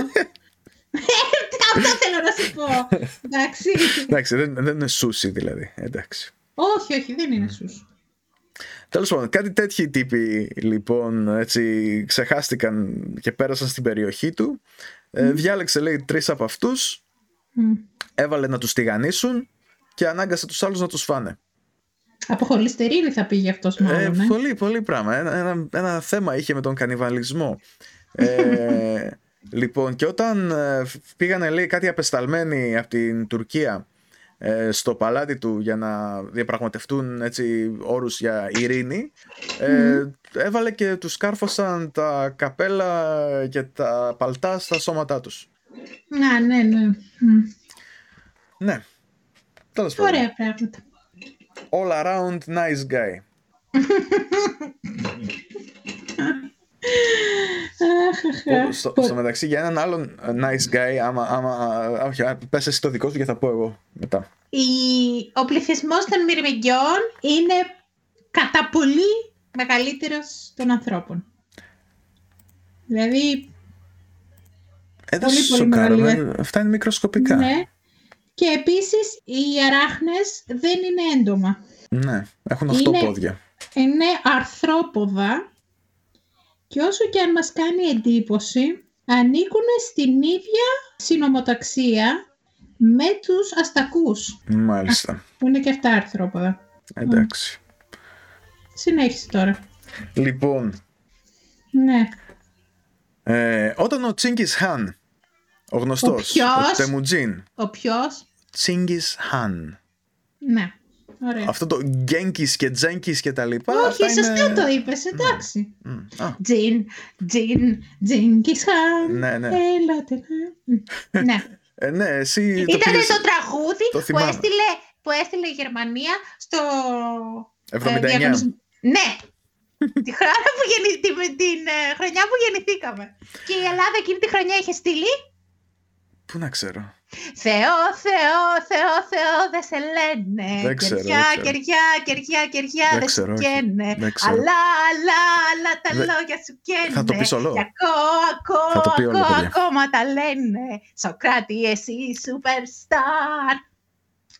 [SPEAKER 2] Αυτό θέλω να σου πω. Εντάξει.
[SPEAKER 1] Εντάξει, δεν, δεν είναι σούσι δηλαδή. Εντάξει.
[SPEAKER 2] Όχι, όχι, δεν είναι σούσι.
[SPEAKER 1] Τέλος πάντων, κάτι τέτοιοι τύποι λοιπόν έτσι ξεχάστηκαν και πέρασαν στην περιοχή του. Ε, διάλεξε λέει τρεις από αυτούς, έβαλε να τους τηγανίσουν και ανάγκασε τους άλλους να τους φάνε.
[SPEAKER 2] Από χολυστερίνη θα πήγε αυτός μάλλον. Ε,
[SPEAKER 1] ε. Πολύ, πολύ πράγμα. Ένα, ένα, ένα, θέμα είχε με τον κανιβαλισμό. Ε, λοιπόν, και όταν ε, πήγανε λέει κάτι απεσταλμένοι από την Τουρκία ε, στο παλάτι του για να διαπραγματευτούν έτσι όρους για ειρήνη ε, έβαλε και τους κάρφωσαν τα καπέλα και τα παλτά στα σώματά τους.
[SPEAKER 2] Να, ναι, ναι.
[SPEAKER 1] Ναι.
[SPEAKER 2] Τέλος πάντων. Ωραία πράγματα
[SPEAKER 1] all around nice guy. στο, στο μεταξύ για έναν άλλον nice guy άμα, άμα, όχι, πες εσύ το δικό σου και θα πω εγώ μετά.
[SPEAKER 2] Η, ο πληθυσμός των μυρμηγκιών είναι κατά πολύ μεγαλύτερος των ανθρώπων. Δηλαδή
[SPEAKER 1] ε, πολύ, πολύ μεγαλύτερο. Αυτά είναι μικροσκοπικά.
[SPEAKER 2] Ναι. Και επίσης οι αράχνες δεν είναι έντομα.
[SPEAKER 1] Ναι, έχουν 8 είναι, πόδια.
[SPEAKER 2] Είναι αρθρόποδα και όσο και αν μας κάνει εντύπωση, ανήκουν στην ίδια συνομοταξία με τους αστακούς.
[SPEAKER 1] Μάλιστα.
[SPEAKER 2] Που είναι και αυτά αρθρόποδα.
[SPEAKER 1] Εντάξει.
[SPEAKER 2] Συνέχισε τώρα.
[SPEAKER 1] Λοιπόν.
[SPEAKER 2] Ναι.
[SPEAKER 1] Ε, όταν ο Τσίγκης Χάν, ο γνωστός, ο, ο Τεμουτζίν.
[SPEAKER 2] Ο ποιος;
[SPEAKER 1] Τσίγκης Χάν.
[SPEAKER 2] Ναι. Ωραία.
[SPEAKER 1] αυτό το Γκένκης και Τζένκης και τα λοιπά.
[SPEAKER 2] Όχι,
[SPEAKER 1] αυτά
[SPEAKER 2] σωστά
[SPEAKER 1] είναι...
[SPEAKER 2] το είπες, εντάξει.
[SPEAKER 1] Μμ, α,
[SPEAKER 2] Τζιν, Τζιν, Τζίνκις Χάν.
[SPEAKER 1] ναι, ναι.
[SPEAKER 2] Έλατε. Μ, Ναι.
[SPEAKER 1] Ε, ναι, εσύ το
[SPEAKER 2] Ήταν
[SPEAKER 1] πήγες
[SPEAKER 2] το τραγούδι
[SPEAKER 1] το
[SPEAKER 2] που
[SPEAKER 1] θυμάμαι.
[SPEAKER 2] έστειλε, που έστειλε η Γερμανία στο...
[SPEAKER 1] 79.
[SPEAKER 2] ε, διαγωνισμό. Ναι. τη, χρονιά που γεννη... την, την ε, χρονιά που γεννηθήκαμε. Και η Ελλάδα εκείνη τη χρονιά είχε στείλει
[SPEAKER 1] Πού να ξέρω;
[SPEAKER 2] Θεό, Θεό, Θεό, Θεό, δεν σε λένε.
[SPEAKER 1] Δεν ξέρω,
[SPEAKER 2] κεριά,
[SPEAKER 1] δεν ξέρω.
[SPEAKER 2] κεριά, κεριά, κεριά,
[SPEAKER 1] Δεν
[SPEAKER 2] δεν σου
[SPEAKER 1] ξέρω, όχι.
[SPEAKER 2] καίνε.
[SPEAKER 1] Δεν ξέρω.
[SPEAKER 2] Αλλά, αλλά, αλλά τα
[SPEAKER 1] Δεν-
[SPEAKER 2] λόγια σου καίνε.
[SPEAKER 1] Θα το πεις όλο.
[SPEAKER 2] Και ακόμα, ακόμα,
[SPEAKER 1] Θα το πει όλο,
[SPEAKER 2] ακόμα,
[SPEAKER 1] παιδιά.
[SPEAKER 2] ακόμα τα λένε. Σοκράτη, εσύ, superstar.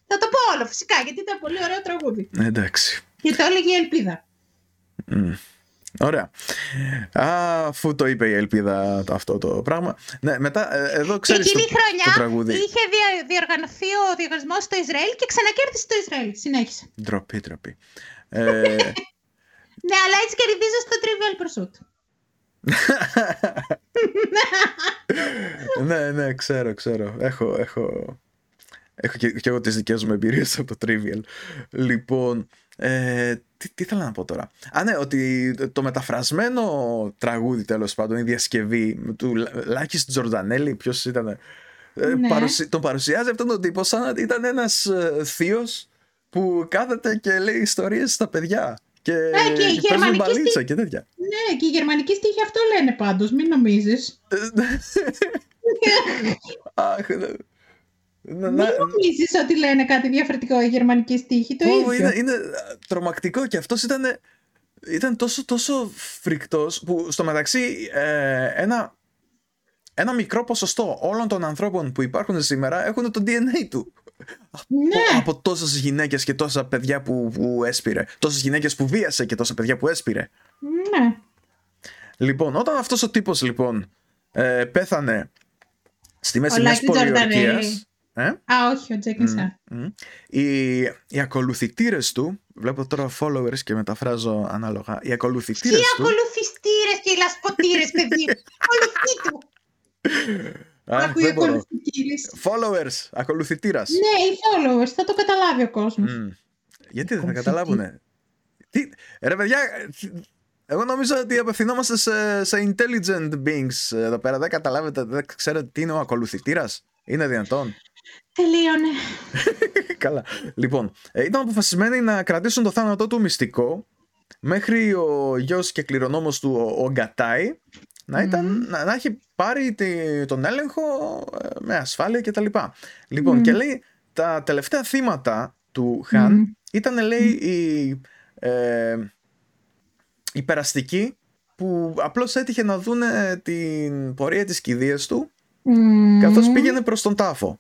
[SPEAKER 2] Θα το πω όλο φυσικά, γιατί ήταν πολύ ωραίο τραγούδι.
[SPEAKER 1] Ε, εντάξει.
[SPEAKER 2] Και το έλεγε η Ελπίδα.
[SPEAKER 1] Μμ. Ωραία. Αφού το είπε η Ελπίδα το- αυτό το πράγμα. Ναι, μετά, ε, εδώ
[SPEAKER 2] Και
[SPEAKER 1] ξέρεις
[SPEAKER 2] εκείνη
[SPEAKER 1] το,
[SPEAKER 2] η χρονιά
[SPEAKER 1] το τραγούδι.
[SPEAKER 2] είχε δια- διοργανωθεί ο διαγωνισμός στο Ισραήλ και ξανακέρδισε το Ισραήλ. Συνέχισε.
[SPEAKER 1] Ντροπή, ντροπή. Ε,
[SPEAKER 2] Ναι, αλλά έτσι κερδίζω στο Trivial Pursuit.
[SPEAKER 1] ναι, ναι, ξέρω, ξέρω. Έχω, έχω, έχω και, και εγώ τις δικές μου εμπειρίες από το Trivial. Λοιπόν, ε, τι, τι ήθελα να πω τώρα. Α, ναι, ότι το μεταφρασμένο τραγούδι τέλος πάντων, η διασκευή του Λα- Λάκης Τζορντανέλη, ποιος ήταν, ε,
[SPEAKER 2] Ναι.
[SPEAKER 1] παρουσι- τον παρουσιάζει αυτόν τον τύπο σαν να ήταν ένας ε, θείος που κάθεται και λέει ιστορίες στα παιδιά. Και,
[SPEAKER 2] Ναι, και η
[SPEAKER 1] παίζουν
[SPEAKER 2] γερμανική
[SPEAKER 1] μπαλίτσα
[SPEAKER 2] στη-
[SPEAKER 1] και τέτοια.
[SPEAKER 2] Ναι, και οι γερμανικοί στίχοι αυτό λένε πάντως, μην νομίζεις.
[SPEAKER 1] Αχ, ναι. Να-
[SPEAKER 2] Μην
[SPEAKER 1] να-
[SPEAKER 2] νομίζεις ότι λένε κάτι διαφορετικό οι γερμανικοί στίχοι, το
[SPEAKER 1] Πω,
[SPEAKER 2] ίδιο.
[SPEAKER 1] είναι, είναι τρομακτικό και αυτός ήταν, ήταν τόσο, τόσο φρικτός που στο μεταξύ ε, ένα, ένα μικρό ποσοστό όλων των ανθρώπων που υπάρχουν σήμερα έχουν το DNA του.
[SPEAKER 2] Ναι,
[SPEAKER 1] Από τόσες γυναίκες και τόσα παιδιά που, που έσπηρε. Τόσες γυναίκες που βίασε και τόσα παιδιά που έσπηρε.
[SPEAKER 2] ναι.
[SPEAKER 1] Λοιπόν, όταν αυτός ο τύπος λοιπόν ε, πέθανε στη μέση
[SPEAKER 2] Ο
[SPEAKER 1] μιας
[SPEAKER 2] Λάκη
[SPEAKER 1] πολιορκίας...
[SPEAKER 2] Τζορντανέλη.
[SPEAKER 1] Ε,
[SPEAKER 2] Α, όχι, ο Τζέκινσα.
[SPEAKER 1] Μμ. Οι, οι ακολουθητήρες του, βλέπω τώρα followers και μεταφράζω ανάλογα, οι
[SPEAKER 2] Τι
[SPEAKER 1] ακολουθητήρες του...
[SPEAKER 2] ακολουθιστήρες και λασποτήρες, παιδί μου; Ακολουθεί του.
[SPEAKER 1] Α,
[SPEAKER 2] Ακούει
[SPEAKER 1] δεν μπορώ.
[SPEAKER 2] ακολουθητήρες.
[SPEAKER 1] Followers, ακολουθητήρας.
[SPEAKER 2] Ναι, οι followers, θα το καταλάβει ο κόσμος.
[SPEAKER 1] Μμ. Γιατί δεν θα
[SPEAKER 2] Ακολουθητή.
[SPEAKER 1] καταλάβουνε; Τι, ρε παιδιά, εγώ νομίζω ότι απευθυνόμαστε σε, σε intelligent beings εδώ πέρα. Δεν καταλάβετε, δεν ξέρετε τι είναι ο ακολουθητήρας. Είναι δυνατόν;
[SPEAKER 2] Τελείωνε.
[SPEAKER 1] Καλά. Λοιπόν, ε, ήταν αποφασισμένοι να κρατήσουν το θάνατό του μυστικό μέχρι ο γιος και κληρονόμος του, ο, ο Γκατάι, να, ήταν, να, να έχει πάρει τη- τον έλεγχο ε, με ασφάλεια κτλ. Λοιπόν,
[SPEAKER 2] Μμμ.
[SPEAKER 1] και λέει τα τελευταία θύματα του Χαν
[SPEAKER 2] Μμμ.
[SPEAKER 1] ήταν, λέει, οι, ε, οι περαστικοί που απλώς έτυχε να δούνε την πορεία της κηδείας του
[SPEAKER 2] Μμμ.
[SPEAKER 1] καθώς πήγαινε προς τον τάφο.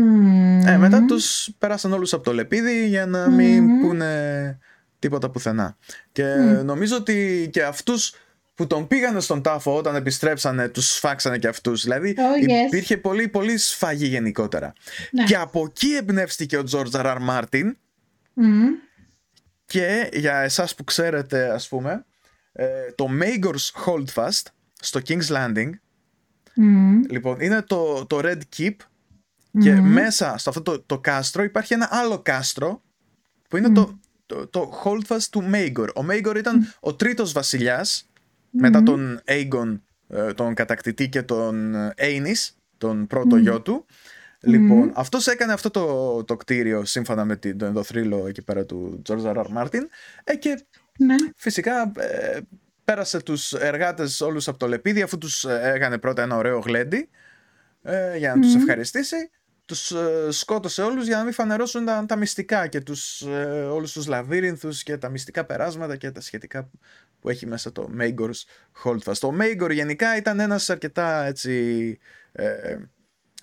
[SPEAKER 2] Μμμ.
[SPEAKER 1] Ε, μετά τους πέρασαν όλους από το λεπίδι για να μην
[SPEAKER 2] Μμμ.
[SPEAKER 1] πούνε τίποτα πουθενά. Και
[SPEAKER 2] Μμ.
[SPEAKER 1] νομίζω ότι και αυτούς που τον πήγανε στον τάφο όταν επιστρέψανε τους σφάξανε και αυτούς. Δηλαδή
[SPEAKER 2] Oh, yes.
[SPEAKER 1] υπήρχε πολύ πολύ σφαγή γενικότερα.
[SPEAKER 2] Ναι.
[SPEAKER 1] Και από εκεί εμπνεύστηκε ο George R. R. Martin
[SPEAKER 2] Μμμ.
[SPEAKER 1] και για εσάς που ξέρετε ας πούμε ε, το Magor's Holdfast στο King's Landing
[SPEAKER 2] Μμμ.
[SPEAKER 1] λοιπόν είναι το, το Red Keep Και
[SPEAKER 2] Μμμ.
[SPEAKER 1] μέσα στο αυτό το, το κάστρο υπάρχει ένα άλλο κάστρο που είναι το, το, το Holdfast του Μέγορ. Ο Μέγορ ήταν ο τρίτος βασιλιάς μετά τον Aegon, ε, τον κατακτητή και τον Ainis, τον πρώτο γιο του. Λοιπόν, αυτός έκανε αυτό το, το κτίριο σύμφωνα με την, τον ενδοθρύλο εκεί πέρα του George R. R. Martin ε, και
[SPEAKER 2] Ναι.
[SPEAKER 1] φυσικά ε, πέρασε τους εργάτες όλους από το λεπίδι αφού τους ε, έκανε πρώτα ένα ωραίο γλέντι ε, για να τους ευχαριστήσει τους ε, σκότωσε όλους για να μην φανερώσουν τα, τα μυστικά και τους, ε, όλους τους λαβύρινθους και τα μυστικά περάσματα και τα σχετικά που έχει μέσα το Maegor's Holdfast. Το Maegor γενικά ήταν ένας αρκετά έτσι ε,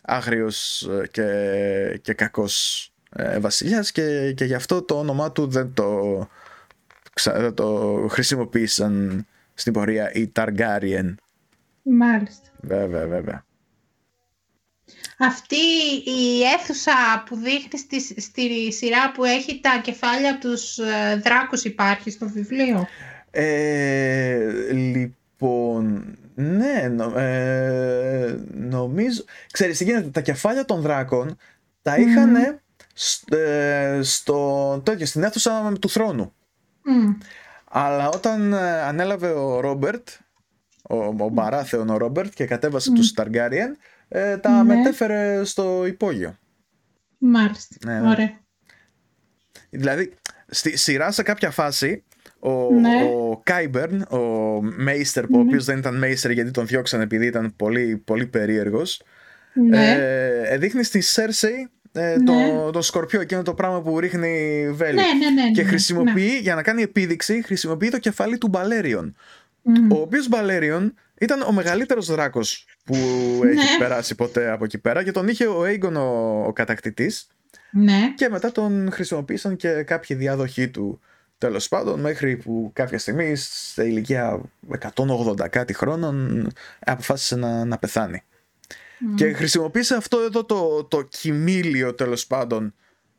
[SPEAKER 1] άγριος ε, και, και κακός ε, βασιλιάς και, και γι' αυτό το όνομά του δεν το, ξα- δεν το χρησιμοποίησαν στην πορεία οι Targaryen.
[SPEAKER 2] Μάλιστα.
[SPEAKER 1] Βέβαια, βέβαια.
[SPEAKER 2] Αυτή η αίθουσα που δείχνει στη, στη σειρά που έχει τα κεφάλια από τους ε, δράκους υπάρχει στο βιβλίο;
[SPEAKER 1] Ε, λοιπόν, ναι, νο- ε, νομίζω... Ξέρεις τι γίνεται, τα κεφάλια των δράκων τα είχαν σ- ε, στο, τέτοιο, στην αίθουσα του θρόνου.
[SPEAKER 2] Μμ.
[SPEAKER 1] Αλλά όταν ε, ανέλαβε ο Ρόμπερτ, ο, ο Μπαράθεον ο Ρόμπερτ και κατέβασε τους Ταργκάριεν, ε, τα
[SPEAKER 2] Ναι.
[SPEAKER 1] μετέφερε στο υπόγειο.
[SPEAKER 2] Μάλιστα.
[SPEAKER 1] Ναι, ναι.
[SPEAKER 2] Ωραία.
[SPEAKER 1] Δηλαδή, στη σειρά σε κάποια φάση, ο,
[SPEAKER 2] Ναι.
[SPEAKER 1] ο Κάιμπερν, ο Μέιστερ, ο οποίος δεν ήταν Μέιστερ γιατί τον διώξαν επειδή ήταν πολύ, πολύ περίεργος,
[SPEAKER 2] Ναι.
[SPEAKER 1] ε, δείχνει στη Σέρσεϊ ε,
[SPEAKER 2] Ναι.
[SPEAKER 1] το, το σκορπιό, εκείνο το πράγμα που ρίχνει βέλη.
[SPEAKER 2] ναι, ναι, ναι, ναι.
[SPEAKER 1] Και
[SPEAKER 2] ναι.
[SPEAKER 1] χρησιμοποιεί, για να κάνει επίδειξη, χρησιμοποιεί το κεφάλι του Μπαλέριον.
[SPEAKER 2] Ναι. Μμ.
[SPEAKER 1] Ο οποίος Μπαλέριον ήταν ο μεγαλύτερος δράκος που
[SPEAKER 2] Ναι.
[SPEAKER 1] έχει περάσει ποτέ από εκεί πέρα και τον είχε ο Aegon ο, ο κατακτητής
[SPEAKER 2] Ναι.
[SPEAKER 1] και μετά τον χρησιμοποίησαν και κάποιοι διάδοχοί του τέλος πάντων μέχρι που κάποια στιγμή σε ηλικία 180 κάτι χρόνων αποφάσισε να, να πεθάνει. Και χρησιμοποίησε αυτό εδώ το, το κοιμήλιο τέλος πάντων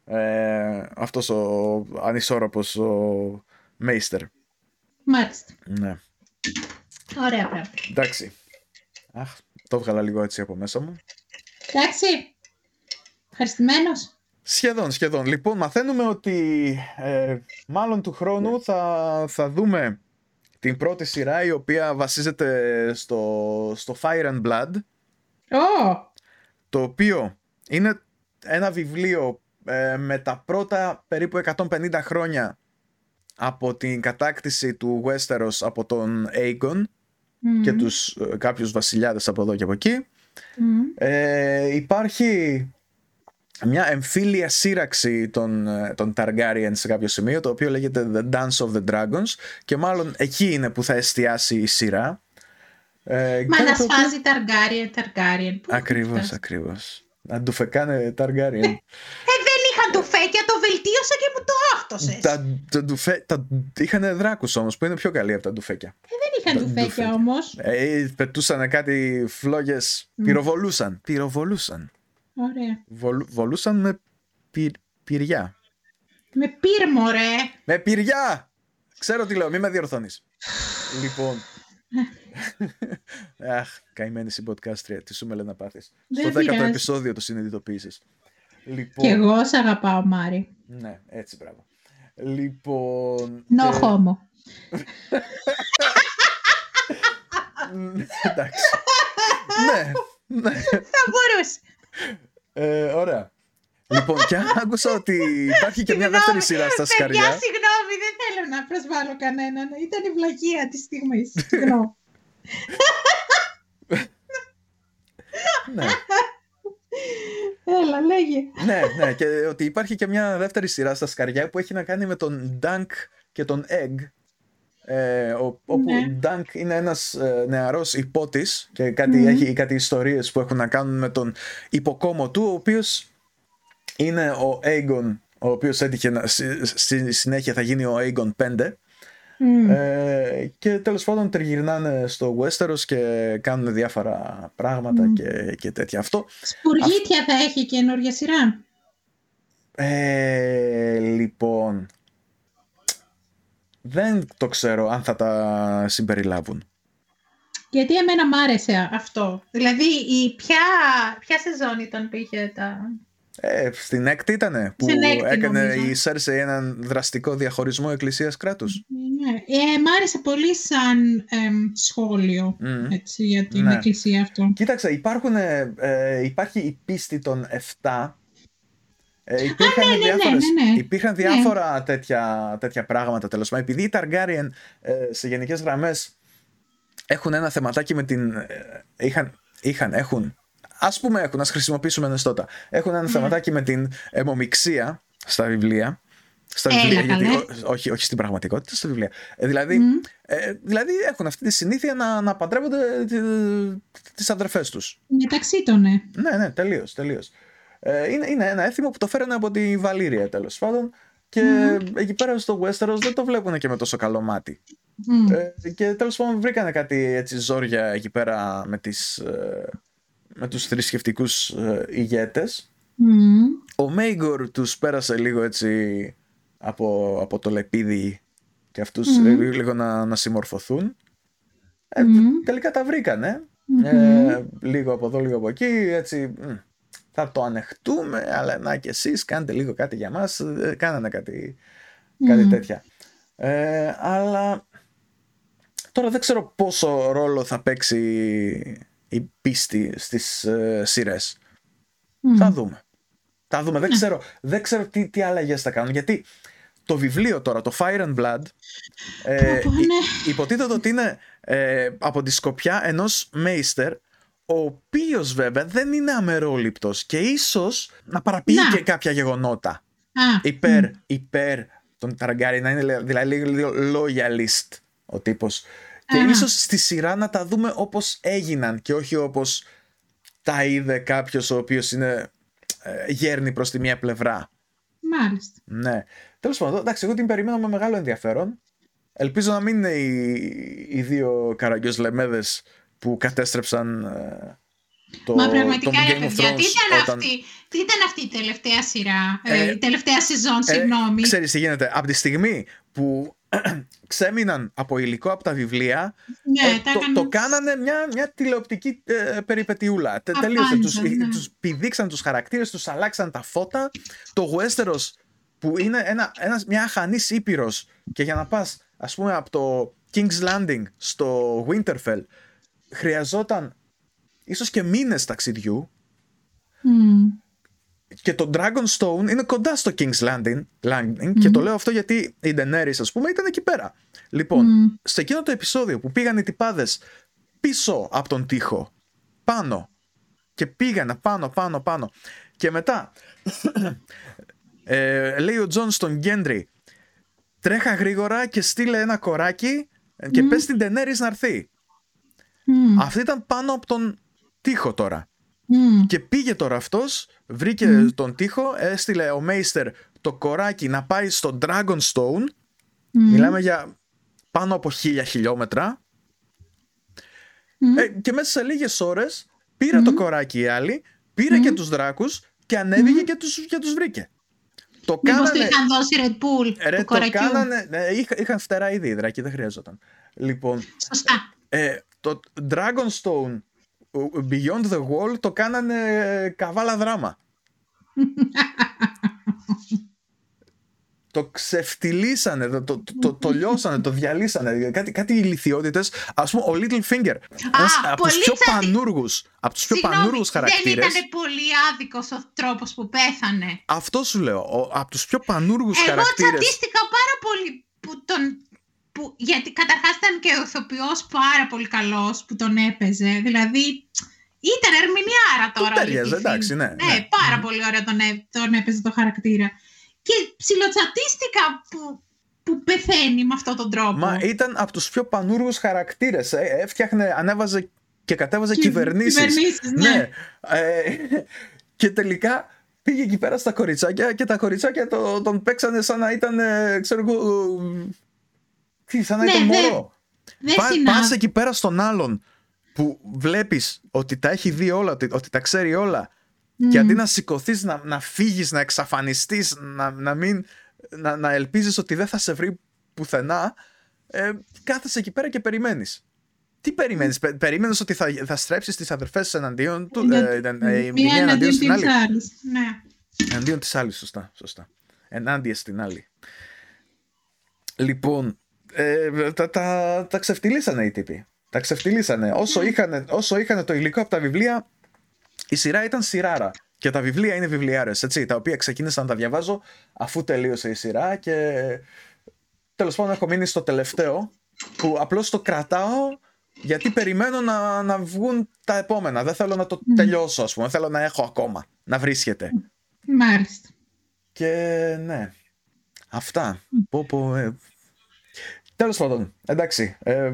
[SPEAKER 1] ε, αυτός ο ανισόρροπος ο Μέιστερ.
[SPEAKER 2] Μάλιστα.
[SPEAKER 1] Ναι.
[SPEAKER 2] Ωραία πράγματα.
[SPEAKER 1] Εντάξει. Αχ, το έβγαλα λίγο έτσι από μέσα μου.
[SPEAKER 2] Εντάξει. Ευχαριστημένος.
[SPEAKER 1] Σχεδόν, σχεδόν. Λοιπόν, μαθαίνουμε ότι ε, μάλλον του χρόνου θα, θα δούμε την πρώτη σειρά η οποία βασίζεται στο, στο Fire and Blood
[SPEAKER 2] Ω!
[SPEAKER 1] το οποίο είναι ένα βιβλίο ε, με τα πρώτα περίπου 150 χρόνια από την κατάκτηση του Westeros από τον Aegon
[SPEAKER 2] Μμ.
[SPEAKER 1] και τους ε, κάποιους βασιλιάδες από εδώ και από εκεί
[SPEAKER 2] Μμ.
[SPEAKER 1] Ε, υπάρχει μια εμφύλια σύραξη των, ε, των Targaryen σε κάποιο σημείο το οποίο λέγεται The Dance of the Dragons και μάλλον εκεί είναι που θα εστιάσει η σειρά. Ε,
[SPEAKER 2] Μα
[SPEAKER 1] και
[SPEAKER 2] να
[SPEAKER 1] το οποίο-
[SPEAKER 2] σφάζει Ταργκάριεν, Ταργκάριεν. Πού
[SPEAKER 1] Ακριβώς,
[SPEAKER 2] φτάσει.
[SPEAKER 1] ακριβώς. Να του φεκάνε Targaryen.
[SPEAKER 2] Ε, δεν είχαν του φέκια, το βελτίωσα και μου το άφτωσες.
[SPEAKER 1] τα, τα, ντουφέ, τα, είχαν δράκους όμως που είναι πιο καλοί από τα ντουφέκια.
[SPEAKER 2] Ε, δεν είχαν
[SPEAKER 1] τα
[SPEAKER 2] του φέκια
[SPEAKER 1] ντουφέκια.
[SPEAKER 2] όμως.
[SPEAKER 1] Ε, πετούσαν κάτι φλόγες, πυροβολούσαν, πυροβολούσαν.
[SPEAKER 2] Ωραία.
[SPEAKER 1] Βολ- βολούσαν με πυρ, πυριά.
[SPEAKER 2] Με πύρμο, ρε.
[SPEAKER 1] Με πυριά! Ξέρω τι λέω, μην με διορθώνεις. λοιπόν. Αχ, καημένη συμποτκάστρια, τι σου με λένε να πάθεις.
[SPEAKER 2] Δεν
[SPEAKER 1] Στο δέκατο
[SPEAKER 2] πειράζει.
[SPEAKER 1] επεισόδιο το συνειδητοποίησες. Λοιπόν,
[SPEAKER 2] Κι εγώ σ' αγαπάω, Μάρι.
[SPEAKER 1] Ναι, έτσι μπράβο. Λοιπόν.
[SPEAKER 2] No
[SPEAKER 1] και-
[SPEAKER 2] homo.
[SPEAKER 1] Μ, Εντάξει. ναι, ναι.
[SPEAKER 2] Θα μπορούσε.
[SPEAKER 1] Ε, ωραία. Λοιπόν, και άκουσα ότι υπάρχει και μια δεύτερη σειρά στα
[SPEAKER 2] Παιδιά,
[SPEAKER 1] σκαριά.
[SPEAKER 2] συγγνώμη, δεν θέλω να προσβάλλω κανέναν. Ήταν η βλακεία της στιγμής. Συγγνώμη.
[SPEAKER 1] ναι.
[SPEAKER 2] Έλα, λέγε.
[SPEAKER 1] ναι, ναι, και ότι υπάρχει και μια δεύτερη σειρά στα σκαριά που έχει να κάνει με τον Dunk και τον Egg. Ε, ο- όπου
[SPEAKER 2] Ναι.
[SPEAKER 1] ο Dunk είναι ένας ε, νεαρός υπότης και κάτι,
[SPEAKER 2] Μμμ.
[SPEAKER 1] έχει κάτι ιστορίες που έχουν να κάνουν με τον υποκόμο του, ο οποίος είναι ο Aegon, ο οποίος έτυχε να, στη, στη συνέχεια θα γίνει ο Aegon 5.
[SPEAKER 2] Μμ.
[SPEAKER 1] Ε, και τέλος πάντων τριγυρνάνε στο Westeros και κάνουν διάφορα πράγματα και, και τέτοια. Αυτό
[SPEAKER 2] Σπουργίτια θα έχει καινούργια σειρά;
[SPEAKER 1] Ε, λοιπόν, δεν το ξέρω αν θα τα συμπεριλάβουν.
[SPEAKER 2] Γιατί εμένα μ' άρεσε αυτό. Δηλαδή, η ποια, ποια σεζόν ήταν που είχε τα...
[SPEAKER 1] Ε, στην έκτη ήτανε που
[SPEAKER 2] Στην έκτη,
[SPEAKER 1] έκανε
[SPEAKER 2] νομίζω.
[SPEAKER 1] η Σέρσεϊ έναν δραστικό διαχωρισμό εκκλησίας κράτους.
[SPEAKER 2] Ναι. Ε, μ' άρεσε πολύ σαν εμ, σχόλιο
[SPEAKER 1] Μμμ.
[SPEAKER 2] έτσι, για την
[SPEAKER 1] Ναι.
[SPEAKER 2] εκκλησία αυτό.
[SPEAKER 1] Κοίταξε, υπάρχουν, ε, υπάρχει η πίστη των 7. Ε, υπήρχαν,
[SPEAKER 2] ναι, ναι,
[SPEAKER 1] διάφορες,
[SPEAKER 2] ναι, ναι.
[SPEAKER 1] υπήρχαν διάφορα τέτοια, τέτοια πράγματα τέλος πάντων. Επειδή οι Targaryen ε, σε γενικές γραμμές έχουν ένα θεματάκι με την... ε, είχαν, είχαν, έχουν, ας πούμε έχουν, ας χρησιμοποιήσουμε νεστότα. Έχουν
[SPEAKER 2] Ναι.
[SPEAKER 1] ένα θεματάκι με την αιμομιξία στα βιβλία. Στα
[SPEAKER 2] Έλα,
[SPEAKER 1] βιβλία, γιατί,
[SPEAKER 2] καλέ.
[SPEAKER 1] ό- όχι, όχι στην πραγματικότητα, στα βιβλία. Ε, δηλαδή,
[SPEAKER 2] Μμ.
[SPEAKER 1] ε, δηλαδή έχουν αυτή τη συνήθεια να, να παντρεύονται τι, τις αδερφές τους.
[SPEAKER 2] Μεταξύ των, ναι.
[SPEAKER 1] Ναι, ναι, τελείως, τελείως. Ε, είναι, είναι ένα έθιμο που το φέρανε από τη Βαλήρια τέλος πάντων και εκεί πέρα στο Westeros δεν το βλέπουν και με τόσο καλό μάτι.
[SPEAKER 2] Μμ.
[SPEAKER 1] Ε, και τέλος πάντων βρήκανε κάτι έτσι ζόρια εκεί πέρα με, τις, ε, με τους θρησκευτικούς ε, ηγέτες.
[SPEAKER 2] Μμ.
[SPEAKER 1] Ο Μέιγκορ τους πέρασε λίγο έτσι από, από το λεπίδι και αυτούς
[SPEAKER 2] Μμμ.
[SPEAKER 1] ε, λίγο να, να συμμορφωθούν. Ε,
[SPEAKER 2] Μμμ.
[SPEAKER 1] Τελικά τα βρήκανε.
[SPEAKER 2] Μμμ.
[SPEAKER 1] Ε, λίγο από εδώ, λίγο από εκεί, έτσι. μ. θα το ανεχτούμε, αλλά να και εσείς κάντε λίγο κάτι για μας, ε, κάνανε κάτι, κάτι τέτοια. Ε, αλλά τώρα δεν ξέρω πόσο ρόλο θα παίξει η πίστη στις ε, σειρές. Θα δούμε. Θα δούμε. Δεν ξέρω, δεν ξέρω τι, τι αλλαγές θα κάνουν. Γιατί το βιβλίο τώρα, το Fire and Blood, ε, υποτίθεται ότι είναι ε, από τη σκοπιά ενός Μέιστερ ο οποίος βέβαια δεν είναι αμερόληπτος και ίσως να παραποιεί και κάποια γεγονότα Α. υπέρ, υπέρ τον Ταραγκάρι να είναι δηλαδή λίγο loyalist ο τύπος και ίσως στη σειρά να τα δούμε όπως έγιναν και όχι όπως τα είδε κάποιος ο οποίος είναι ε, γέρνει προς τη μία πλευρά
[SPEAKER 2] Μάλιστα.
[SPEAKER 1] Ναι. Τέλος πάντων, εντάξει, εγώ την περιμένω με μεγάλο ενδιαφέρον. Ελπίζω να μην είναι οι, οι δύο καραγκιόζλεμέδες που κατέστρεψαν ε, το,
[SPEAKER 2] Μα πραγματικά το Game of Thrones. Γιατί ήταν, όταν... αυτή, τι ήταν αυτή η τελευταία σειρά, ε, ε η τελευταία σεζόν, ε, συγγνώμη.
[SPEAKER 1] Ξέρεις τι γίνεται, από τη στιγμή που ξέμειναν από υλικό από τα βιβλία,
[SPEAKER 2] ναι,
[SPEAKER 1] ε, το, το, κάνανε μια, μια τηλεοπτική ε, περιπετιούλα. Τελείωσε, τους, ναι. τους πηδήξαν τους χαρακτήρες, τους αλλάξαν τα φώτα. Το Westeros που είναι ένα, ένας, μια αχανής ήπειρος και για να πας ας πούμε από το King's Landing στο Winterfell χρειαζόταν ίσως και μήνες ταξιδιού και το Dragonstone είναι κοντά στο King's Landing, Landing και το λέω αυτό γιατί η Daenerys ας πούμε ήταν εκεί πέρα. Λοιπόν, μμ. σε εκείνο το επεισόδιο που πήγαν οι τυπάδες πίσω από τον τοίχο, πάνω και πήγανε πάνω, πάνω, πάνω και μετά ε, λέει ο Τζον στον Γκέντρι τρέχα γρήγορα και στείλε ένα κοράκι και μμ. πες στην Daenerys να έρθει. Αυτή ήταν πάνω από τον τοίχο τώρα. Και πήγε τώρα αυτός, βρήκε τον τοίχο, έστειλε ο Maester το κοράκι να πάει στο Dragonstone. Μιλάμε για πάνω από χίλια χιλιόμετρα. Ε, και μέσα σε λίγες ώρες πήρε το κοράκι η άλλη, πήρε και τους δράκους και ανέβηκε και, τους, και τους βρήκε.
[SPEAKER 2] Το Μήπως κάνανε... είχαν δώσει Red Bull
[SPEAKER 1] ρε, το κάνανε... Ναι, είχαν φτερά ήδη οι δράκοι, δεν χρειαζόταν. Λοιπόν,
[SPEAKER 2] Σωστά.
[SPEAKER 1] Ε, το Dragonstone Beyond the Wall το κάνανε καβάλα δράμα. το ξεφτυλίσανε, το, το, το, το, λιώσανε, το διαλύσανε. Κάτι, κάτι ηλικιότητες. Α πούμε, ο Little Finger. από τους πιο πανούργους από τους πιο πανούργους χαρακτήρες.
[SPEAKER 2] Δεν ήταν πολύ άδικος ο τρόπος που πέθανε.
[SPEAKER 1] Αυτό σου λέω. από τους πιο πανούργους χαρακτήρες.
[SPEAKER 2] Εγώ τσατίστηκα πάρα πολύ που τον που, γιατί καταρχάς ήταν και ο ηθοποιός πάρα πολύ καλός που τον έπαιζε. Δηλαδή ήταν ερμηνιάρα τώρα.
[SPEAKER 1] Του ταιριάζει, εντάξει, ναι.
[SPEAKER 2] Ναι, ναι. πάρα πολύ ωραία τον, τον έπαιζε το χαρακτήρα. Και ψιλοτσατίστηκα που, που πεθαίνει με αυτόν τον τρόπο.
[SPEAKER 1] Μα ήταν από τους πιο πανούργους χαρακτήρες. Ε. Έφτιαχνε, ανέβαζε και κατέβαζε κυβερνήσεις.
[SPEAKER 2] Κυβερνήσεις, ναι. ναι.
[SPEAKER 1] Ε, και τελικά πήγε εκεί πέρα στα κοριτσάκια και τα κοριτσάκια το, τον παίξανε σαν να ήταν, ξέρω εγώ, τι, σαν να ναι, ήταν μωρό. Πας εκεί πέρα στον άλλον που βλέπεις ότι τα έχει δει όλα, ότι, ότι τα ξέρει όλα και αντί να σηκωθείς, να, να φύγεις, να εξαφανιστείς, να, να, μην, να, να ελπίζεις ότι δεν θα σε βρει πουθενά, ε, κάθεσαι εκεί πέρα και περιμένεις. Τι περιμένεις, Πε, περίμενες ότι θα, θα στρέψεις τις αδερφές εναντίον του, ε, ε, η μία εναντίον στην άλλης.
[SPEAKER 2] Ναι.
[SPEAKER 1] Εναντίον της άλλης, σωστά, σωστά. Ενάντια στην άλλη. Λοιπόν, ε, τα, τα, τα ξεφτυλίσανε οι τύποι. Τα ξεφτυλίσανε. Όσο, ναι. είχαν, όσο είχαν το υλικό από τα βιβλία, η σειρά ήταν σειράρα. Και τα βιβλία είναι βιβλιάρες, έτσι, τα οποία ξεκίνησα να τα διαβάζω αφού τελείωσε η σειρά και τέλος πάντων έχω μείνει στο τελευταίο που απλώς το κρατάω γιατί περιμένω να, να βγουν τα επόμενα. Δεν θέλω να το mm. τελειώσω, ας πούμε. Θέλω να έχω ακόμα, να βρίσκεται.
[SPEAKER 2] Μάλιστα.
[SPEAKER 1] Και ναι, αυτά. Πω, πω, ε, Τέλος πάντων, εντάξει. Ε,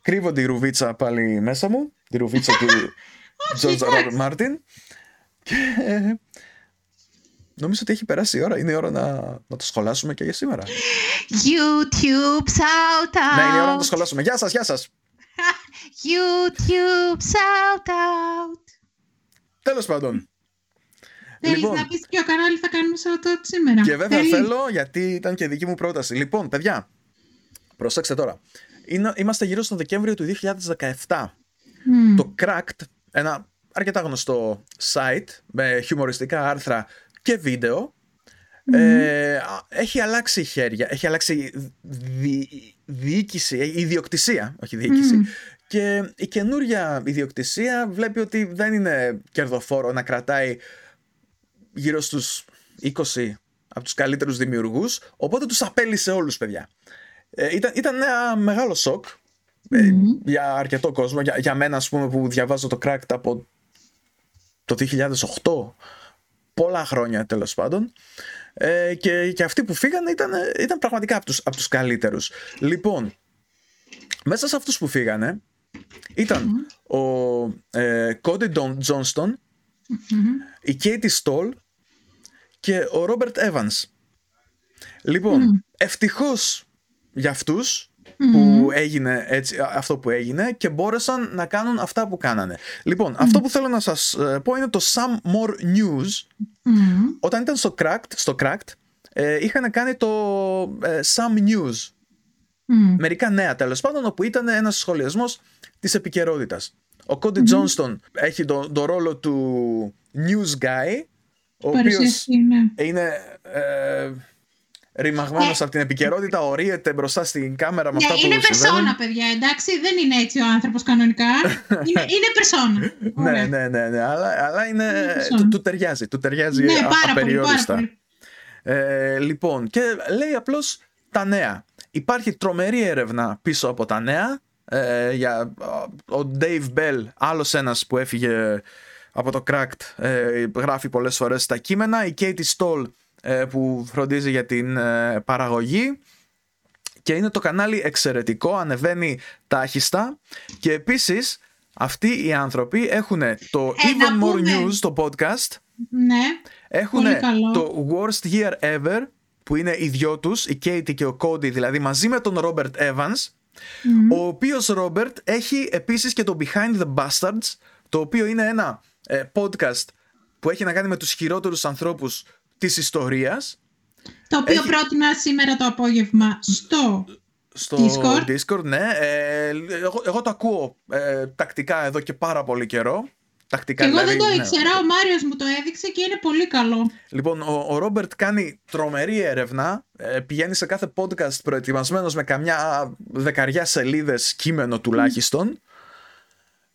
[SPEAKER 1] κρύβω τη ρουβίτσα πάλι μέσα μου. Τη ρουβίτσα του George Robert Martin. Και ε, νομίζω ότι έχει περάσει η ώρα. Είναι η ώρα να, να το σχολάσουμε και για σήμερα.
[SPEAKER 2] YouTube shout out.
[SPEAKER 1] Ναι, είναι η ώρα να το σχολάσουμε. Γεια σας, γεια σας.
[SPEAKER 2] YouTube shout out.
[SPEAKER 1] Τέλος πάντων.
[SPEAKER 2] Θέλεις λοιπόν, να πεις ποιο κανάλι θα κάνουμε shout out σήμερα.
[SPEAKER 1] Και βέβαια θέλω γιατί ήταν και δική μου πρόταση. Λοιπόν, παιδιά, Προσέξτε τώρα. Είναι, είμαστε γύρω στο Δεκέμβριο του 2017. Το Cracked, ένα αρκετά γνωστό site με χιουμοριστικά άρθρα και βίντεο. Ε, έχει αλλάξει χέρια, έχει αλλάξει δι, διοίκηση, ιδιοκτησία, όχι διοίκηση. Και η καινούρια ιδιοκτησία βλέπει ότι δεν είναι κερδοφόρο να κρατάει γύρω στους 20 από τους καλύτερους δημιουργούς, οπότε τους απέλησε όλους παιδιά. Ε, ήταν, ήταν ένα μεγάλο σοκ ε, για αρκετό κόσμο, για, για μένα ας πούμε που διαβάζω το Cracked από το 2008, πολλά χρόνια τέλος πάντων. Ε, και, και αυτοί που φύγανε ήταν, ήταν πραγματικά από τους, από τους καλύτερους. Λοιπόν, μέσα σε αυτούς που φύγανε ήταν ο ε, Cody Johnston, η Katie Stoll και ο Robert Evans. Λοιπόν, ευτυχώς για αυτούς που έγινε έτσι, αυτό που έγινε και μπόρεσαν να κάνουν αυτά που κάνανε. Λοιπόν, αυτό που θέλω να σας ε, πω είναι το Some More News. Όταν ήταν στο Cracked, στο Cracked ε, είχαν κάνει το ε, Some News. Μερικά νέα τέλος πάντων, όπου ήταν ένας σχολιασμός της επικαιρότητας. Ο Cody Johnston έχει τον το ρόλο του news guy, ο οποίος
[SPEAKER 2] ναι.
[SPEAKER 1] είναι ε, ρημαγμένος
[SPEAKER 2] Ε,
[SPEAKER 1] από την επικαιρότητα, ορίεται μπροστά στην κάμερα με
[SPEAKER 2] Ναι,
[SPEAKER 1] αυτά που
[SPEAKER 2] είναι
[SPEAKER 1] συμβαίνουν.
[SPEAKER 2] περσόνα, παιδιά, εντάξει. Δεν είναι έτσι ο άνθρωπος κανονικά. είναι, είναι περσόνα.
[SPEAKER 1] Ναι,
[SPEAKER 2] Ωραία.
[SPEAKER 1] ναι, ναι, ναι, αλλά, αλλά είναι,
[SPEAKER 2] Είναι περσόνα.
[SPEAKER 1] του, του ταιριάζει, του ταιριάζει
[SPEAKER 2] Ναι,
[SPEAKER 1] α-
[SPEAKER 2] πάρα πολύ, πάρα
[SPEAKER 1] απεριόριστα.
[SPEAKER 2] πολύ.
[SPEAKER 1] Ε, λοιπόν, και λέει απλώς τα νέα. Υπάρχει τρομερή έρευνα πίσω από τα νέα. Ε, για, ο Dave Bell, άλλος ένας που έφυγε από το Cracked, ε, γράφει πολλές φορές τα κείμενα. Η Katie Stoll ε, που φροντίζει για την ε, παραγωγή. Και είναι το κανάλι εξαιρετικό, ανεβαίνει τάχιστα. Και επίσης αυτοί οι άνθρωποι έχουν το
[SPEAKER 2] Ε, να
[SPEAKER 1] Even More
[SPEAKER 2] πούμε-
[SPEAKER 1] News, το podcast,
[SPEAKER 2] Ναι.
[SPEAKER 1] έχουν
[SPEAKER 2] Πολύ καλό.
[SPEAKER 1] το Worst Year Ever που είναι οι δυο τους, η Katie και ο Cody δηλαδή μαζί με τον Robert Evans ο οποίος Robert έχει επίσης και το Behind the Bastards το οποίο είναι ένα ε, podcast που έχει να κάνει με τους χειρότερους ανθρώπους της ιστορίας
[SPEAKER 2] Το οποίο
[SPEAKER 1] Έχει-
[SPEAKER 2] πρότεινα σήμερα το απόγευμα στο
[SPEAKER 1] στο
[SPEAKER 2] Discord.
[SPEAKER 1] Discord ναι. Ε, εγώ, εγώ το ακούω ε, τακτικά εδώ και πάρα πολύ καιρό. Τακτικά,
[SPEAKER 2] Και εγώ
[SPEAKER 1] δηλαδή,
[SPEAKER 2] δεν το
[SPEAKER 1] ναι.
[SPEAKER 2] ήξερα, ο Μάριος μου το έδειξε και είναι πολύ καλό.
[SPEAKER 1] Λοιπόν, ο, ο Ρόμπερτ κάνει τρομερή έρευνα. ε, πηγαίνει σε κάθε podcast προετοιμασμένος με καμιά δεκαριά σελίδες κείμενο τουλάχιστον.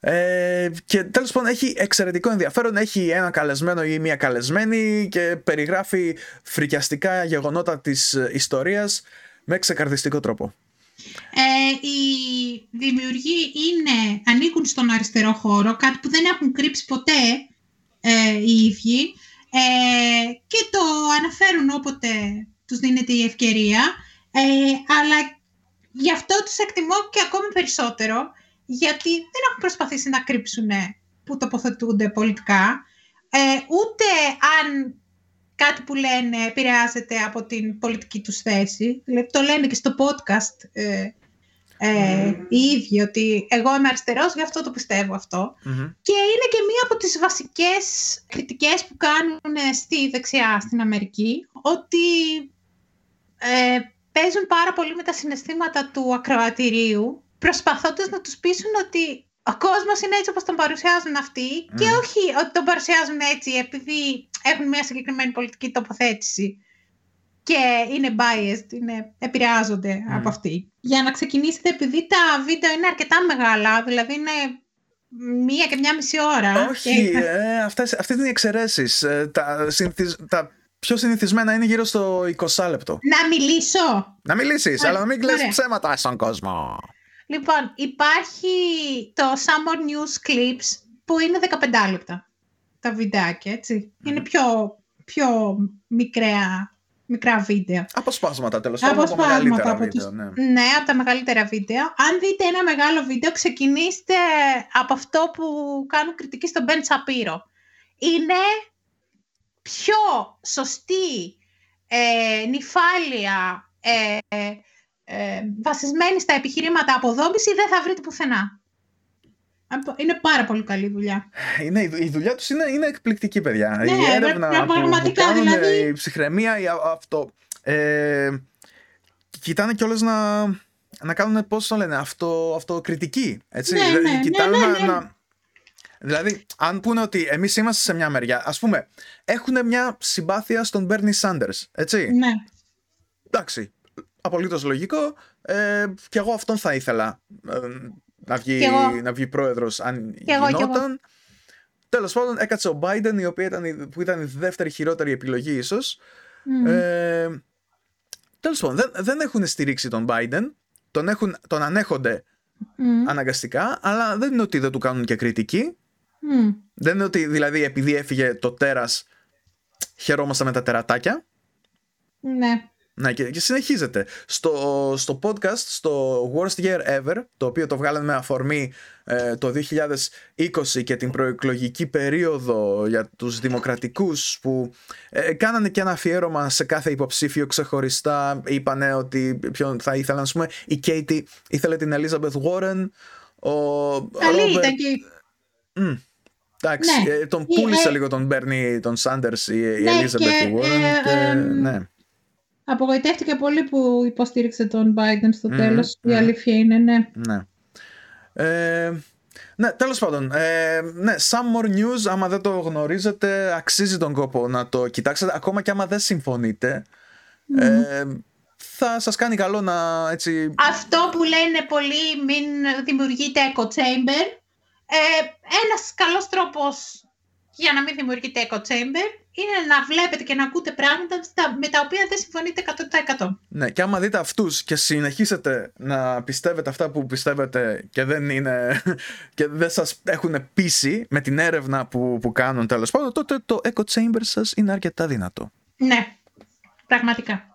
[SPEAKER 1] Ε, και τέλος πάντων έχει εξαιρετικό ενδιαφέρον. Έχει ένα καλεσμένο ή μία καλεσμένη και περιγράφει φρικιαστικά γεγονότα της ε, ιστορίας με ξεκαρδιστικό τρόπο.
[SPEAKER 2] Ε, οι δημιουργοί είναι, ανήκουν στον αριστερό χώρο, κάτι που δεν έχουν κρύψει ποτέ ε, οι ίδιοι ε, και το αναφέρουν όποτε τους δίνεται η ευκαιρία, ε, αλλά γι' αυτό τους εκτιμώ και ακόμη περισσότερο, γιατί δεν έχουν προσπαθήσει να κρύψουν που τοποθετούνται πολιτικά, ε, ούτε αν κάτι που λένε επηρεάζεται από την πολιτική τους θέση. Δηλαδή το λένε και στο podcast ε, ε, οι ίδιοι ότι εγώ είμαι αριστερός, γι' αυτό το πιστεύω αυτό. Και είναι και μία από τις βασικές κριτικές που κάνουν στη δεξιά στην Αμερική, ότι ε, παίζουν πάρα πολύ με τα συναισθήματα του ακροατηρίου, προσπαθώντας να τους πείσουν ότι ο κόσμος είναι έτσι όπως τον παρουσιάζουν αυτοί και
[SPEAKER 1] Μμμ.
[SPEAKER 2] όχι ότι τον παρουσιάζουν έτσι επειδή έχουν μια συγκεκριμένη πολιτική τοποθέτηση και είναι biased, είναι, επηρεάζονται
[SPEAKER 1] Μμ.
[SPEAKER 2] από αυτή. Για να ξεκινήσετε, επειδή τα βίντεο είναι αρκετά μεγάλα, δηλαδή είναι μία και μία μισή ώρα.
[SPEAKER 1] Όχι,
[SPEAKER 2] και-
[SPEAKER 1] ε, αυτές, αυτές είναι οι εξαιρέσεις. Ε, τα, συνηθισ- τα πιο συνηθισμένα είναι γύρω στο 20 λεπτό.
[SPEAKER 2] Να μιλήσω!
[SPEAKER 1] Να μιλήσεις,
[SPEAKER 2] Ωραία,
[SPEAKER 1] αλλά να μην κλαις
[SPEAKER 2] ωραία.
[SPEAKER 1] ψέματα στον κόσμο.
[SPEAKER 2] Λοιπόν, υπάρχει το Summer News Clips που είναι 15 λεπτά τα βιντεάκια, έτσι. Είναι πιο, πιο μικρά, μικρά βίντεο.
[SPEAKER 1] Αποσπάσματα τέλος πάντων από
[SPEAKER 2] Αποσπάσματα
[SPEAKER 1] μεγαλύτερα
[SPEAKER 2] από
[SPEAKER 1] βίντεο.
[SPEAKER 2] τους...
[SPEAKER 1] Ναι.
[SPEAKER 2] ναι, από τα μεγαλύτερα βίντεο. Αν δείτε ένα μεγάλο βίντεο, ξεκινήστε από αυτό που κάνουν κριτική στον Ben Shapiro. Είναι πιο σωστή, ε, νυφάλια, ε, ε, βασισμένη στα επιχειρήματα αποδόμηση, δεν θα βρείτε πουθενά. Από- Είναι πάρα πολύ καλή δουλειά.
[SPEAKER 1] Είναι, η δουλειά τους είναι, είναι εκπληκτική, παιδιά.
[SPEAKER 2] Ναι,
[SPEAKER 1] η
[SPEAKER 2] ρε,
[SPEAKER 1] έρευνα που, που
[SPEAKER 2] πραγματικά,
[SPEAKER 1] κάνουν,
[SPEAKER 2] δηλαδή.
[SPEAKER 1] η ψυχραιμία, η, α- αυτό. Ε, κοιτάνε κιόλας να, να κάνουν, πώς το λένε, αυτό, αυτοκριτική. Έτσι.
[SPEAKER 2] Ναι,
[SPEAKER 1] Δηλαδή,
[SPEAKER 2] ναι, ναι,
[SPEAKER 1] κοιτάνε
[SPEAKER 2] ναι,
[SPEAKER 1] να,
[SPEAKER 2] ναι.
[SPEAKER 1] να, Δηλαδή, αν πούνε ότι εμείς είμαστε σε μια μεριά, ας πούμε, έχουν μια συμπάθεια στον Bernie Sanders, έτσι.
[SPEAKER 2] Ναι.
[SPEAKER 1] Εντάξει, απολύτως λογικό. Ε, και εγώ αυτόν θα ήθελα ε, να βγει,
[SPEAKER 2] Κι εγώ.
[SPEAKER 1] να βγει πρόεδρος αν
[SPEAKER 2] Κι εγώ, κι
[SPEAKER 1] γινόταν. Τέλος πάντων, έκατσε ο Biden, η οποία ήταν, η- που ήταν η δεύτερη χειρότερη επιλογή, ίσως.
[SPEAKER 2] Μμ.
[SPEAKER 1] Ε, Τέλος πάντων, δεν, δεν έχουν στηρίξει τον Biden. Τον, έχουν, τον ανέχονται
[SPEAKER 2] Μμ.
[SPEAKER 1] αναγκαστικά, αλλά δεν είναι ότι δεν του κάνουν και κριτική.
[SPEAKER 2] Μμ.
[SPEAKER 1] Δεν είναι ότι δηλαδή επειδή έφυγε το τέρας χαιρόμαστε με τα τερατάκια.
[SPEAKER 2] Ναι.
[SPEAKER 1] Ναι, και, και συνεχίζεται. Στο, στο podcast, στο Worst Year Ever, το οποίο το βγάλαμε με αφορμή ε, το 2020 και την προεκλογική περίοδο για τους δημοκρατικούς που ε, κάνανε και ένα αφιέρωμα σε κάθε υποψήφιο ξεχωριστά. Είπανε ότι ποιον θα ήθελαν, ας πούμε, η Katie ήθελε την Elizabeth Warren, ο
[SPEAKER 2] Καλή
[SPEAKER 1] Robert-
[SPEAKER 2] ήταν και.
[SPEAKER 1] Μμ, Εντάξει,
[SPEAKER 2] Ναι.
[SPEAKER 1] ε, τον
[SPEAKER 2] Η-
[SPEAKER 1] πούλησε
[SPEAKER 2] ε,
[SPEAKER 1] λίγο τον Bernie, τον Sanders, η, η
[SPEAKER 2] Ναι,
[SPEAKER 1] Elizabeth
[SPEAKER 2] και,
[SPEAKER 1] Warren.
[SPEAKER 2] ε,
[SPEAKER 1] και,
[SPEAKER 2] εμ,
[SPEAKER 1] ναι.
[SPEAKER 2] Απογοητεύτηκε πολύ που υποστήριξε τον Biden στο
[SPEAKER 1] Μμμ,
[SPEAKER 2] τέλος. Η
[SPEAKER 1] μμμ.
[SPEAKER 2] αλήθεια είναι, ναι.
[SPEAKER 1] Ναι. Ε, ναι, τέλος πάντων. Ε, ναι, some more news, άμα δεν το γνωρίζετε, αξίζει τον κόπο να το κοιτάξετε. Ακόμα και άμα δεν συμφωνείτε, ε, θα σας κάνει καλό να έτσι...
[SPEAKER 2] Αυτό που λένε πολλοί μην δημιουργείται echo chamber. Ε, ένας καλός τρόπος για να μην δημιουργείται echo chamber είναι να βλέπετε και να ακούτε πράγματα στα- με τα οποία δεν συμφωνείτε 100%.
[SPEAKER 1] Ναι, και άμα δείτε αυτούς και συνεχίσετε να πιστεύετε αυτά που πιστεύετε και δεν είναι και δεν σας έχουν πείσει με την έρευνα που, που κάνουν τέλος πάντων, τότε το echo chamber σας είναι αρκετά δυνατό.
[SPEAKER 2] Ναι, πραγματικά.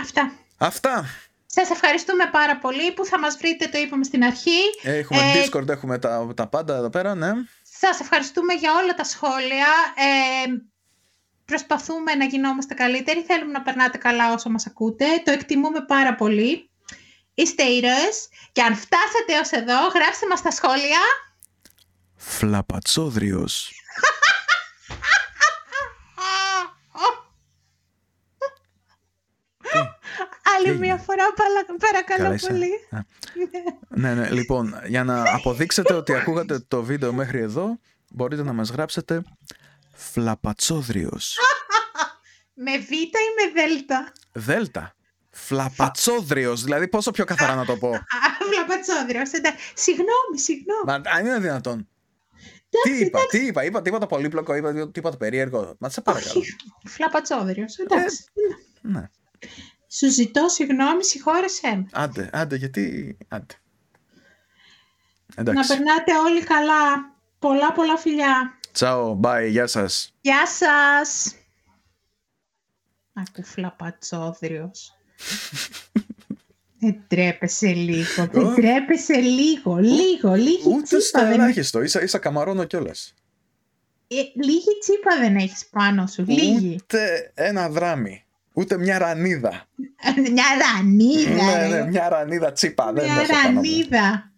[SPEAKER 2] Αυτά.
[SPEAKER 1] Αυτά.
[SPEAKER 2] Σας ευχαριστούμε πάρα πολύ που θα μας βρείτε, το είπαμε στην αρχή.
[SPEAKER 1] Έχουμε
[SPEAKER 2] Ε,
[SPEAKER 1] Discord, έχουμε τα, τα πάντα εδώ πέρα, ναι.
[SPEAKER 2] Σας ευχαριστούμε για όλα τα σχόλια. Ε, προσπαθούμε να γινόμαστε καλύτεροι. Θέλουμε να περνάτε καλά όσο μας ακούτε. Το εκτιμούμε πάρα πολύ. Είστε ήρωες. Και αν φτάσατε ως εδώ, γράψτε μας στα σχόλια.
[SPEAKER 1] Φλαπατσόδριος.
[SPEAKER 2] Άλλη
[SPEAKER 1] έγινε;
[SPEAKER 2] μια φορά, παλα- παρακαλώ
[SPEAKER 1] Καλά είσαι;
[SPEAKER 2] πολύ.
[SPEAKER 1] Α. ναι, ναι, λοιπόν, για να αποδείξετε ότι ακούγατε το βίντεο μέχρι εδώ, μπορείτε να μας γράψετε Φλαπατσόδριος.
[SPEAKER 2] με β ή με δέλτα.
[SPEAKER 1] Δέλτα. Φλαπατσόδριος, δηλαδή πόσο πιο καθαρά να το πω.
[SPEAKER 2] Α, Φλαπατσόδριος. εντάξει. Συγγνώμη, συγγνώμη.
[SPEAKER 1] Μα αν είναι δυνατόν. Τι
[SPEAKER 2] Εντάξει,
[SPEAKER 1] είπα, τι είπα, είπα τίποτα πολύπλοκο, είπα τίποτα περίεργο. Μα σε παρακαλώ.
[SPEAKER 2] Όχι, Φλαπατσόδριος. Εντάξει.
[SPEAKER 1] Ναι.
[SPEAKER 2] Σου ζητώ συγγνώμη, συγχώρεσέ με.
[SPEAKER 1] Άντε, άντε, γιατί. Άντε.
[SPEAKER 2] Να
[SPEAKER 1] Εντάξει.
[SPEAKER 2] περνάτε όλοι καλά. Πολλά πολλά φιλιά.
[SPEAKER 1] Τσάω, bye, γεια σας.
[SPEAKER 2] Γεια σας. Ακού φλαπατσόδριος. Δεν τρέπεσαι λίγο. Δεν
[SPEAKER 1] Ω.
[SPEAKER 2] τρέπεσαι λίγο. Λίγο. Λίγη
[SPEAKER 1] Ούτε στο
[SPEAKER 2] τσίπα, δεν...
[SPEAKER 1] ελάχιστο, ίσα, ίσα καμαρώνω κιόλας.
[SPEAKER 2] Ε, λίγη τσίπα δεν έχεις πάνω σου. Λίγη.
[SPEAKER 1] Ούτε ένα δράμι. Ούτε μια ρανίδα.
[SPEAKER 2] Μια ρανίδα.
[SPEAKER 1] Ναι,
[SPEAKER 2] ρε.
[SPEAKER 1] ναι, μια ρανίδα τσίπα. Δεν
[SPEAKER 2] Μια
[SPEAKER 1] έχω πάνω μου.
[SPEAKER 2] ρανίδα.